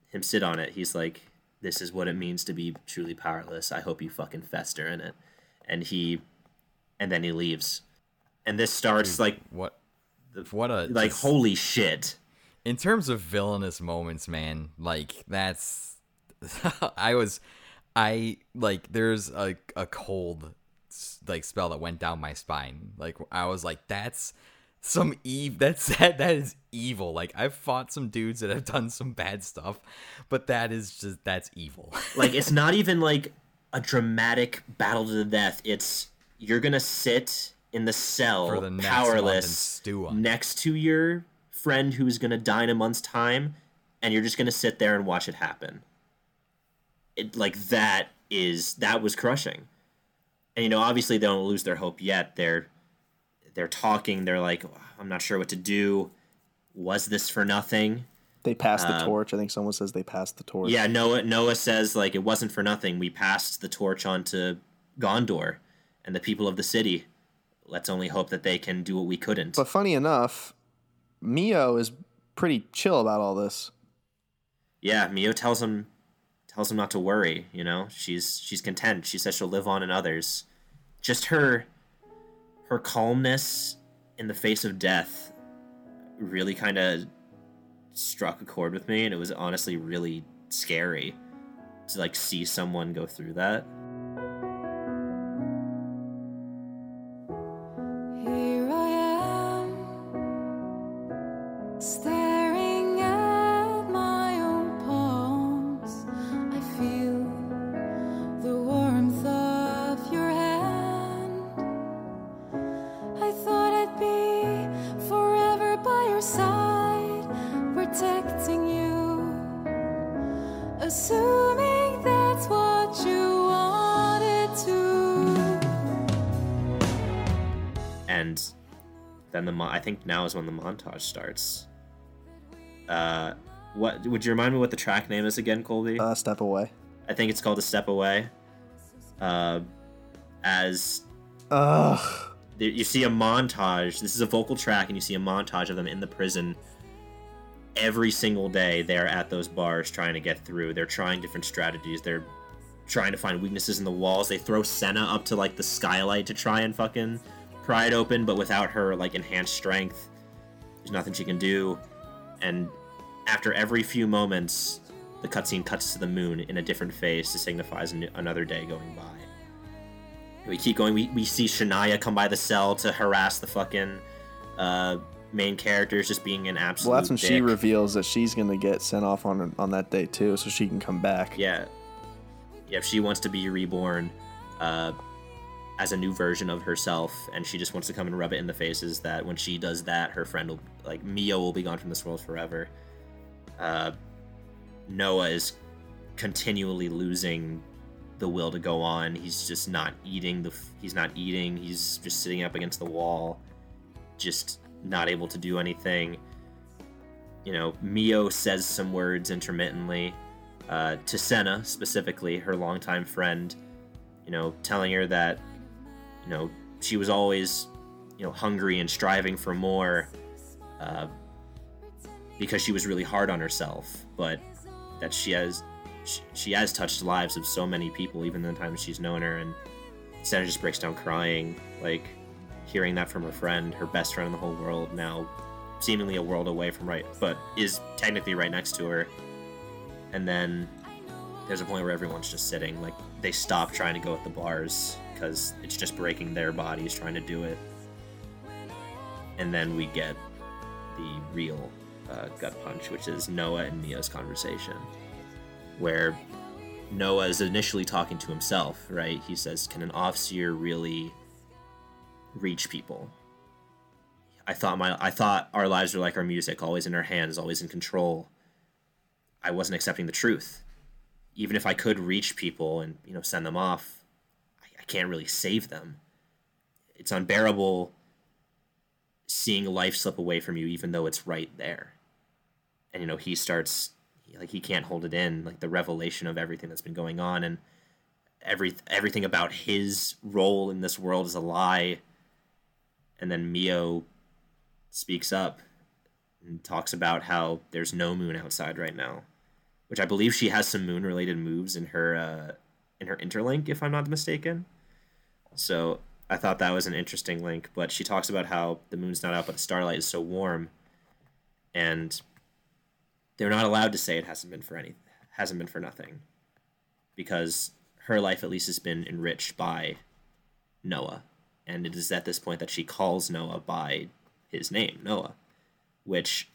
him sit on it. He's like, This is what it means to be truly powerless. I hope you fucking fester in it. And he and then he leaves. And this starts like what what a like just- holy shit. in terms of villainous moments, man, like that's I was I like there's a a cold like spell that went down my spine. Like I was like that's some eve that's that that is evil. Like I've fought some dudes that have done some bad stuff, but that is just that's evil. like it's not even like a dramatic battle to the death. It's you're gonna sit in the cell For the next powerless next to your friend who's gonna die in a month's time, and you're just gonna sit there and watch it happen. It like that is that was crushing. And you know, obviously they don't lose their hope yet. They're they're talking, they're like, I'm not sure what to do. Was this for nothing? They passed the torch. I think someone says they passed the torch. Um, Yeah, Noah Noah says like it wasn't for nothing. We passed the torch on to Ghondor and the people of the city. Let's only hope that they can do what we couldn't. But funny enough, Mio is pretty chill about all this. yeah, Mio tells him tells him not to worry, you know? She's she's content. She says she'll live on in others. Just her her calmness in the face of death really kind of struck a chord with me and it was honestly really scary to like see someone go through that. Mo- I think now is when the montage starts. Uh, what would you remind me what the track name is again, Colby? Uh, step away. I think it's called "A Step Away." Uh, as Ugh. there- you see a montage. This is a vocal track, and you see a montage of them in the prison. Every single day, they're at those bars trying to get through. They're trying different strategies. They're trying to find weaknesses in the walls. They throw Sena up to like the skylight to try and fucking pry it open, but without her like enhanced strength, there's nothing she can do. And after every few moments, the cutscene cuts to the moon in a different phase to signify another day going by. We keep going. We, we see Shania come by the cell to harass the fucking uh, main characters, just being an absolute. Well, that's when she reveals that she's gonna get sent off on on that day too, so she can come back. Yeah. Yeah, if she wants to be reborn uh, as a new version of herself, and she just wants to come and rub it in the faces that when she does that, her friend will, like, Mio will be gone from this world forever. uh, Noah is continually losing the will to go on. He's just not eating the. He's not eating. He's just sitting up against the wall, just not able to do anything. You know, Mio says some words intermittently uh, to Sena specifically, her longtime friend. You know, telling her that you know she was always you know hungry and striving for more uh, because she was really hard on herself, but that she has she, she has touched lives of so many people even the times she's known her and Sena just breaks down crying like hearing that from her friend her best friend in the whole world now seemingly a world away from right but is technically right next to her. And then there's a point where everyone's just sitting like they stop trying to go at the bars because it's just breaking their bodies trying to do it. And then we get the real uh, gut punch which is noah and mio's conversation where noah is initially talking to himself right? He says can an off-seer really reach people? I thought my i thought our lives were like our music always in our hands always in control. I wasn't accepting the truth. Even if I could reach people and you know send them off, can't really save them. It's unbearable seeing life slip away from you, even though it's right there. And you know he starts like he can't hold it in, like the revelation of everything that's been going on and every everything about his role in this world is a lie. And then Mio speaks up and talks about how there's no moon outside right now which I believe she has some moon related moves in her uh, in her interlink, if I'm not mistaken. So I thought that was an interesting link. But she talks about how the moon's not out, but the starlight is so warm, and they're not allowed to say it hasn't been for any hasn't been for nothing, because her life at least has been enriched by Noah, and it is at this point that she calls Noah by his name, Noah, which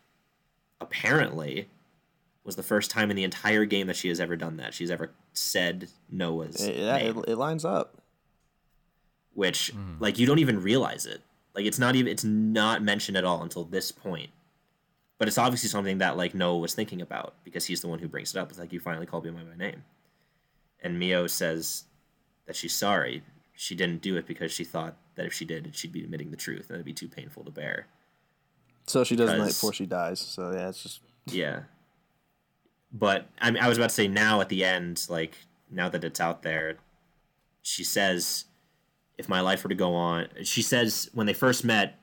apparently was the first time in the entire game that she has ever done that. She's ever said Noah's yeah, it, it lines up. Which mm. like you don't even realize it. Like it's not even it's not mentioned at all until this point. But it's obviously something that like Noah was thinking about because he's the one who brings it up. It's like you finally called me by my name. And Mio says that she's sorry. She didn't do it because she thought that if she did, she'd be admitting the truth and it'd be too painful to bear. So she does the night before she dies. So yeah, it's just Yeah. But I mean, I was about to say now at the end, like now that it's out there, she says, "If my life were to go on," she says when they first met,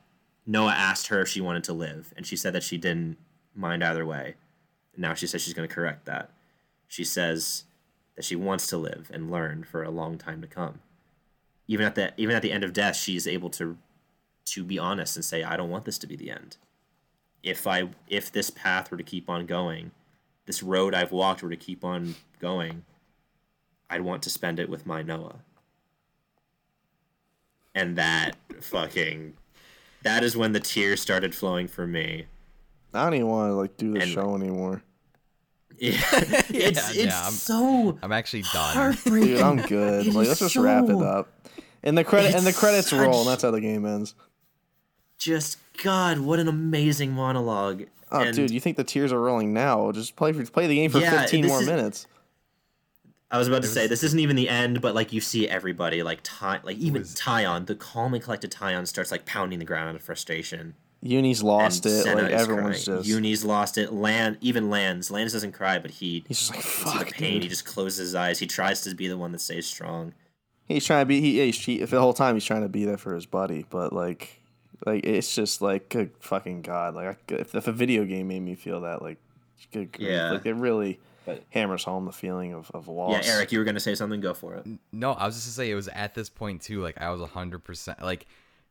Noah asked her if she wanted to live, and she said that she didn't mind either way. Now she says she's going to correct that. She says that she wants to live and learn for a long time to come. Even at the even at the end of death, she's able to to be honest and say, "I don't want this to be the end." if I if this path were to keep on going, this road I've walked were to keep on going, I'd want to spend it with my Noah. And that fucking that is when the tears started flowing for me. I don't even want to like do the And- show anymore. Yeah, it's Yeah, it's yeah, I'm- so I'm actually done. heartbreaking. Dude, I'm good. It like let's just wrap it up. And the credit and the It's credits roll, and that's how the game ends. Just God, what an amazing monologue. Oh, And dude, you think the tears are rolling now? Just play for, play the game for Yeah, 15 more is- minutes. I was about to say this isn't even the end, but like you see everybody like Ty, like even was- Taion, the calm and collected Taion starts like pounding the ground out of frustration. Eunie's lost and it. Sena Like everyone's crying. just Eunie's lost it. Land even Lanz. Lanz doesn't cry, but he he's just like fuck, pain. dude. He just closes his eyes. He tries to be the one that stays strong. He's trying to be. He, he's he, the whole time he's trying to be there for his buddy, but like, like it's just like good fucking god. Like I- if, if a video game made me feel that, like, good grief, Yeah. like it really But- hammers home the feeling of of loss. Yeah, Eric, you were gonna say something. Go for it. No, I was just to say it was at this point too. Like I was hundred percent like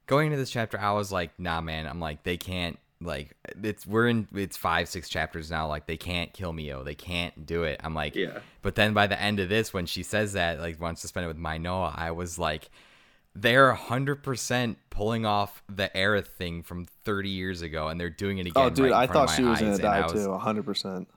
going into this chapter. I was like, nah, man. I'm like they can't like it's we're in it's five six chapters now. Like they can't kill Mio. They can't do it. I'm like, Yeah. But then by the end of this, when she says that like wants to spend it with my Noah, I was like. They're hundred percent pulling off the Aerith thing from thirty years ago, and they're doing it oh, again. Oh, dude, right in I front of thought she was gonna eyes, and I die was- too. hundred percent.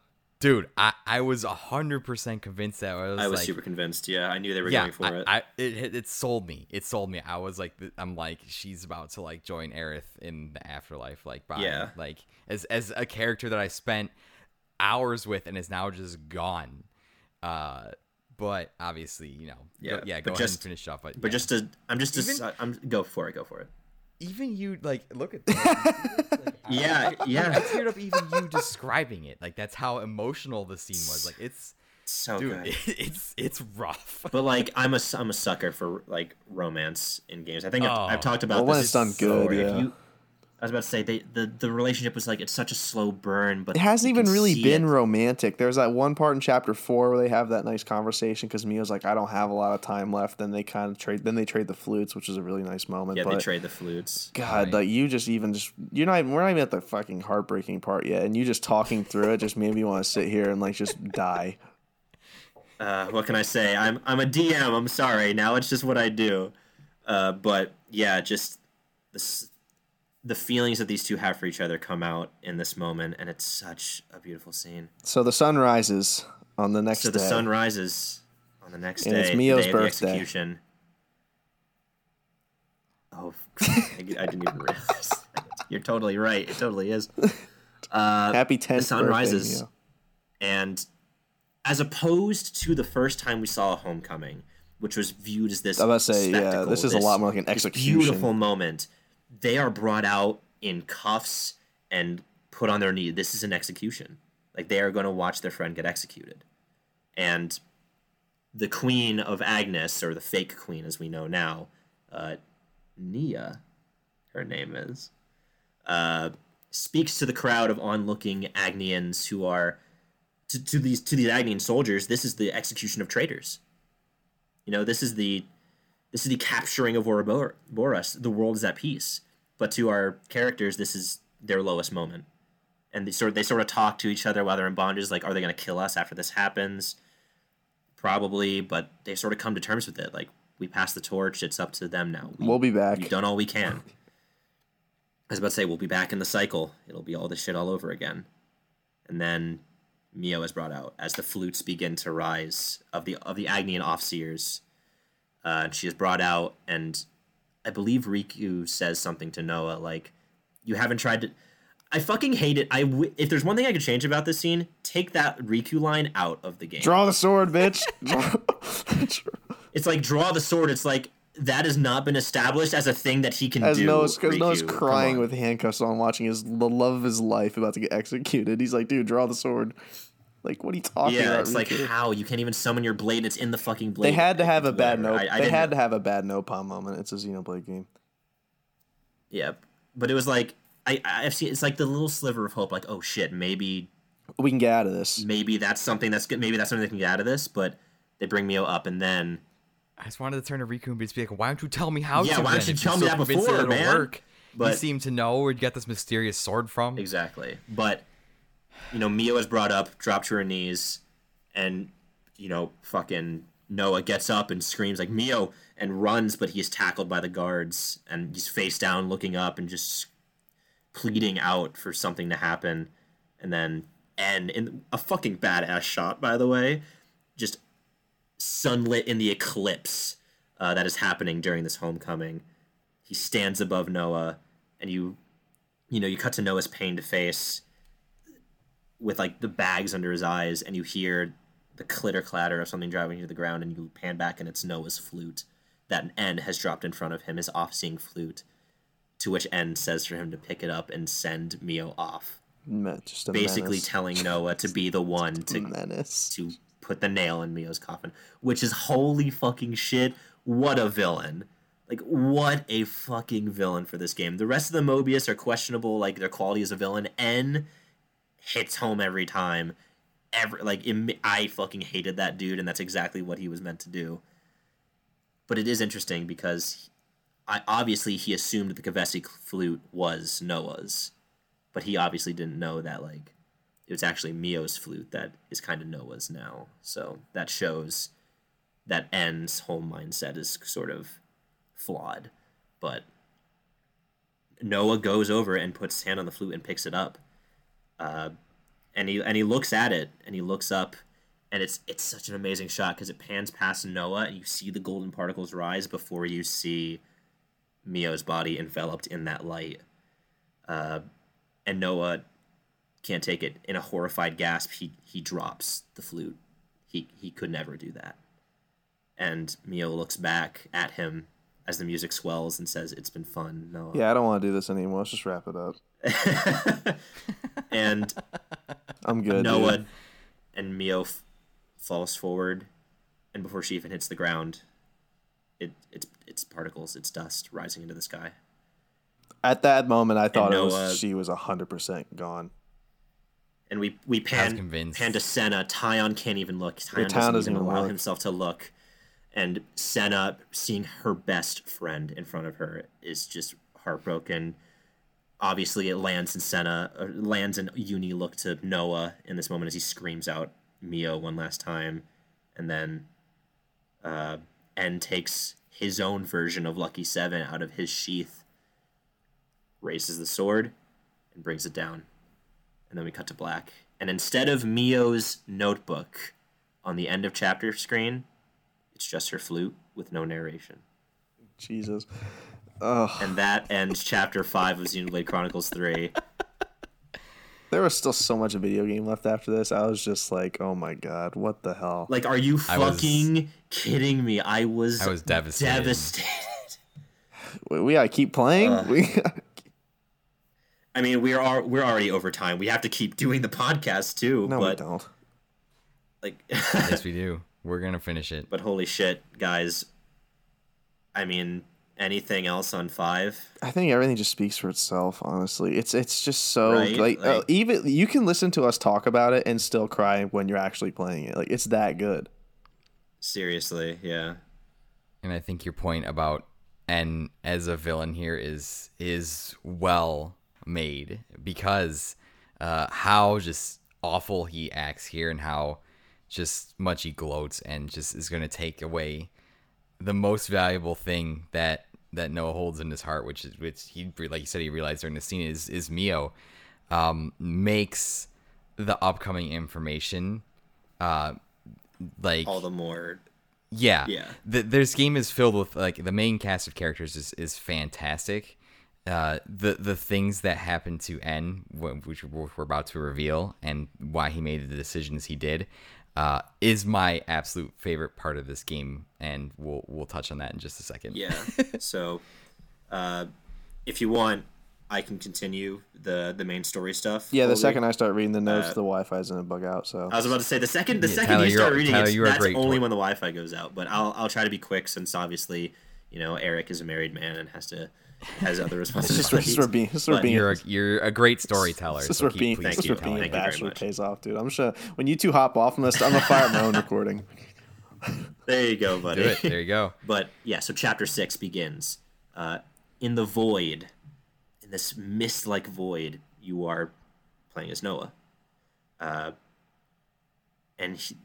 Dude, I, I was hundred percent convinced that I was, I was like, super convinced. Yeah, I knew they were yeah, going for I, it. I, it, it sold me. It sold me. I was like, I'm like, she's about to like join Aerith in the afterlife. Like, by, Yeah. like as as a character that I spent hours with and is now just gone. Uh, but obviously, you know, Yeah, go, yeah, go ahead just- and finish off. But, But yeah. just to, I'm just, Even- to, I'm go for it, go for it. Even you like look at this. Like, Yeah, I yeah, teared up even you describing it. Like that's how emotional the scene was. Like it's so dude, good. it's it's rough. But like, I'm a, I'm a sucker for like romance in games. I think I've, Oh. I've talked about Well, when this it's done before. good, If yeah. you- I was about to say they, the the relationship was like it's such a slow burn, but It hasn't even really been it. romantic. There's that one part in chapter four where they have that nice conversation because Mio's like, "I don't have a lot of time left." Then they kind of trade. Then they trade the flutes, which is a really nice moment. Yeah, but they trade the flutes. God, like you just even just you're not even we're not even at the fucking heartbreaking part yet, and you just talking through it just made me want to sit here and like just die. uh, what can I say? I'm I'm a DM. I'm sorry. Now it's just what I do. Uh, but yeah, just this, the feelings that these two have for each other come out in this moment, and it's such a beautiful scene. So the sun rises on the next So the day. sun rises on the next And day, it's Mio's day of the birthday. execution. Oh, I, I didn't even realize. You're totally right. It totally is. Uh, Happy tenth the sun birthday, rises. Mio. and as opposed to the first time we saw a Homecoming, which was viewed as this, I was about to say, yeah, this is a lot more like an this execution. beautiful moment. They are brought out in cuffs and put on their knee. This is an execution. Like they are going to watch their friend get executed, and the Queen of Agnus, or the fake Queen as we know now, uh, Nia, her name is, uh, speaks to the crowd of onlooking Agnians who are to, to these to these Agnian soldiers. This is the execution of traitors. You know, this is the this is the capturing of Ouroboros. The world is at peace. But to our characters, this is their lowest moment. And they sort of, they sort of talk to each other while they're in bondage, like, are they going to kill us after this happens? Probably, but they sort of come to terms with it. Like, we pass the torch. It's up to them now. We, We'll be back. We've done all we can. I was about to say we'll be back in the cycle. It'll be all this shit all over again. And then Mio is brought out as the flutes begin to rise of the of the Agnian offseers. Uh, and she is brought out, and I believe Riku says something to Noah like, "You haven't tried to." I fucking hate it. I w- if there's one thing I could change about this scene, take that Riku line out of the game. Draw the sword, bitch. It's like draw the sword. It's like that has not been established as a thing that he can As do. Noah's, because Noah's. Crying with handcuffs on, watching his the love of his life about to get executed. He's like, dude, draw the sword. Like, what are you talking Yeah, about? Yeah, it's like how you can't even summon your blade. It's in the fucking blade. they had to have a bad Whatever. no. I- I they didn't- had to have a bad no palm moment. It's a Xenoblade game. Yeah, but it was like I I've seen it's like the little sliver of hope. Like oh shit, maybe We can get out of this. maybe that's something that's good. Maybe that's something they can get out of this. But they bring Mio up, and then I just wanted to turn to Riku and just be like, "Why don't you tell me how Yeah, to?" why don't you tell you're me so that before, it'll man? Work. you But- seem to know where you get this mysterious sword from. exactly. But you know, Mio is brought up, dropped to her knees, and you know, fucking Noah gets up and screams like Mio and runs, but he's tackled by the guards and he's face down, looking up and just pleading out for something to happen. And then N in a fucking badass shot, by the way, just sunlit in the eclipse uh, that is happening during this homecoming. He stands above Noah, and you, you know, you cut to Noah's pained face with like the bags under his eyes, and you hear the clitter clatter of something driving to the ground, and you pan back, and it's Noah's flute that N has dropped in front of him, his off-seeing flute, to which N says for him to pick it up and send Mio off, basically menace. telling Noah to be the one to menace. to put the nail in Mio's coffin, which is holy fucking shit. What a villain. Like, what a fucking villain for this game. The rest of the Moebius are questionable, like, their quality as a villain. N hits home every time. Every, like, im- I fucking hated that dude, and that's exactly what he was meant to do. But it is interesting because I, obviously he assumed the Kevesi flute was Noah's, but he obviously didn't know that, like, it was actually Mio's flute that is kind of Noah's now. So that shows that N's whole mindset is sort of flawed. But Noah goes over and puts his hand on the flute and picks it up. Uh, and he and he looks at it and he looks up and it's it's such an amazing shot because it pans past Noah and you see the golden particles rise before you see Mio's body enveloped in that light. Uh, and Noah can't take it. In a horrified gasp, he he drops the flute. He he could never do that. And Mio looks back at him as the music swells and says, "It's been fun." Noah." Yeah, I don't want to do this anymore. Let's just wrap it up. And I'm good. Noah dude. and Mio f- falls forward, and before she even hits the ground, it it's it's particles, it's dust rising into the sky. At that moment, I thought it Noah- was she was hundred percent gone. And we we pan convinced. pan to Sena. Taion can't even look. Taion Taion doesn't, doesn't even even allow look. himself to look. And Sena, seeing her best friend in front of her, is just heartbroken. Obviously, it Lanz in Sena, Lanz in Eunie look to Noah in this moment as he screams out Mio one last time, and then uh, N takes his own version of Lucky Seven out of his sheath, raises the sword, and brings it down. And then we cut to black. And instead of Mio's notebook on the end of chapter screen, it's just her flute with no narration. Jesus. Ugh. And that ends chapter five of Xenoblade Chronicles 3. There was still so much video game left after this. I was just like, oh my god, what the hell? Like, are you I was- fucking kidding me? I was I was devastated. devastated. we, we gotta keep playing. we I mean, we're we're already over time. We have to keep doing the podcast too. no, we but don't. like, yes, we do. We're gonna finish it. but holy shit, guys! I mean, anything else on five? I think everything just speaks for itself. Honestly, it's it's just so Right, like, uh, like- even you can listen to us talk about it and still cry when you're actually playing it. Like it's that good. Seriously, yeah. And I think your point about N as a villain here is is well made because uh, how just awful he acts here and how just much he gloats and just is going to take away the most valuable thing that that Noah holds in his heart, which is which he like you said he realized during the scene is is Mio, um, makes the upcoming information uh like All the more yeah. Yeah. The, this game is filled with like the main cast of characters is, is fantastic. Uh, the the things that happened to N, which we're about to reveal, and why he made the decisions he did, uh, is my absolute favorite part of this game, and we'll we'll touch on that in just a second. Yeah. so, uh, if you want, I can continue the the main story stuff. Yeah, the Colby. second I start reading the notes, Uh, the Wi-Fi's gonna bug out. So I was about to say the second the Yeah, second Tyler, you start you're- reading Tyler, it, you're that's great only tor- when the Wi-Fi goes out. But I'll I'll try to be quick since obviously you know Eric is a married man and has to has other this is where, this responsibilities. is where being this is But being You're a, you're a great storyteller. this is so where keep, being please this is Thank keep being a telling. Thank you very bachelor pays off, dude. I'm sure when you two hop off, I'm gonna I'm gonna fire my own recording. there you go, buddy. Do it. There you go. But yeah, so chapter six begins. Uh, in the void, in this mist-like void, you are playing as Noah. Uh, and he,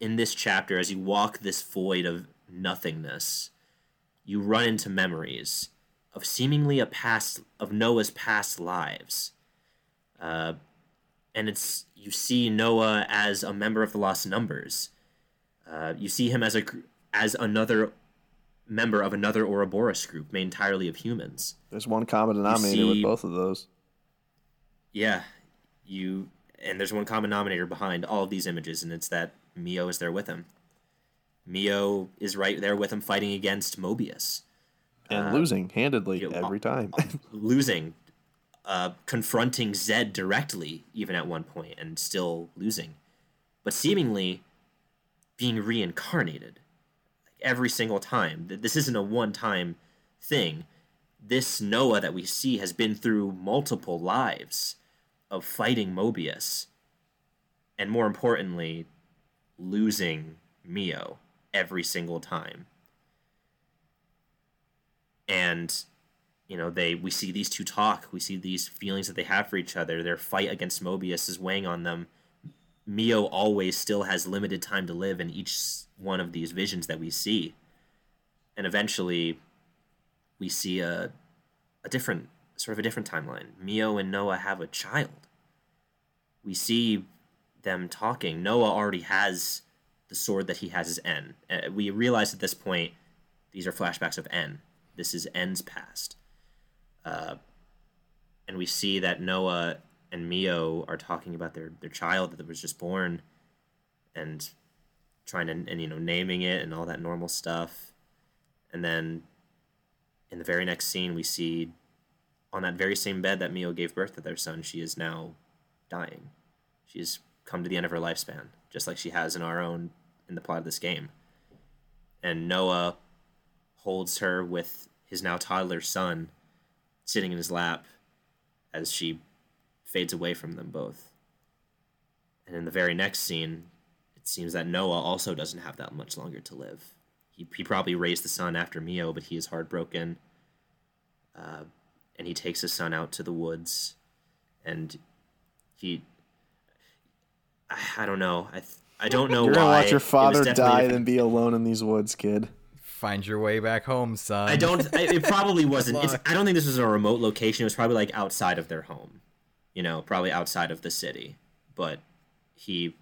in this chapter, as you walk this void of nothingness, you run into memories of seemingly a past of Noah's past lives. Uh, and it's you see Noah as a member of the Lost Numbers. Uh, you see him as a as another member of another Ouroboros group made entirely of humans. There's one common denominator with both of those. Yeah, you and there's one common denominator behind all of these images, and it's that Mio is there with him. Mio is right there with him, fighting against Moebius, And losing handedly every time. losing, uh, confronting Zed directly, even at one point, and still losing, but seemingly being reincarnated like, every single time. Th- This isn't a one-time thing. This Noah that we see has been through multiple lives of fighting Moebius, and more importantly, losing Mio every single time. And you know, they we see these two talk, we see these feelings that they have for each other. Their fight against Moebius is weighing on them. Mio always still has limited time to live in each one of these visions that we see. And eventually we see a a different sort of a different timeline. Mio and Noah have a child. We see them talking. Noah already has the sword that he has as N. Uh, we realize at this point these are flashbacks of N. This is N's past. Uh, and we see that Noah and Mio are talking about their their child that was just born, and trying to and you know naming it and all that normal stuff, and then in the very next scene we see on that very same bed that Mio gave birth to their son, she is now dying. She has come to the end of her lifespan, just like she has in our own in the plot of this game. And Noah holds her with his now toddler son sitting in his lap as she fades away from them both. And in the very next scene, it seems that Noah also doesn't have that much longer to live. He, he probably raised the son after Mio, but he is heartbroken. Uh, and he takes his son out to the woods. And he. I, I don't know. I, I don't know You're why. gonna watch your father die a- than be alone in these woods, kid. Find your way back home, son. I don't. I, it probably wasn't. It's. I don't think this was a remote location. It was probably like outside of their home, you know, probably outside of the city. But he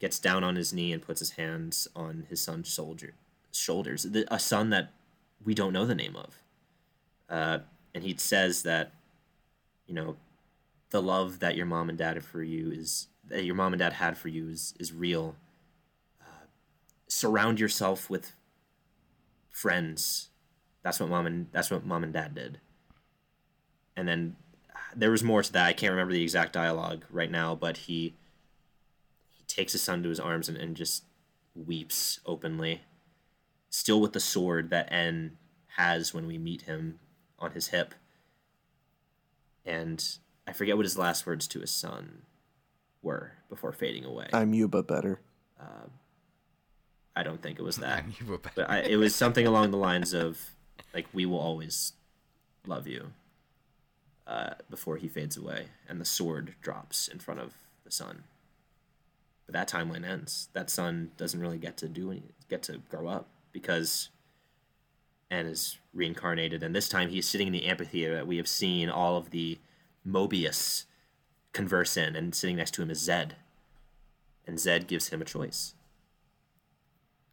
gets down on his knee and puts his hands on his son's soldier shoulders. The, a son that we don't know the name of, uh, and he says that, you know, the love that your mom and dad have for you is that your mom and dad had for you is is real. Uh, surround yourself with friends. That's what mom and that's what mom and dad did. And then uh, there was more to that. I can't remember the exact dialogue right now, but he he takes his son to his arms and, and just weeps openly, still with the sword that N has when we meet him on his hip. And I forget what his last words to his son were before fading away. I'm you, but better. I don't think it was that. You were back. but I, it was something along the lines of like we will always love you uh, before he fades away and the sword drops in front of the son but that timeline ends that son doesn't really get to do any get to grow up because N is reincarnated and this time he's sitting in the amphitheater that we have seen all of the moebius converse in and sitting next to him is zed and zed gives him a choice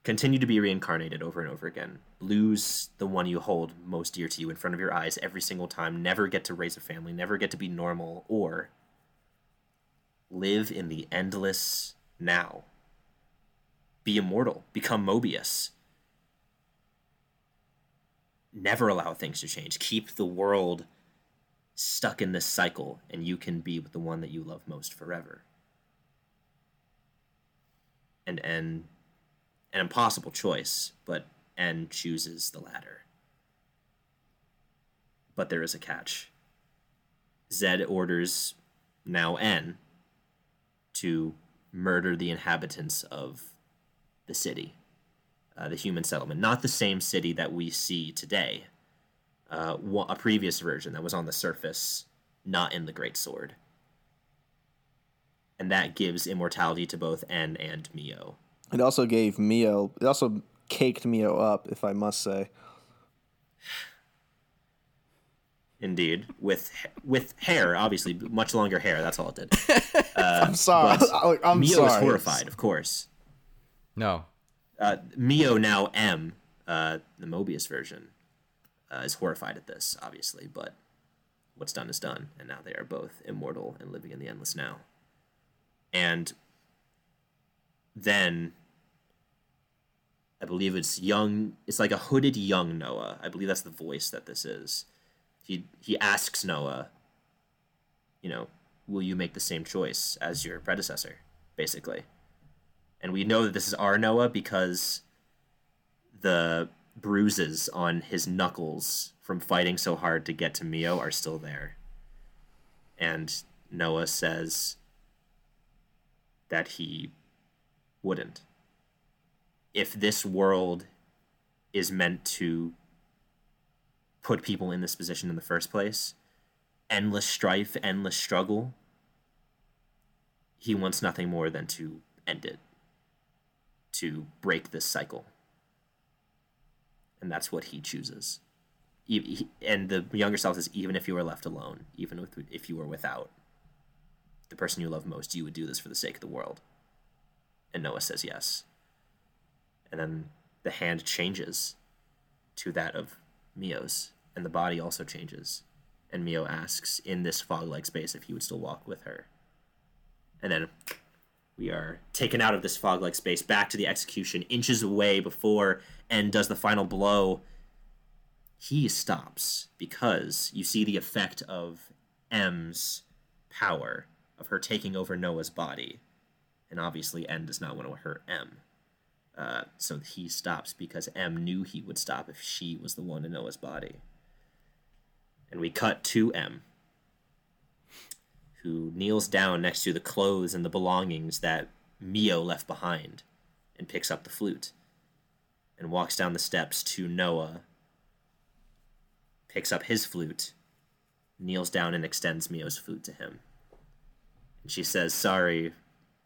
continue to be reincarnated over and over again. Lose the one you hold most dear to you in front of your eyes every single time. Never get to raise a family, never get to be normal, or live in the endless now. Be immortal, become Moebius. Never allow things to change. Keep the world stuck in this cycle, and you can be with the one that you love most forever. And and an impossible choice, but N chooses the latter. But there is a catch. Zed orders now N to murder the inhabitants of the city, uh, the human settlement. Not the same city that we see today, uh, a previous version that was on the surface, not in the Great Sword. And that gives immortality to both N and Mio. It also gave Mio. It also caked Mio up, if I must say. Indeed, with with hair, obviously much longer hair. That's all it did. I'm sorry. I'm Mio sorry. is horrified, of course. No. Uh, Mio now M, uh, the Moebius version, uh, is horrified at this, obviously. But what's done is done, and now they are both immortal and living in the endless now. And then I believe it's young. It's like a hooded young Noah. I believe that's the voice that this is. He he asks Noah, you know, will you make the same choice as your predecessor, basically. And we know that this is our Noah because the bruises on his knuckles from fighting so hard to get to Mio are still there. And Noah says that he wouldn't. If this world is meant to put people in this position in the first place, endless strife, endless struggle, he wants nothing more than to end it, to break this cycle. And that's what he chooses. And the younger self says, even if you were left alone, even if you were without the person you love most, you would do this for the sake of the world. And Noah says yes. And then the hand changes to that of Mio's, and the body also changes. And Mio asks in this fog like space if he would still walk with her. And then we are taken out of this fog like space back to the execution, inches away before N does the final blow. He stops because you see the effect of M's power, of her taking over Noah's body. And obviously, N does not want to hurt M. Uh, so he stops because M knew he would stop if she was the one in Noah's body. And we cut to M, who kneels down next to the clothes and the belongings that Mio left behind and picks up the flute and walks down the steps to Noah, picks up his flute, kneels down and extends Mio's flute to him. And she says, Sorry.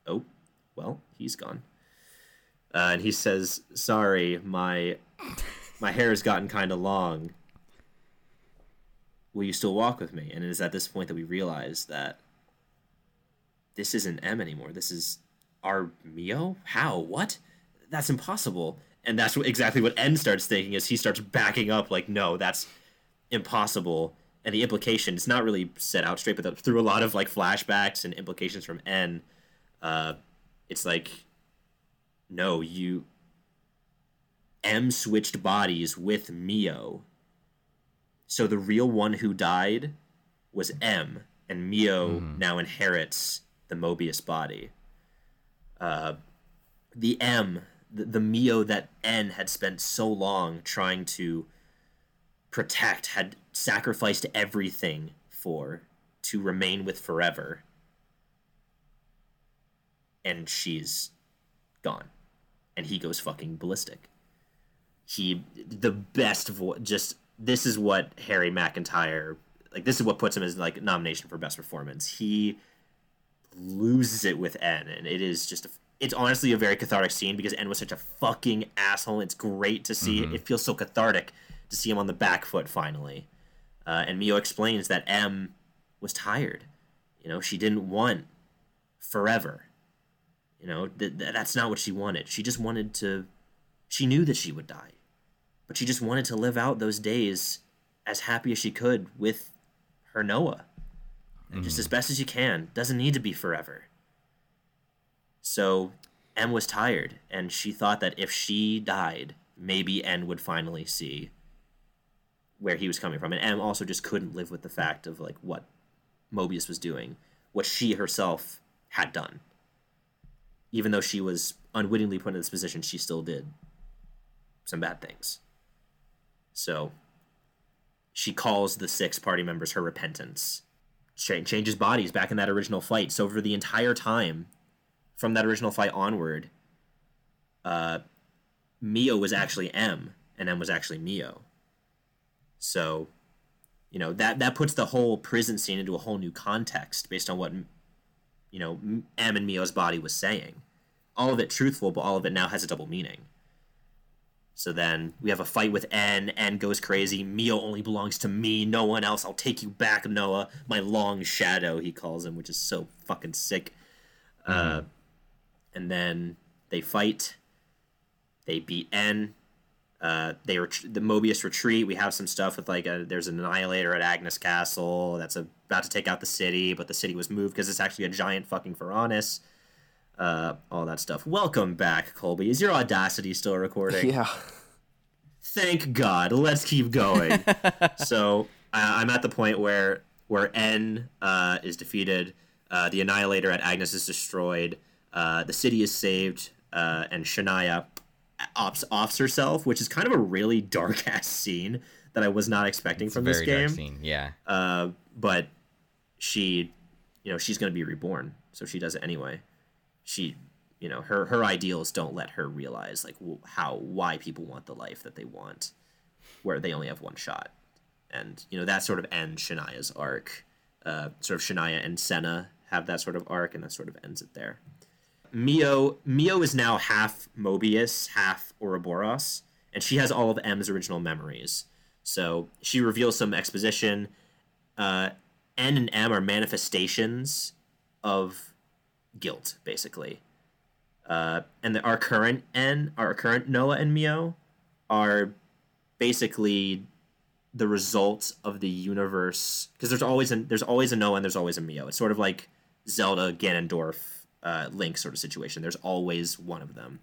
Oh, well, he's gone. Uh, and he says, "Sorry, my my hair has gotten kind of long. Will you still walk with me?" And it is at this point that we realize that this isn't M anymore. This is our Mio. How? What? That's impossible. And that's exactly what N starts thinking. Is he starts backing up like, "No, that's impossible." And the implication it's not really set out straight, but through a lot of like flashbacks and implications from N, uh, it's like no, you M switched bodies with Mio. So the real one who died was M, and Mio now inherits the Moebius body. Uh, the M, the, the Mio that N had spent so long trying to protect, had sacrificed everything for to remain with forever. And she's gone and he goes fucking ballistic. He the best voice. Just this is what Harry McEntire like. This is what puts him as like nomination for best performance. He loses it with N, and it is just a, it's honestly a very cathartic scene because N was such a fucking asshole. It's great to see. It feels so cathartic to see him on the back foot finally. Uh, and Mio explains that M was tired. You know, she didn't want forever. You know, th- th- that's not what she wanted. She just wanted to. She knew that she would die, but she just wanted to live out those days as happy as she could with her Noah, and just mm. as best as you can. Doesn't need to be forever. So, M was tired, and she thought that if she died, maybe N would finally see where he was coming from, and M also just couldn't live with the fact of like what Moebius was doing, what she herself had done even though she was unwittingly put in this position, she still did some bad things. So she calls the six party members her repentance. Ch- changes bodies back in that original fight. So for the entire time, from that original fight onward, uh, Mio was actually M, and M was actually Mio. So, you know that that puts the whole prison scene into a whole new context based on what you know M and Mio's body was saying. All of it truthful, but all of it now has a double meaning. So then we have a fight with N. N goes crazy. Mio only belongs to me, no one else. I'll take you back, Noah. My long shadow, he calls him, which is so fucking sick. Uh, and then they fight. They beat N. Uh, they ret- the Mobius retreat. We have some stuff with like a, there's an annihilator at Agnus Castle that's about to take out the city, but the city was moved because it's actually a giant fucking Varanus. Uh, all that stuff. Welcome back, Colby. Is your Audacity still recording? Yeah. Thank God. Let's keep going. so uh, I'm at the point where where N uh, is defeated, uh, the Annihilator at Agnus is destroyed, uh, the city is saved, uh, and Shania ops offs herself, which is kind of a really dark ass scene that I was not expecting from this Very game. dark scene. Yeah. Uh, but she, you know, she's going to be reborn, so she does it anyway. She, you know, her her ideals don't let her realize like how why people want the life that they want, where they only have one shot, and you know that sort of ends Shania's arc. Uh, sort of Shania and Sena have that sort of arc, and that sort of ends it there. Mio Mio is now half Moebius, half Ouroboros, and she has all of M's original memories. So she reveals some exposition. Uh, N and M are manifestations of guilt, basically. Uh, and the, our current N, our current Noah and Mio, are basically the results of the universe because there's always a there's always a Noah and there's always a Mio. It's sort of like Zelda Ganondorf uh, Link sort of situation. There's always one of them.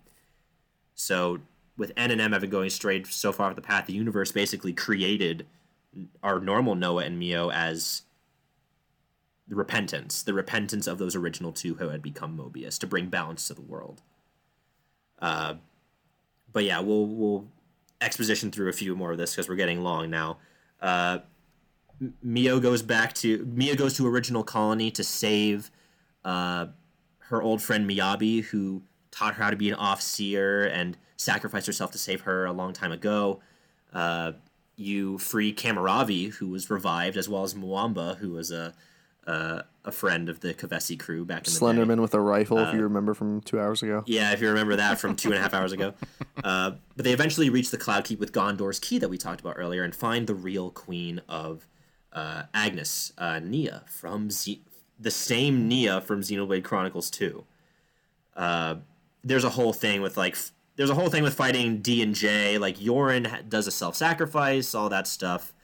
So with N and M having going straight so far off the path, the universe basically created our normal Noah and Mio as the repentance, the repentance of those original two who had become Moebius to bring balance to the world. Uh, but yeah, we'll we'll exposition through a few more of this because we're getting long now. Uh, Mio goes back to Mio goes to original colony to save uh, her old friend Miyabi, who taught her how to be an off-seer and sacrificed herself to save her a long time ago. Uh, you free Cammuravi, who was revived, as well as Mwamba, who was a uh, a friend of the Kevesi crew back in the day. Slenderman with a rifle, if you Uh, remember from two hours ago. Yeah, if you remember that from two and a half hours ago. Uh, but they eventually reach the Cloud Keep with Ghondor's key that we talked about earlier and find the real queen of uh, Agnus, uh, Nia, from Z- the same Nia from Xenoblade Chronicles 2. Uh, there's a whole thing with like, f- there's a whole thing with fighting D and J. Like Yoran does a self sacrifice, all that stuff.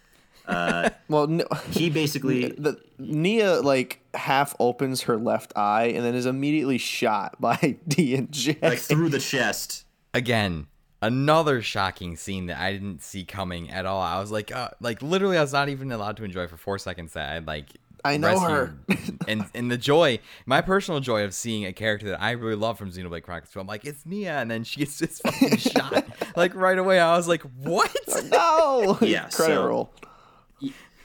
Well, no, He basically, the Nia like half opens her left eye and then is immediately shot by D and J. like through the chest. Again, another shocking scene that I didn't see coming at all. I was like, uh, like literally, I was not even allowed to enjoy for four seconds. That I like. I know her. and and the joy, my personal joy of seeing a character that I really love from Xenoblade Chronicles 2. I'm like, it's Nia, and then she gets just fucking shot like right away. I was like, what? no. Yeah, Credit so- roll.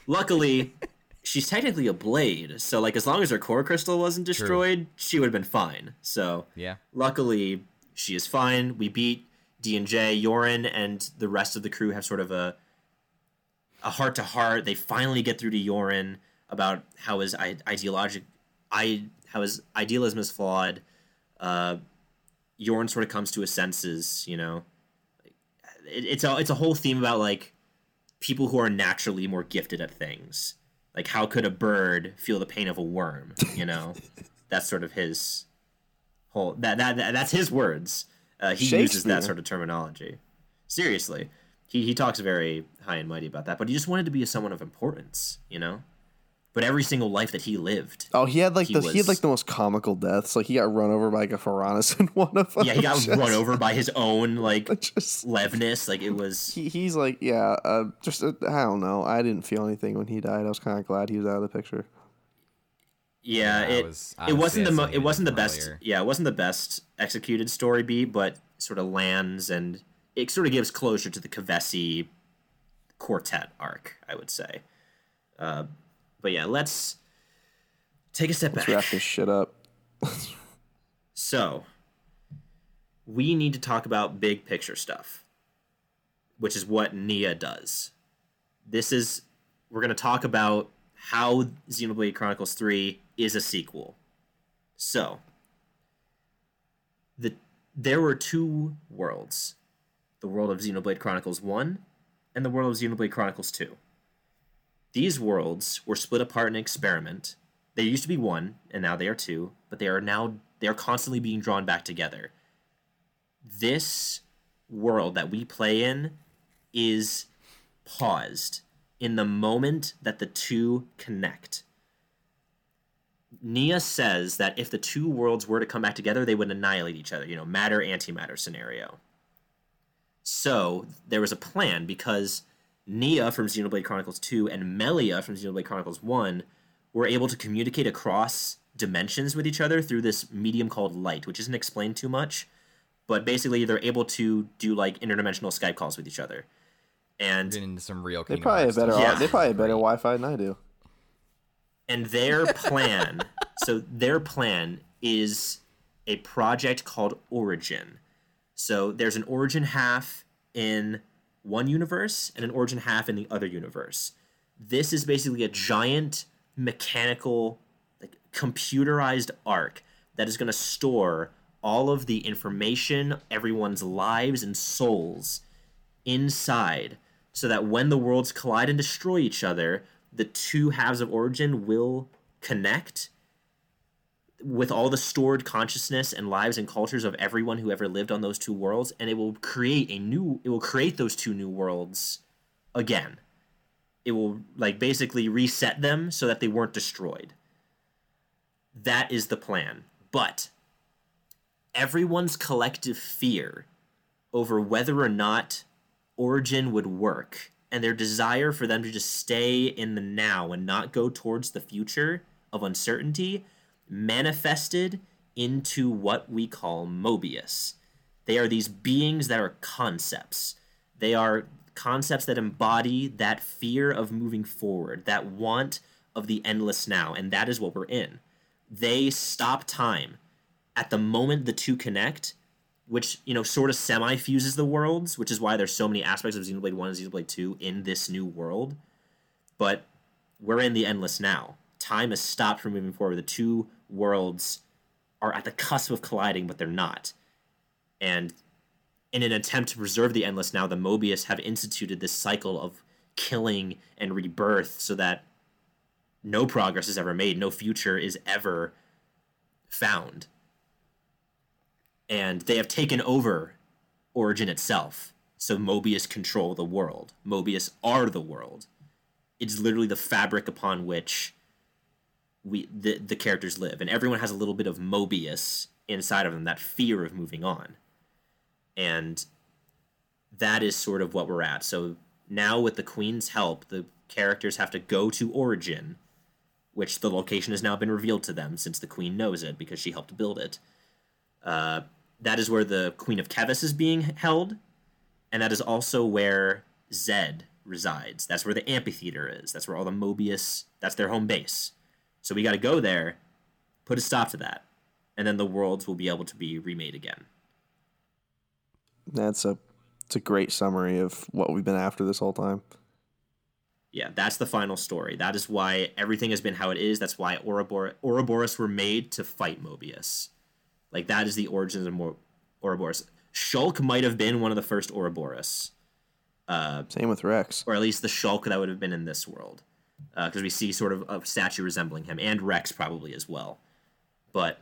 Luckily, she's technically a blade, so like as long as her core crystal wasn't destroyed, she would have been fine. So Yeah. luckily, she is fine. We beat D and J, Yoran, and the rest of the crew have sort of a a heart to heart. They finally get through to Yoran about how his ideologic, I how his idealism is flawed. Uh, Yoran sort of comes to his senses. You know, it, it's a it's a whole theme about like people who are naturally more gifted at things. Like how could a bird feel the pain of a worm? You know, that's sort of his whole that that, that that's his words. Uh, he uses that sort of terminology. Seriously, he he talks very high and mighty about that. But he just wanted to be someone of importance. You know, but every single life that he lived. Oh, he had like He the he had like the most comical deaths. Like he got run over by like a Ferronis in one of them. Yeah, he got Just- run over by his own like Just Levnis. Like it was. he, he's like yeah. Uh, just uh, I don't know. I didn't feel anything when he died. I was kind of glad he was out of the picture. Yeah, Yeah, it was, it wasn't the mo- it wasn't the from best. earlier. Yeah, it wasn't the best executed story beat, but sort of lands and it sort of gives closure to the Kevesi quartet arc, I would say. Uh, but yeah, let's take a step Let's back. wrap this shit up. So, we need to talk about big picture stuff, which is what Nia does. This is, we're going to talk about how Xenoblade Chronicles 3 is a sequel. So, the there were two worlds the world of Xenoblade Chronicles 1 and the world of Xenoblade Chronicles 2. These worlds were split apart in an experiment. They used to be one, and now they are two, but they are now they are constantly being drawn back together. This world that we play in is paused in the moment that the two connect. Nia says that if the two worlds were to come back together, they would annihilate each other, you know, matter antimatter scenario. So there was a plan because Nia from Xenoblade Chronicles 2 and Melia from Xenoblade Chronicles 1 were able to communicate across dimensions with each other through this medium called light, which isn't explained too much, but basically they're able to do like interdimensional Skype calls with each other. And Been into some real. They probably have better. Yeah. They probably have better Wi-Fi than I do. and their plan so their plan is a project called origin so there's an origin half in one universe and an origin half in the other universe. This is basically a giant mechanical like computerized arc that is going to store all of the information everyone's lives and souls inside so that when the worlds collide and destroy each other, the two halves of origin will connect with all the stored consciousness and lives and cultures of everyone who ever lived on those two worlds and it will create a new it will create those two new worlds again it will like basically reset them so that they weren't destroyed. That is the plan. But everyone's collective fear over whether or not Origin would work and their desire for them to just stay in the now and not go towards the future of uncertainty manifested into what we call Moebius. They are these beings that are concepts. They are concepts that embody that fear of moving forward, that want of the endless now, and that is what we're in. They stop time at the moment the two connect, which you know sort of semi fuses the worlds, which is why there's so many aspects of Xenoblade One and Xenoblade Two in this new world. But we're in the endless now. Time has stopped from moving forward. The two worlds are at the cusp of colliding, but they're not. And in an attempt to preserve the endless now, the Moebius have instituted this cycle of killing and rebirth so that no progress is ever made, no future is ever found. And they have taken over Origin itself. So Moebius control the world. Moebius are the world. It's literally the fabric upon which we the, the characters live. And everyone has a little bit of Moebius inside of them, that fear of moving on. And that is sort of what we're at. So now with the Queen's help, the characters have to go to Origin, which the location has now been revealed to them since the Queen knows it because she helped build it. Uh, that is where the Queen of Keves is being held, and that is also where Zed resides. That's where the amphitheater is. That's where all the Moebius. That's their home base. So we got to go there, put a stop to that, and then the worlds will be able to be remade again. That's a it's a great summary of what we've been after this whole time. Yeah, that's the final story. That is why everything has been how it is. That's why Ouroboros, Ouroboros were made to fight Moebius. Like that is the origins of Mor- Ouroboros. Shulk might have been one of the first Ouroboros, uh, Same with Rex. or at least the Shulk that would have been in this world, because we see sort of a statue resembling him, and Rex probably as well. But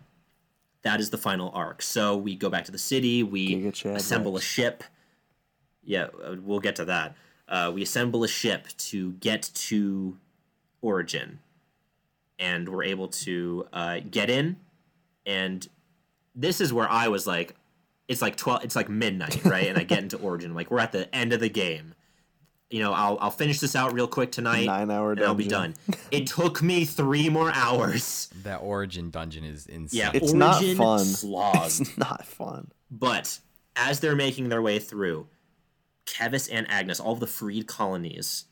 that is the final arc. So we go back to the city. We assemble Rex. a ship. Yeah, uh, we'll get to that. Uh, we assemble a ship to get to Origin, and we're able to uh, get in. And this is where I was like, it's like twelve. It's like midnight, right? and I get into Origin. Like we're at the end of the game. You know, I'll I'll finish this out real quick tonight. Nine hour and I'll be done. It took me three more hours. That origin dungeon is insane. Yeah, It's not Origin fun. slog. It's not fun. But as they're making their way through, Keves and Agnus, all of the freed colonies,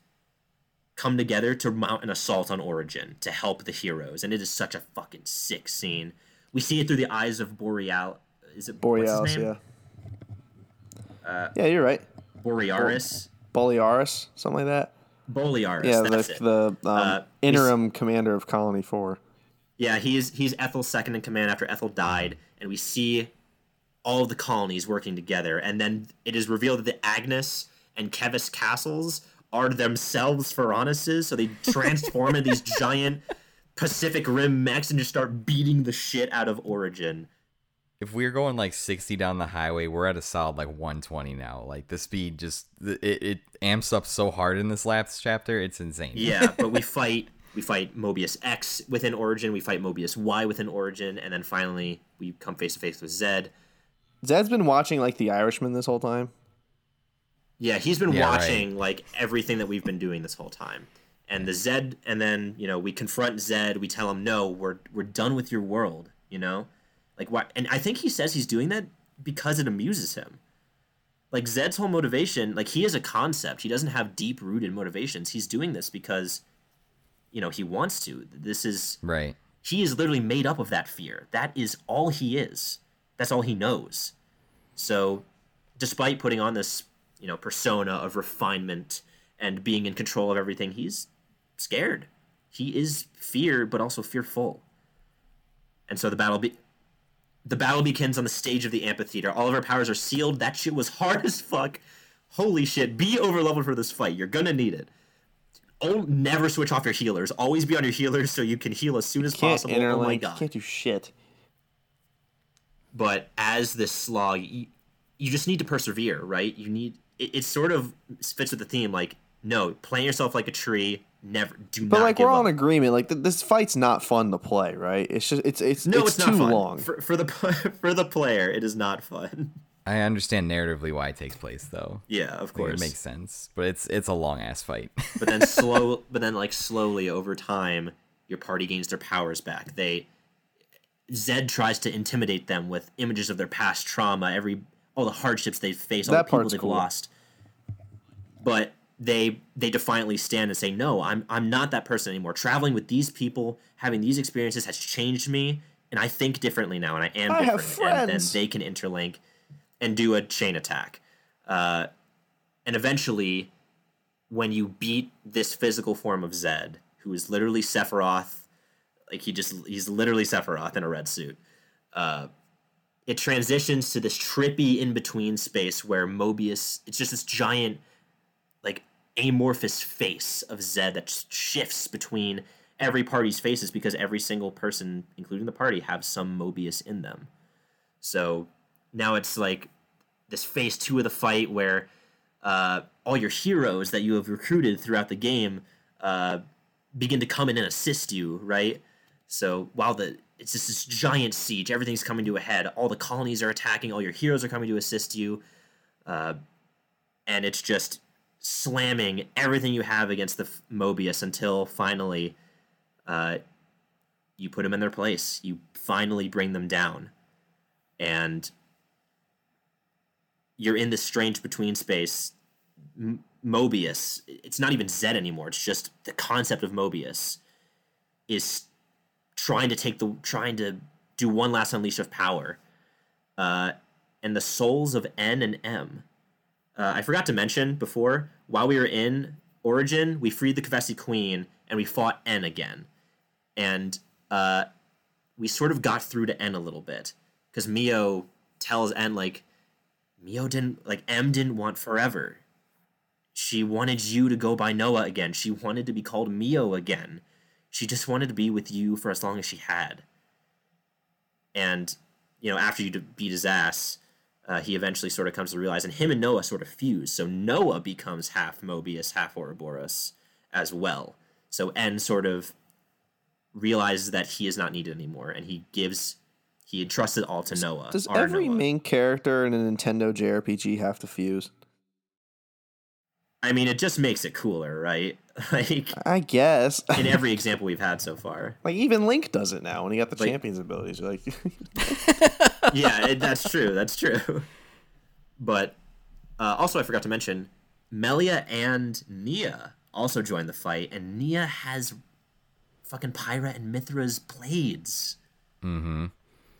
come together to mount an assault on Origin to help the heroes, and it is such a fucking sick scene. We see it through the eyes of Boreal. Is it what's Borealis, his name? yeah. Uh, yeah, you're right. Borearis. Borearis, something like that. Bolearis. Yeah, that's the it. the um, Uh, interim commander of Colony Four. Yeah, he's he's Ethel's second in command after Ethel died, and we see all of the colonies working together, and then it is revealed that the Agnus and Keves castles are themselves Ferronises, so they transform into these giant Pacific Rim mechs and just start beating the shit out of Origin. If we're going like 60 down the highway, we're at a solid like 120 now. Like the speed just it, it amps up so hard in this last chapter, it's insane. Yeah, but we fight we fight Moebius X within Origin, we fight Moebius Y within Origin, and then finally we come face to face with Zed. Zed's been watching like The Irishman this whole time. Yeah, he's been Yeah, right. watching like everything that we've been doing this whole time. And the Zed and then, you know, we confront Zed, we tell him, "No, we're we're done with your world," you know? Like what and I think he says he's doing that because it amuses him. Like Zed's whole motivation, like he is a concept. He doesn't have deep rooted motivations. He's doing this because you know, he wants to. This is Right. he is literally made up of that fear. That is all he is. That's all he knows. So, despite putting on this, you know, persona of refinement and being in control of everything, he's scared. He is fear, but also fearful. And so the battle be- the battle begins on the stage of the amphitheater. All of our powers are sealed. That shit was hard as fuck. Holy shit! Be over leveled for this fight. You're gonna need it. Oh, never switch off your healers. Always be on your healers so you can heal as soon as Can't possible. interlink. Oh my god! Can't do shit. but as this slog you, you just need to persevere right you need it, it sort of fits with the theme like no, plant yourself like a tree. Never do But not. like give we're up. on agreement. Like th- this fight's not fun to play, right? It's just it's it's No, it's, it's, too not fun. long. for, for the for the player. It is not fun. I understand narratively why it takes place though. Yeah, of Like, course. it makes sense, but it's it's a long ass fight. but then slow but then like slowly over time your party gains their powers back they zed tries to intimidate them with images of their past trauma every all the hardships they face all That the people they've cool. lost but they they defiantly stand and say no i'm i'm not that person anymore traveling with these people having these experiences has changed me and i think differently now and i am I different and then they can interlink and do a chain attack uh, and eventually when you beat this physical form of Zed, who is literally Sephiroth, like he just he's literally Sephiroth in a red suit. Uh, it transitions to this trippy in between space where Moebius it's just this giant amorphous face of Zed that shifts between every party's faces because every single person, including the party, have some Moebius in them. So now it's like this phase two of the fight where uh, all your heroes that you have recruited throughout the game uh, begin to come in and assist you, right? So while the it's just this giant siege, everything's coming to a head. All the colonies are attacking. All your heroes are coming to assist you, uh, and it's just slamming everything you have against the f- Moebius until finally uh, you put them in their place. You finally bring them down, and you're in this strange between space. M- Moebius, it's not even Zed anymore. It's just the concept of Moebius is trying to take the trying to do one last unleash of power. Uh, and the souls of N and M. Uh, I forgot to mention before, while we were in Origin, we freed the Kevesi Queen and we fought N again. And uh, we sort of got through to N a little bit. Because Mio tells N, like, Mio didn't, like, M didn't want forever. She wanted you to go by Noah again. She wanted to be called Mio again. She just wanted to be with you for as long as she had. And, you know, after you beat his ass, uh, he eventually sort of comes to realize, and him and Noah sort of fuse. So Noah becomes half Moebius, half Ouroboros as well. So N sort of realizes that he is not needed anymore, and he gives, he entrusts it all to Noah. Does our every Noah. main character in a Nintendo JRPG have to fuse? I mean, it just makes it cooler, right? like I guess. in every example we've had so far. like even Link does it now when he got the Like- champions abilities. You're like, yeah, it, that's true. That's true. But uh, also, I forgot to mention, Melia and Nia also join the fight, and Nia has fucking Pyra and Mythra's blades. Mm-hmm.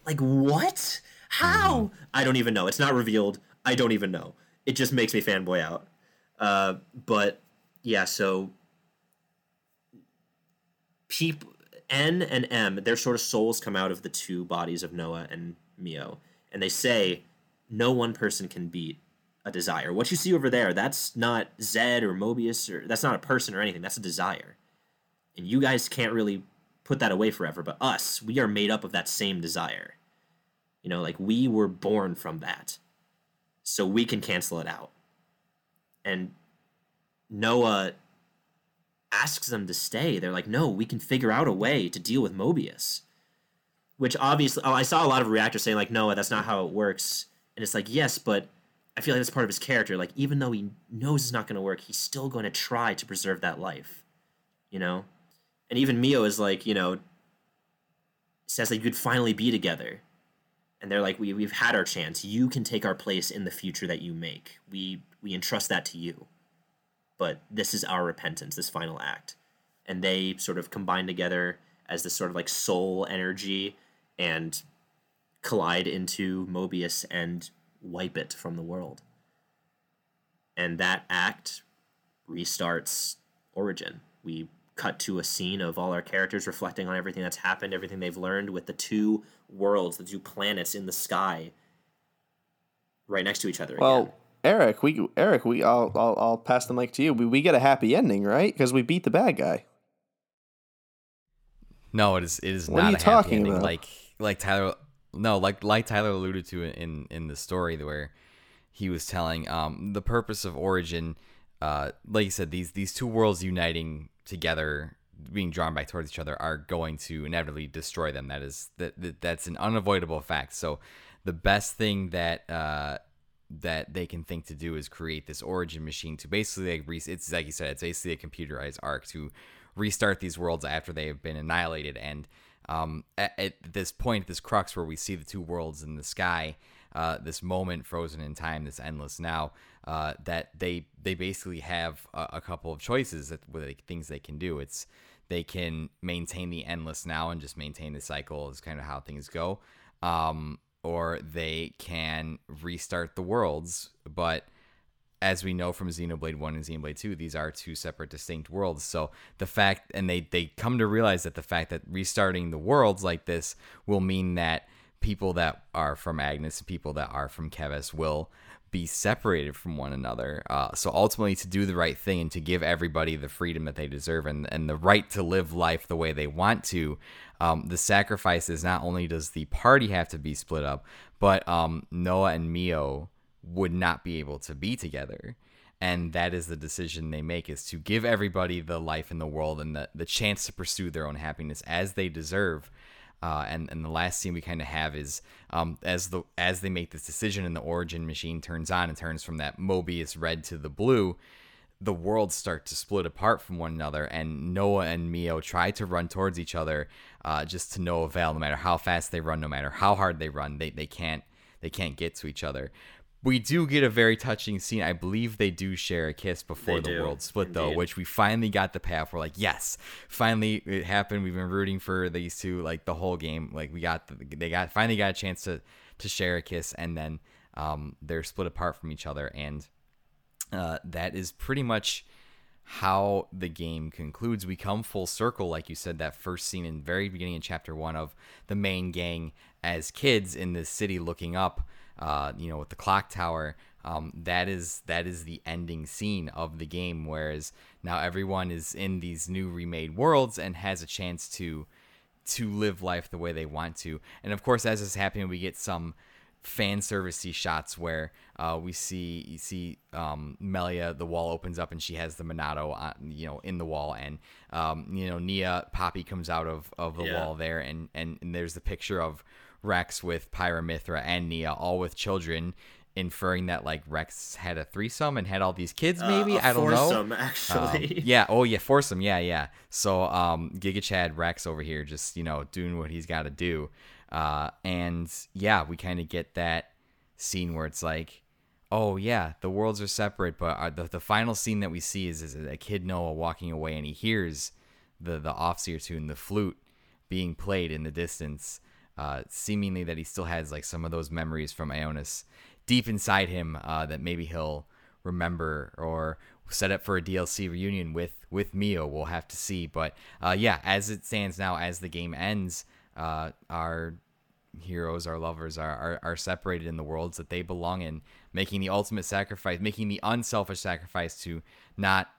Like what? How? I don't even know. It's not revealed. I don't even know. It just makes me fanboy out. Uh, but yeah, so people N and M, their sort of souls come out of the two bodies of Noah and Mio, and they say no one person can beat a desire. What you see over there, that's not Zed or Moebius or that's not a person or anything. That's a desire, and you guys can't really put that away forever. But us, we are made up of that same desire. You know, like we were born from that, so we can cancel it out. And Noah asks them to stay. They're like, no, we can figure out a way to deal with Moebius. Which obviously, oh, I saw a lot of reactors saying, like, Noah, that's not how it works. And it's like, yes, but I feel like that's part of his character. Like, even though he knows it's not going to work, he's still going to try to preserve that life. You know? And even Mio is like, you know, says that you could finally be together. And they're like, we, we've had our chance. You can take our place in the future that you make. We, we entrust that to you but this is our repentance, this final act. And they sort of combine together as this sort of like soul energy and collide into Moebius and wipe it from the world. And that act restarts Origin. We cut to a scene of all our characters reflecting on everything that's happened, everything they've learned with the two worlds, the two planets in the sky right next to each other again. well, Eric, we Eric, we I'll I'll, I'll pass the mic to you. We, we get a happy ending, right? Because we beat the bad guy. No, it is it is What are not you a happy ending. about? Like like Tyler no, like like Tyler alluded to in in the story where he was telling um the purpose of Origin uh, like you said, these these two worlds uniting together, being drawn back towards each other, are going to inevitably destroy them. That is that, that that's an unavoidable fact. So, the best thing that uh, that they can think to do is create this origin machine to basically like re- it's like you said, it's basically a computerized arc to restart these worlds after they have been annihilated. And um, at, at this point, this crux where we see the two worlds in the sky, uh, this moment frozen in time, this endless now, uh, that they they basically have a, a couple of choices that like, things they can do. It's they can maintain the endless now and just maintain the cycle is kind of how things go, um, or they can restart the worlds, but as we know from Xenoblade 1 and Xenoblade 2, these are two separate distinct worlds. So the fact and they they come to realize that the fact that restarting the worlds like this will mean that people that are from Agnes and people that are from Keves will be separated from one another. Uh, so ultimately, to do the right thing and to give everybody the freedom that they deserve and, and the right to live life the way they want to, um, the sacrifice is not only does the party have to be split up, but um, Noah and Mio would not be able to be together. And that is the decision they make is to give everybody the life in the world and the, the chance to pursue their own happiness as they deserve. Uh, and and the last scene we kind of have is um, as the as they make this decision and the origin machine turns on and turns from that Moebius red to the blue, the worlds start to split apart from one another, and Noah and Mio try to run towards each other, uh, just to no avail. No matter how fast they run, no matter how hard they run, they they can't they can't get to each other. We do get a very touching scene. I believe they do share a kiss before They the do, world split, though, which we finally got the payoff. We're like, yes, finally it happened. We've been rooting for these two like the whole game. Like we got the, they got finally got a chance to to share a kiss, and then um, they're split apart from each other, and uh, that is pretty much how the game concludes. We come full circle, like you said, that first scene in the very beginning in chapter one of the main gang as kids in this city looking up, uh, you know, with the clock tower. Um, that is that is the ending scene of the game. Whereas now everyone is in these new remade worlds and has a chance to to live life the way they want to. And of course, as this is happening, we get some fan servicey shots where uh, we see you see um, Melia, the wall opens up and she has the Monado, on, you know, in the wall, and um, you know Nia Poppy comes out of, of the Yeah. wall there, and, and and there's the picture of Rex with Pyramithra and Nia, all with children, inferring that like Rex had a threesome and had all these kids. Maybe Uh, I don't know. foursome, Um, actually. yeah. Oh, yeah. Foursome. Yeah, yeah. So, um, Giga Chad Rex over here, just you know, doing what he's got to do. Uh, and yeah, we kind of get that scene where it's like, oh yeah, the worlds are separate, but uh, the the final scene that we see is is a kid Noah walking away, and he hears the the off-seer tune, the flute, being played in the distance. Uh, seemingly that he still has like some of those memories from Aionios deep inside him uh, that maybe he'll remember or set up for a DLC reunion with with Mio. We'll have to see. But uh, yeah, as it stands now, as the game ends, uh, our heroes, our lovers are, are are separated in the worlds that they belong in, making the ultimate sacrifice, making the unselfish sacrifice to not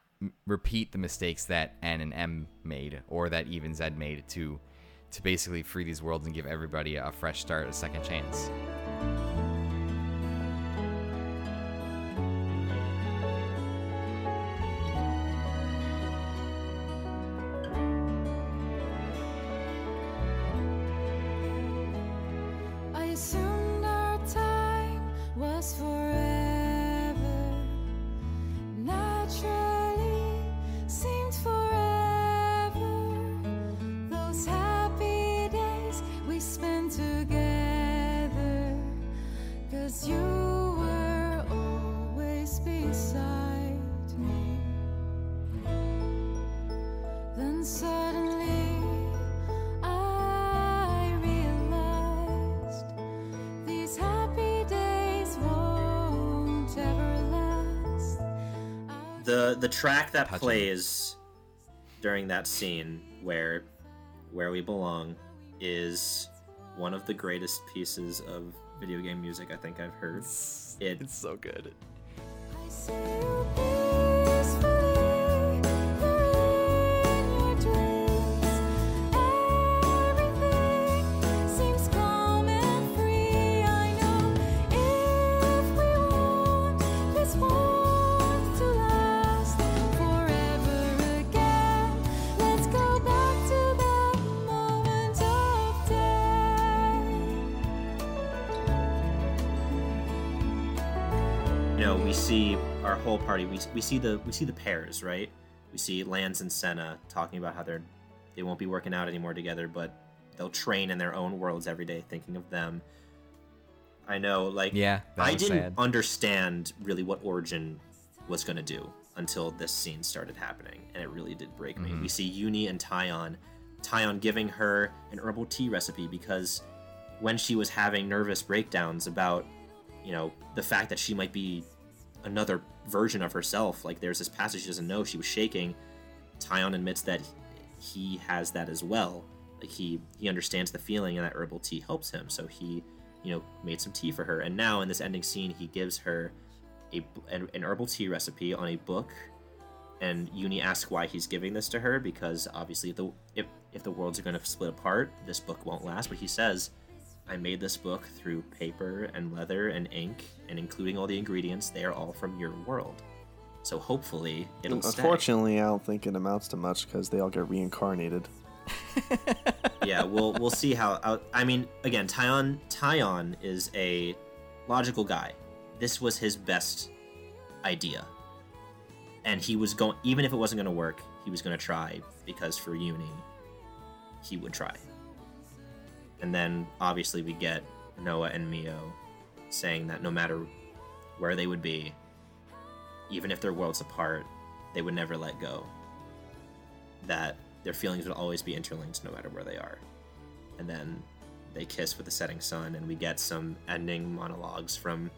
repeat the mistakes that N and M made or that even Zed made to to basically free these worlds and give everybody a fresh start, a second chance. Track that Touching. plays during that scene where where we belong is one of the greatest pieces of video game music I think I've heard. It It's so good. Whole party. We, we see the we see the pairs, right? We see Lanz and Sena talking about how they're they won't be working out anymore together, but they'll train in their own worlds every day, thinking of them. I know, like Yeah, I didn't sad. understand really what Origin was gonna do until this scene started happening, and it really did break me. Mm-hmm. We see Eunie and Taion, Taion giving her an herbal tea recipe because when she was having nervous breakdowns about, you know, the fact that she might be another version of herself, like there's this passage she doesn't know, she was shaking. Taion admits that he has that as well. Like he he understands the feeling, and that herbal tea helps him. So he, you know, made some tea for her. And now in this ending scene, he gives her a an, an herbal tea recipe on a book. And Eunie asks why he's giving this to her because obviously if the if if the worlds are going to split apart, this book won't last. But he says, "I made this book through paper and leather and ink, and including all the ingredients. They are all from your world. So hopefully it'll stay." Unfortunately, I don't think it amounts to much because they all get reincarnated. yeah, we'll we'll see how. how I mean, again, Taion Taion is a logical guy. This was his best idea, and he was going. Even if it wasn't going to work, he was going to try because for Eunie, he would try. And then obviously we get Noah and Mio saying that no matter where they would be, even if their worlds apart, they would never let go. That their feelings would always be interlinked no matter where they are. And then they kiss with the setting sun, and we get some ending monologues from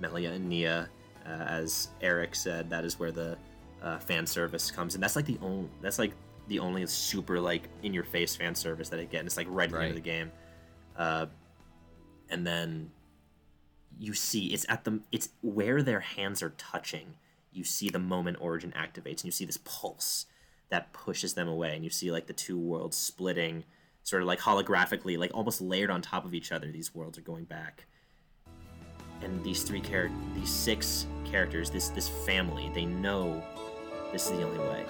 Melia and Nia. Uh, as Eric said, that is where the uh, fan service comes in. That's like the only. That's like the only super like in your face fan service that I get. And it's like right end of the game. Uh, and then you see it's at the it's where their hands are touching you see the moment origin activates and you see this pulse that pushes them away and you see like the two worlds splitting sort of like holographically like almost layered on top of each other. These worlds are going back. And these three char- these six characters this this family they know this is the only way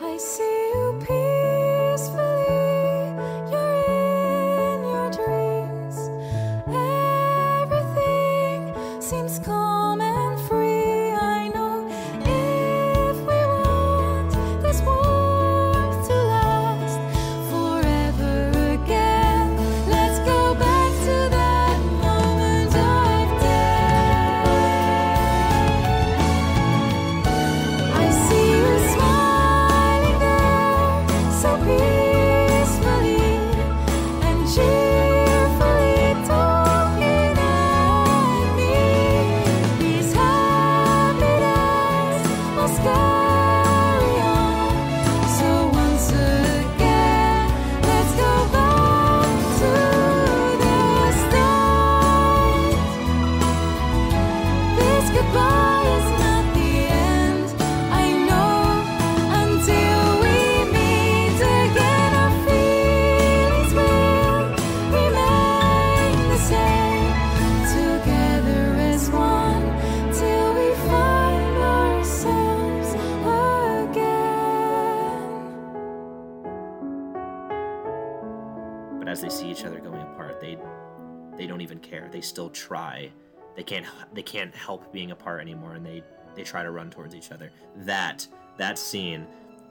they still try they can't they can't help being apart anymore and they they try to run towards each other that that scene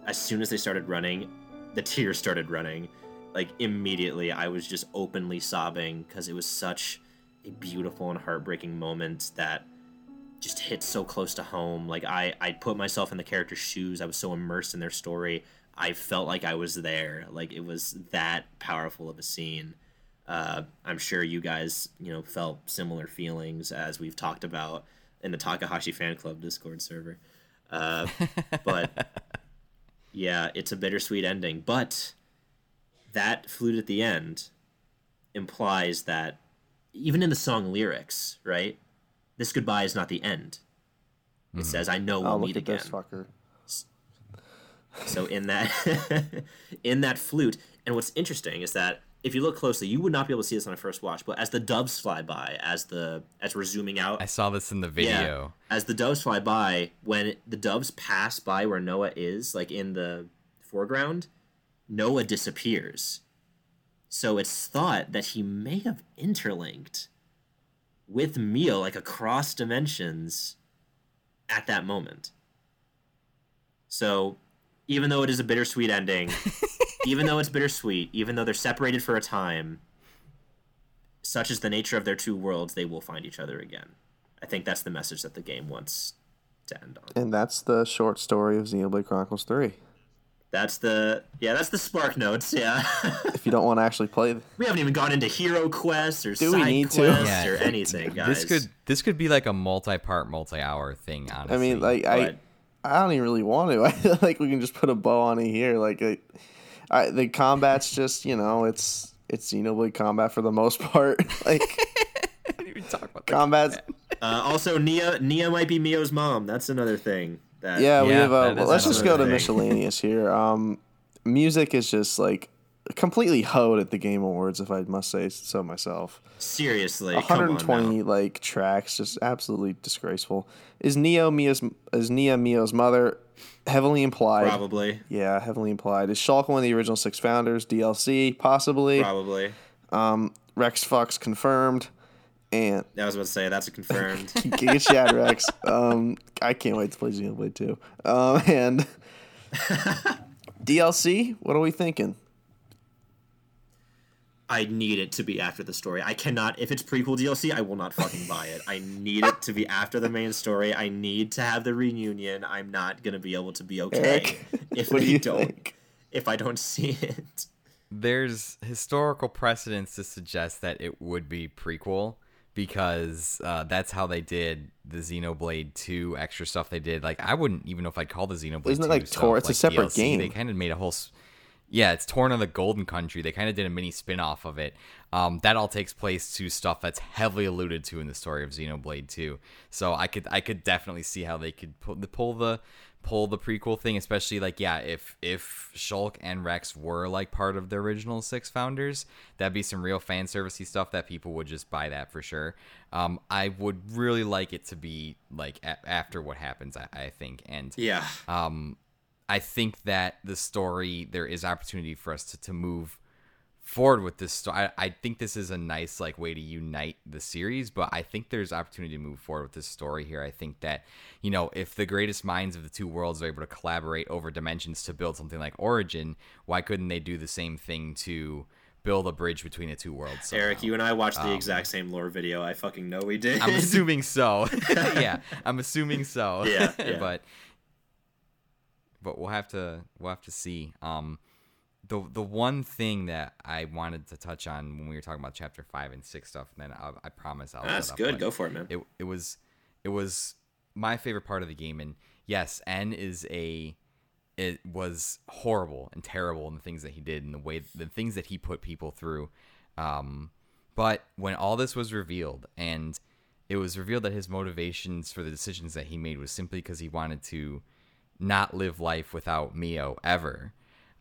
as soon as they started running the tears started running like immediately i was just openly sobbing because it was such a beautiful and heartbreaking moment that just hit so close to home. Like I, I put myself in the character's shoes. I was so immersed in their story. I felt like I was there. Like it was that powerful of a scene. Uh, I'm sure you guys, you know, felt similar feelings as we've talked about in the Takahashi fan club Discord server. Uh, but yeah, it's a bittersweet ending. But that flute at the end implies that even in the song lyrics, right? This goodbye is not the end. It says, "I know we'll Oh, look meet at again." this fucker. So in that in that flute, and what's interesting is that if you look closely, you would not be able to see this on a first watch. But as the doves fly by, as the as we're zooming out, I saw this in the yeah, video. as the doves fly by, when the doves pass by where Noah is, like in the foreground, Noah disappears. So it's thought that he may have interlinked with Mio, like across dimensions, at that moment. So, even though it is a bittersweet ending, even though it's bittersweet, even though they're separated for a time, such is the nature of their two worlds, they will find each other again. I think that's the message that the game wants to end on. And that's the short story of Xenoblade Chronicles 3. That's the yeah, that's the spark notes. Yeah, If you don't want to actually play, we haven't even gone into hero quests or Do we side need to? quests Yeah, or anything, guys. This could this could be like a multi-part, multi-hour thing. Honestly, I mean, like But- I don't even really want to. I feel like we can just put a bow on it here. Like, I, I, the combat's just you know, it's it's Xenoblade combat for the most part. like I didn't talk about the combat's Uh, also, Nia Nia might be Mio's mom. That's another thing. That Yeah, we have. Uh, well, let's just go to miscellaneous here. Um, music is just like completely hoed at the Game Awards, if I must say so myself. seriously, come on 120 now. like tracks, just absolutely disgraceful. Is Neo Mia's is Nia Mio's mother? Heavily implied. Probably, Yeah, heavily implied. Is Shulk one of the original six founders? DLC, possibly. probably. Um, Rex Fox confirmed. And I was about to say that's a confirmed. Giga Chad Rex. Um, I can't wait to play Xenoblade 2. Um, and DLC, what are we thinking? I need it to be after the story. I cannot. If it's prequel DLC, I will not fucking buy it. I need it to be after the main story. I need to have the reunion. I'm not gonna be able to be okay Eric, if what do you don't think? If I don't see it. there's historical precedence to suggest that it would be prequel because uh, that's how they did the Xenoblade 2 extra stuff they did. Like I wouldn't even know if I'd call the Xenoblade Isn't it 2 like stuff, Tor- it's a separate DLC. game. They kind of made a whole s- yeah, it's Torna of the Golden Country. They kind of did a mini spin-off of it. Um, that all takes place to stuff that's heavily alluded to in the story of Xenoblade 2. So I could I could definitely see how they could pull the pull the pull the prequel thing, especially like yeah, if if Shulk and Rex were like part of the original six founders, that'd be some real fan servicey stuff that people would just buy that for sure. Um, I would really like it to be like a- after what happens. I, I think and Yeah. um, I think that the story there is opportunity for us to, to move forward with this story. I, I think this is a nice like way to unite the series, but I think there's opportunity to move forward with this story here. I think that you know if the greatest minds of the two worlds are able to collaborate over dimensions to build something like Origin, why couldn't they do the same thing to build a bridge between the two worlds? Eric, you and I watched the um, exact same lore video. I fucking know we did. I'm assuming so. yeah, I'm assuming so. Yeah, yeah. but but we'll have to we'll have to see. Um, the the one thing that I wanted to touch on when we were talking about chapter five and six stuff, and then I, I promise I'll. That's up, good. Go for it, man. It it was it was my favorite part of the game, and yes, N is a it was horrible and terrible in the things that he did and the way the things that he put people through. Um, but when all this was revealed and it was revealed that his motivations for the decisions that he made was simply because he wanted to not live life without Mio ever.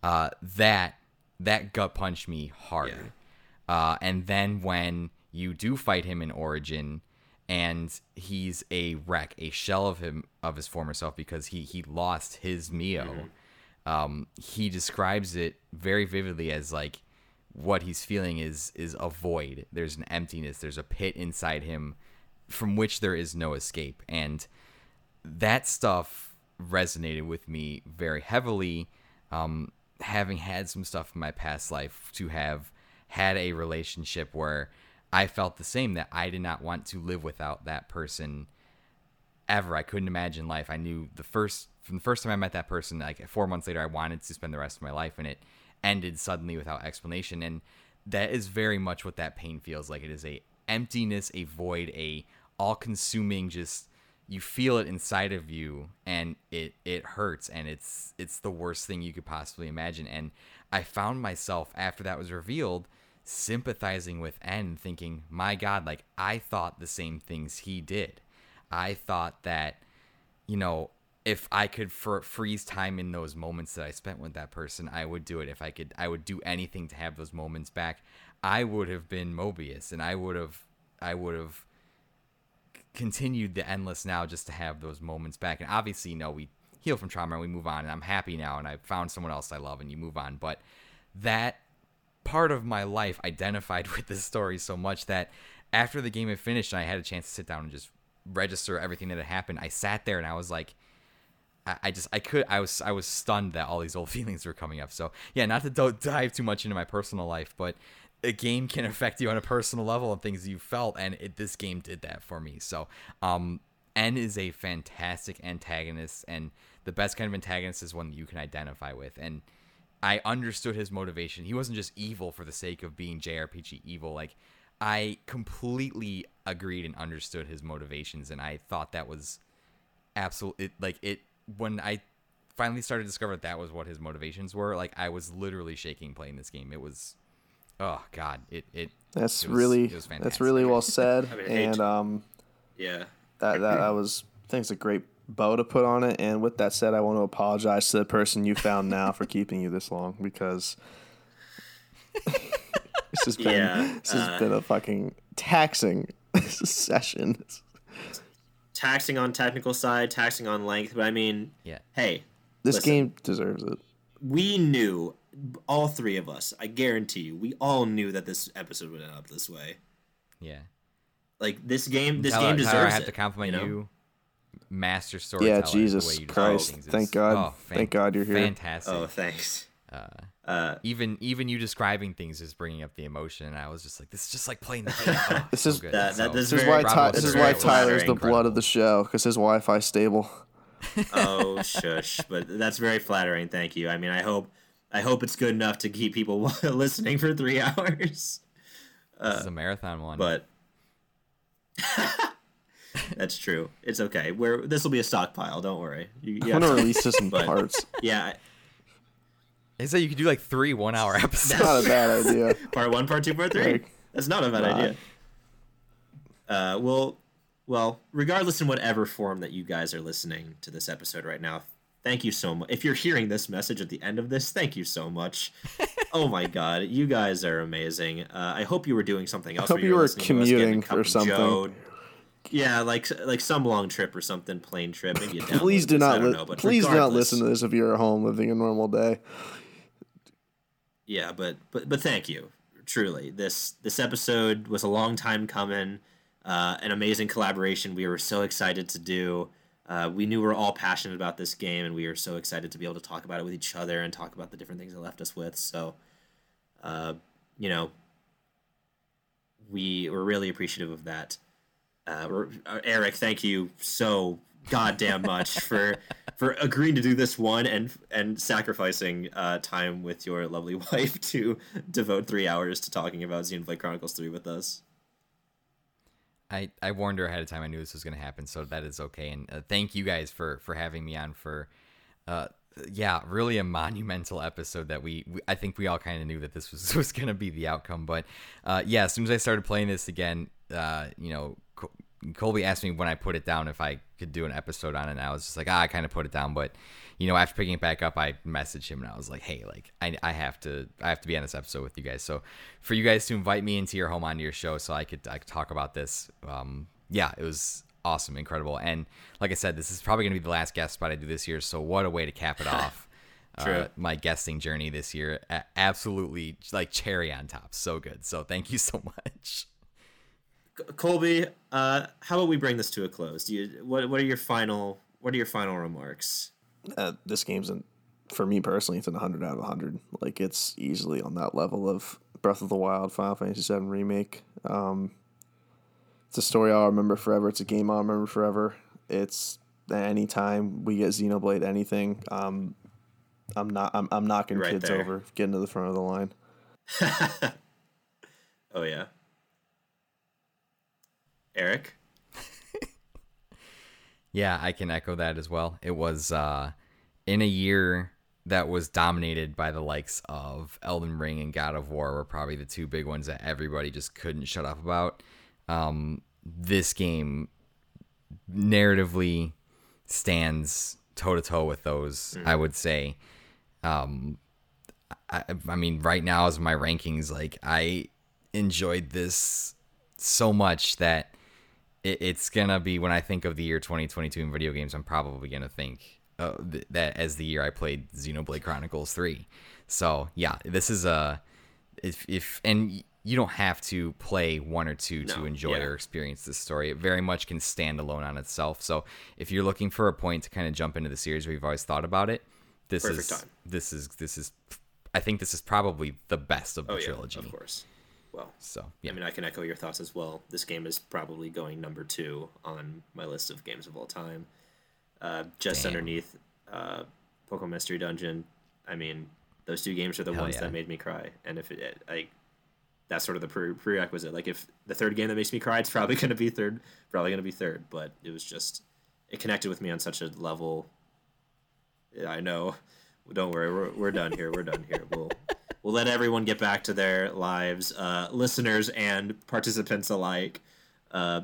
Uh, that that gut punched me hard. Uh, and then when you do fight him in Origin, and he's a wreck, a shell of him of his former self because he he lost his Mio. Um, he describes it very vividly as like what he's feeling is is a void. There's an emptiness. There's a pit inside him from which there is no escape. And that stuff resonated with me very heavily. Um, having had some stuff in my past life to have had a relationship where I felt the same that I did not want to live without that person ever. I couldn't imagine life. I knew the first from the first time I met that person, like four months later, I wanted to spend the rest of my life, and it ended suddenly without explanation. And that is very much what that pain feels like. It is a emptiness, a void, a all-consuming just you feel it inside of you and it it hurts and it's it's the worst thing you could possibly imagine. And i found myself after that was revealed sympathizing with n thinking my god like i thought the same things he did. I thought that you know if i could fr- freeze time in those moments that i spent with that person i would do it. If i could i would do anything to have those moments back i would have been moebius and i would have i would have continued the endless now just to have those moments back. And obviously, you know, we heal from trauma and we move on, and I'm happy now, and I found someone else I love, and you move on. But that part of my life identified with this story so much that after the game had finished and I had a chance to sit down and just register everything that had happened. I sat there and I was like, I, just I could I was I was stunned that all these old feelings were coming up. So yeah, not to dive too much into my personal life, but a game can affect you on a personal level and things you felt, and it, this game did that for me. So um, N is a fantastic antagonist, and the best kind of antagonist is one that you can identify with, and I understood his motivation. He wasn't just evil for the sake of being JRPG evil. Like I completely agreed and understood his motivations, and I thought that was absolutely like it when I finally started to discover that that was what his motivations were. Like I was literally shaking playing this game. It was, oh god, it it. That's it was- really it was that's really well said, I mean, and um, Yeah. that that I was I think it's a great bow to put on it. And with that said, I want to apologize to the person you found now for keeping you this long because this has been Yeah, this has uh, been a fucking taxing session. Taxing on technical side, taxing on length, but I mean, Yeah. hey, This Listen. game deserves it. we knew all three of us. I guarantee you, we all knew that this episode would end up this way. Yeah. Like this game, this Tyler, game Tyler, deserves I have it. to compliment you. you. Master storyteller. Yeah, the Jesus way you Christ. things is- Thank God. oh, Thank God you're here. Fantastic. Oh, thanks. Uh, uh, even even you describing things is bringing up the emotion, and I was just like, this is just like playing the game. Oh, This so is- good. That- that- So- this This is why bravo Ty- this is the why Tyler's the flattering. blood of the show because his Wi-Fi stable. Oh, shush! But that's very flattering. Thank you. I mean, I hope, I hope it's good enough to keep people listening for three hours. this is a marathon one. But that's true. It's okay. We're this will be a stockpile. Don't worry. You, I'm gonna have to- release this in but- parts. yeah. they said you could do like three one hour episodes. That's not a bad idea. Part one, part two, part three. Like, That's not a bad nah. idea. Uh, well, well, regardless in whatever form that you guys are listening to this episode right now, thank you so much. If you're hearing this message at the end of this, thank you so much. oh my god, you guys are amazing. Uh, I hope you were doing something else. hope you were were listening to us, getting a commuting or something. Joe. Yeah, like like some long trip or something, plane trip. Maybe Please do not don't li- know, please do not listen to this if you're at home living a normal day. yeah but but but thank you truly this this episode was a long time coming uh, an amazing collaboration we were so excited to do uh, we knew we were all passionate about this game and we were so excited to be able to talk about it with each other and talk about the different things it left us with so uh, you know we were really appreciative of that uh, uh, Eric, thank you so goddamn much for for agreeing to do this one and and sacrificing uh, time with your lovely wife to devote three hours to talking about Xenoblade Chronicles Three with us. I, I warned her ahead of time. I knew this was going to happen, so that is okay. And uh, thank you guys for for having me on for, uh, yeah, really a monumental episode that we, we I think we all kind of knew that this was was going to be the outcome. But uh, yeah, as soon as I started playing this again, uh, you know, Colby asked me when I put it down if I could do an episode on it. And I was just like, ah, I kind of put it down, but you know, after picking it back up, I messaged him and I was like, hey, like I, I have to I have to be on this episode with you guys. So for you guys to invite me into your home onto your show so I could I could talk about this, um, yeah, it was awesome, incredible. And like I said, this is probably gonna be the last guest spot I do this year. So what a way to cap it off. True. Uh, my guesting journey this year, absolutely like cherry on top, so good. So thank you so much. Colby, uh, how about we bring this to a close? Do you what what are your final what are your final remarks? uh, this game's an, for me personally, it's an 100 out of 100. Like it's easily on that level of Breath of the Wild, Final Fantasy VII remake. Um, it's a story I'll remember forever. It's a game I'll remember forever. It's anytime we get Xenoblade anything, um, I'm not I'm, I'm knocking Right kids there. over, getting to the front of the line. Oh yeah, Eric. Yeah, I can echo that as well. It was uh, in a year that was dominated by the likes of Elden Ring and God of War were probably the two big ones that everybody just couldn't shut up about. Um, this game narratively stands toe to toe with those. I would say. Um, I, I mean, right now as my rankings, like I enjoyed this so much that it, it's gonna be when I think of the year 2022 in video games, I'm probably gonna think uh, th- that as the year I played Xenoblade Chronicles 3. So yeah, this is a if if and you don't have to play one or two to enjoy yeah. or experience this story. It very much can stand alone on itself. So if you're looking for a point to kind of jump into the series where you've always thought about it, this Perfect is time. this is this is I think this is probably the best of the Oh yeah, trilogy. of course. Well, So yeah. I mean, I can echo your thoughts as well. This game is probably going number two on my list of games of all time, uh, just Damn. underneath uh, Pokemon Mystery Dungeon. I mean, those two games are the Hell ones yeah. that made me cry, and if it, like, that's sort of the pre- prerequisite. Like, if the third game that makes me cry, it's probably going to be third. Probably going to be third, but it was just it connected with me on such a level. Yeah, I know. Don't worry, we're, we're done here. We're done here. We'll we'll let everyone get back to their lives, uh, listeners and participants alike. Uh,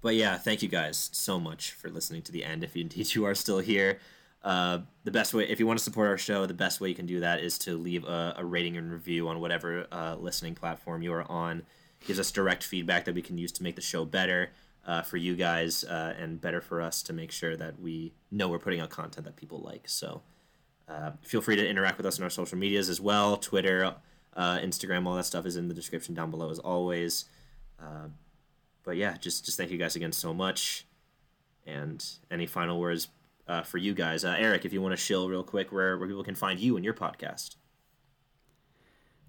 but yeah, thank you guys so much for listening to the end. If indeed you are still here, uh, the best way, if you want to support our show, the best way you can do that is to leave a, a rating and review on whatever uh, listening platform you are on. Gives us direct feedback that we can use to make the show better uh, for you guys uh, and better for us to make sure that we know we're putting out content that people like. So uh, feel free to interact with us on our social medias as well Twitter, uh, Instagram, all that stuff is in the description down below as always. Uh, but yeah, just just thank you guys again so much. And any final words uh, for you guys, uh, Eric? If you want to shill real quick, where where people can find you and your podcast.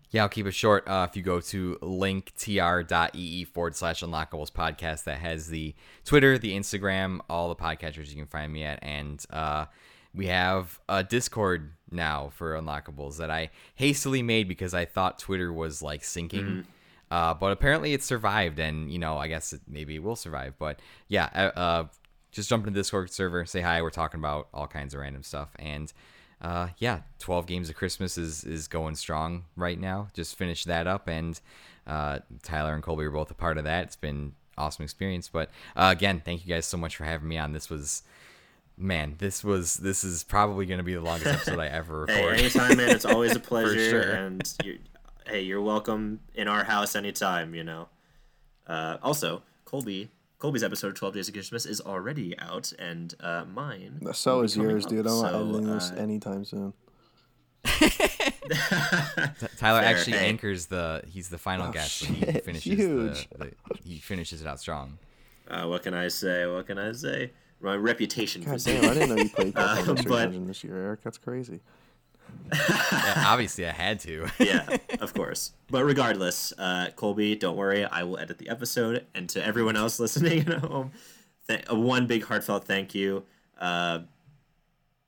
Yeah, I'll keep it short. Uh, if you go to linktr.ee forward slash unlockables podcast, that has the Twitter, the Instagram, all the podcatchers you can find me at. And uh, we have a Discord now for unlockables that I hastily made because I thought Twitter was like sinking. Uh, but apparently it survived, and you know, I guess it, maybe it will survive. But yeah, uh, uh, just jump into the Discord server, say hi. We're talking about all kinds of random stuff, and uh, yeah, 12 games of Christmas is is going strong right now. Just finished that up, and uh, Tyler and Colby were both a part of that. It's been awesome experience. But uh, again, thank you guys so much for having me on. This was. Man, this was this is probably going to be the longest episode I ever Hey, recorded. anytime, man. It's always a pleasure. sure. And you're, hey, you're welcome in our house anytime. You know. Uh, also, Colby. Colby's episode of 12 Days of Christmas is already out, and uh, mine. So will is yours, up. dude. I'm not So, editing this uh, anytime soon. Tyler Fair, actually hey. anchors the. He's the final Oh, guest. so he finishes huge. the, the. He finishes it out strong. Uh, what can I say? What can I say? My reputation God precedes damn, I didn't know you played Uh, Pokemon Mystery but- Dungeon this year, Eric. That's crazy. Yeah, obviously, I had to. yeah, of course. But regardless, uh, Colby, don't worry. I will edit the episode. And to everyone else listening at home, th- one big heartfelt thank you. Uh,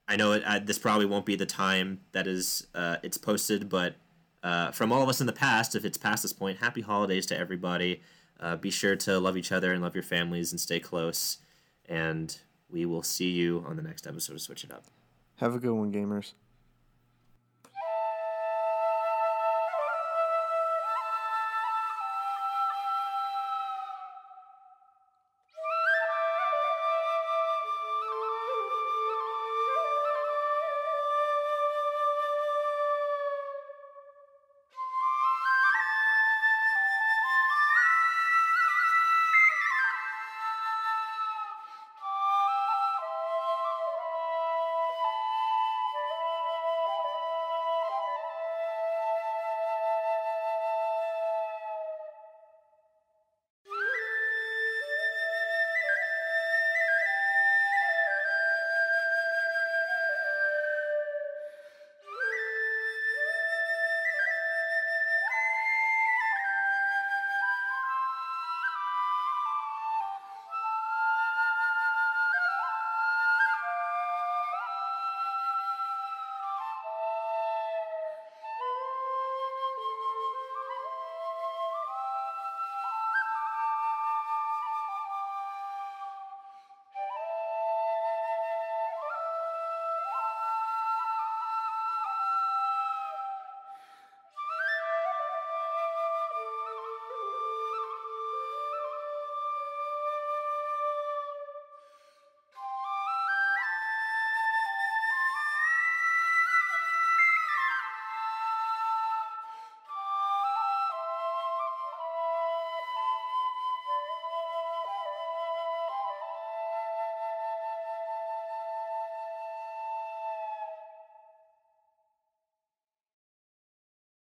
I know it, uh, this probably won't be the time that is uh, it's posted, but uh, from all of us in the past, if it's past this point, happy holidays to everybody. Uh, be sure to love each other and love your families and stay close. And we will see you on the next episode of Switch It Up. Have a good one, gamers.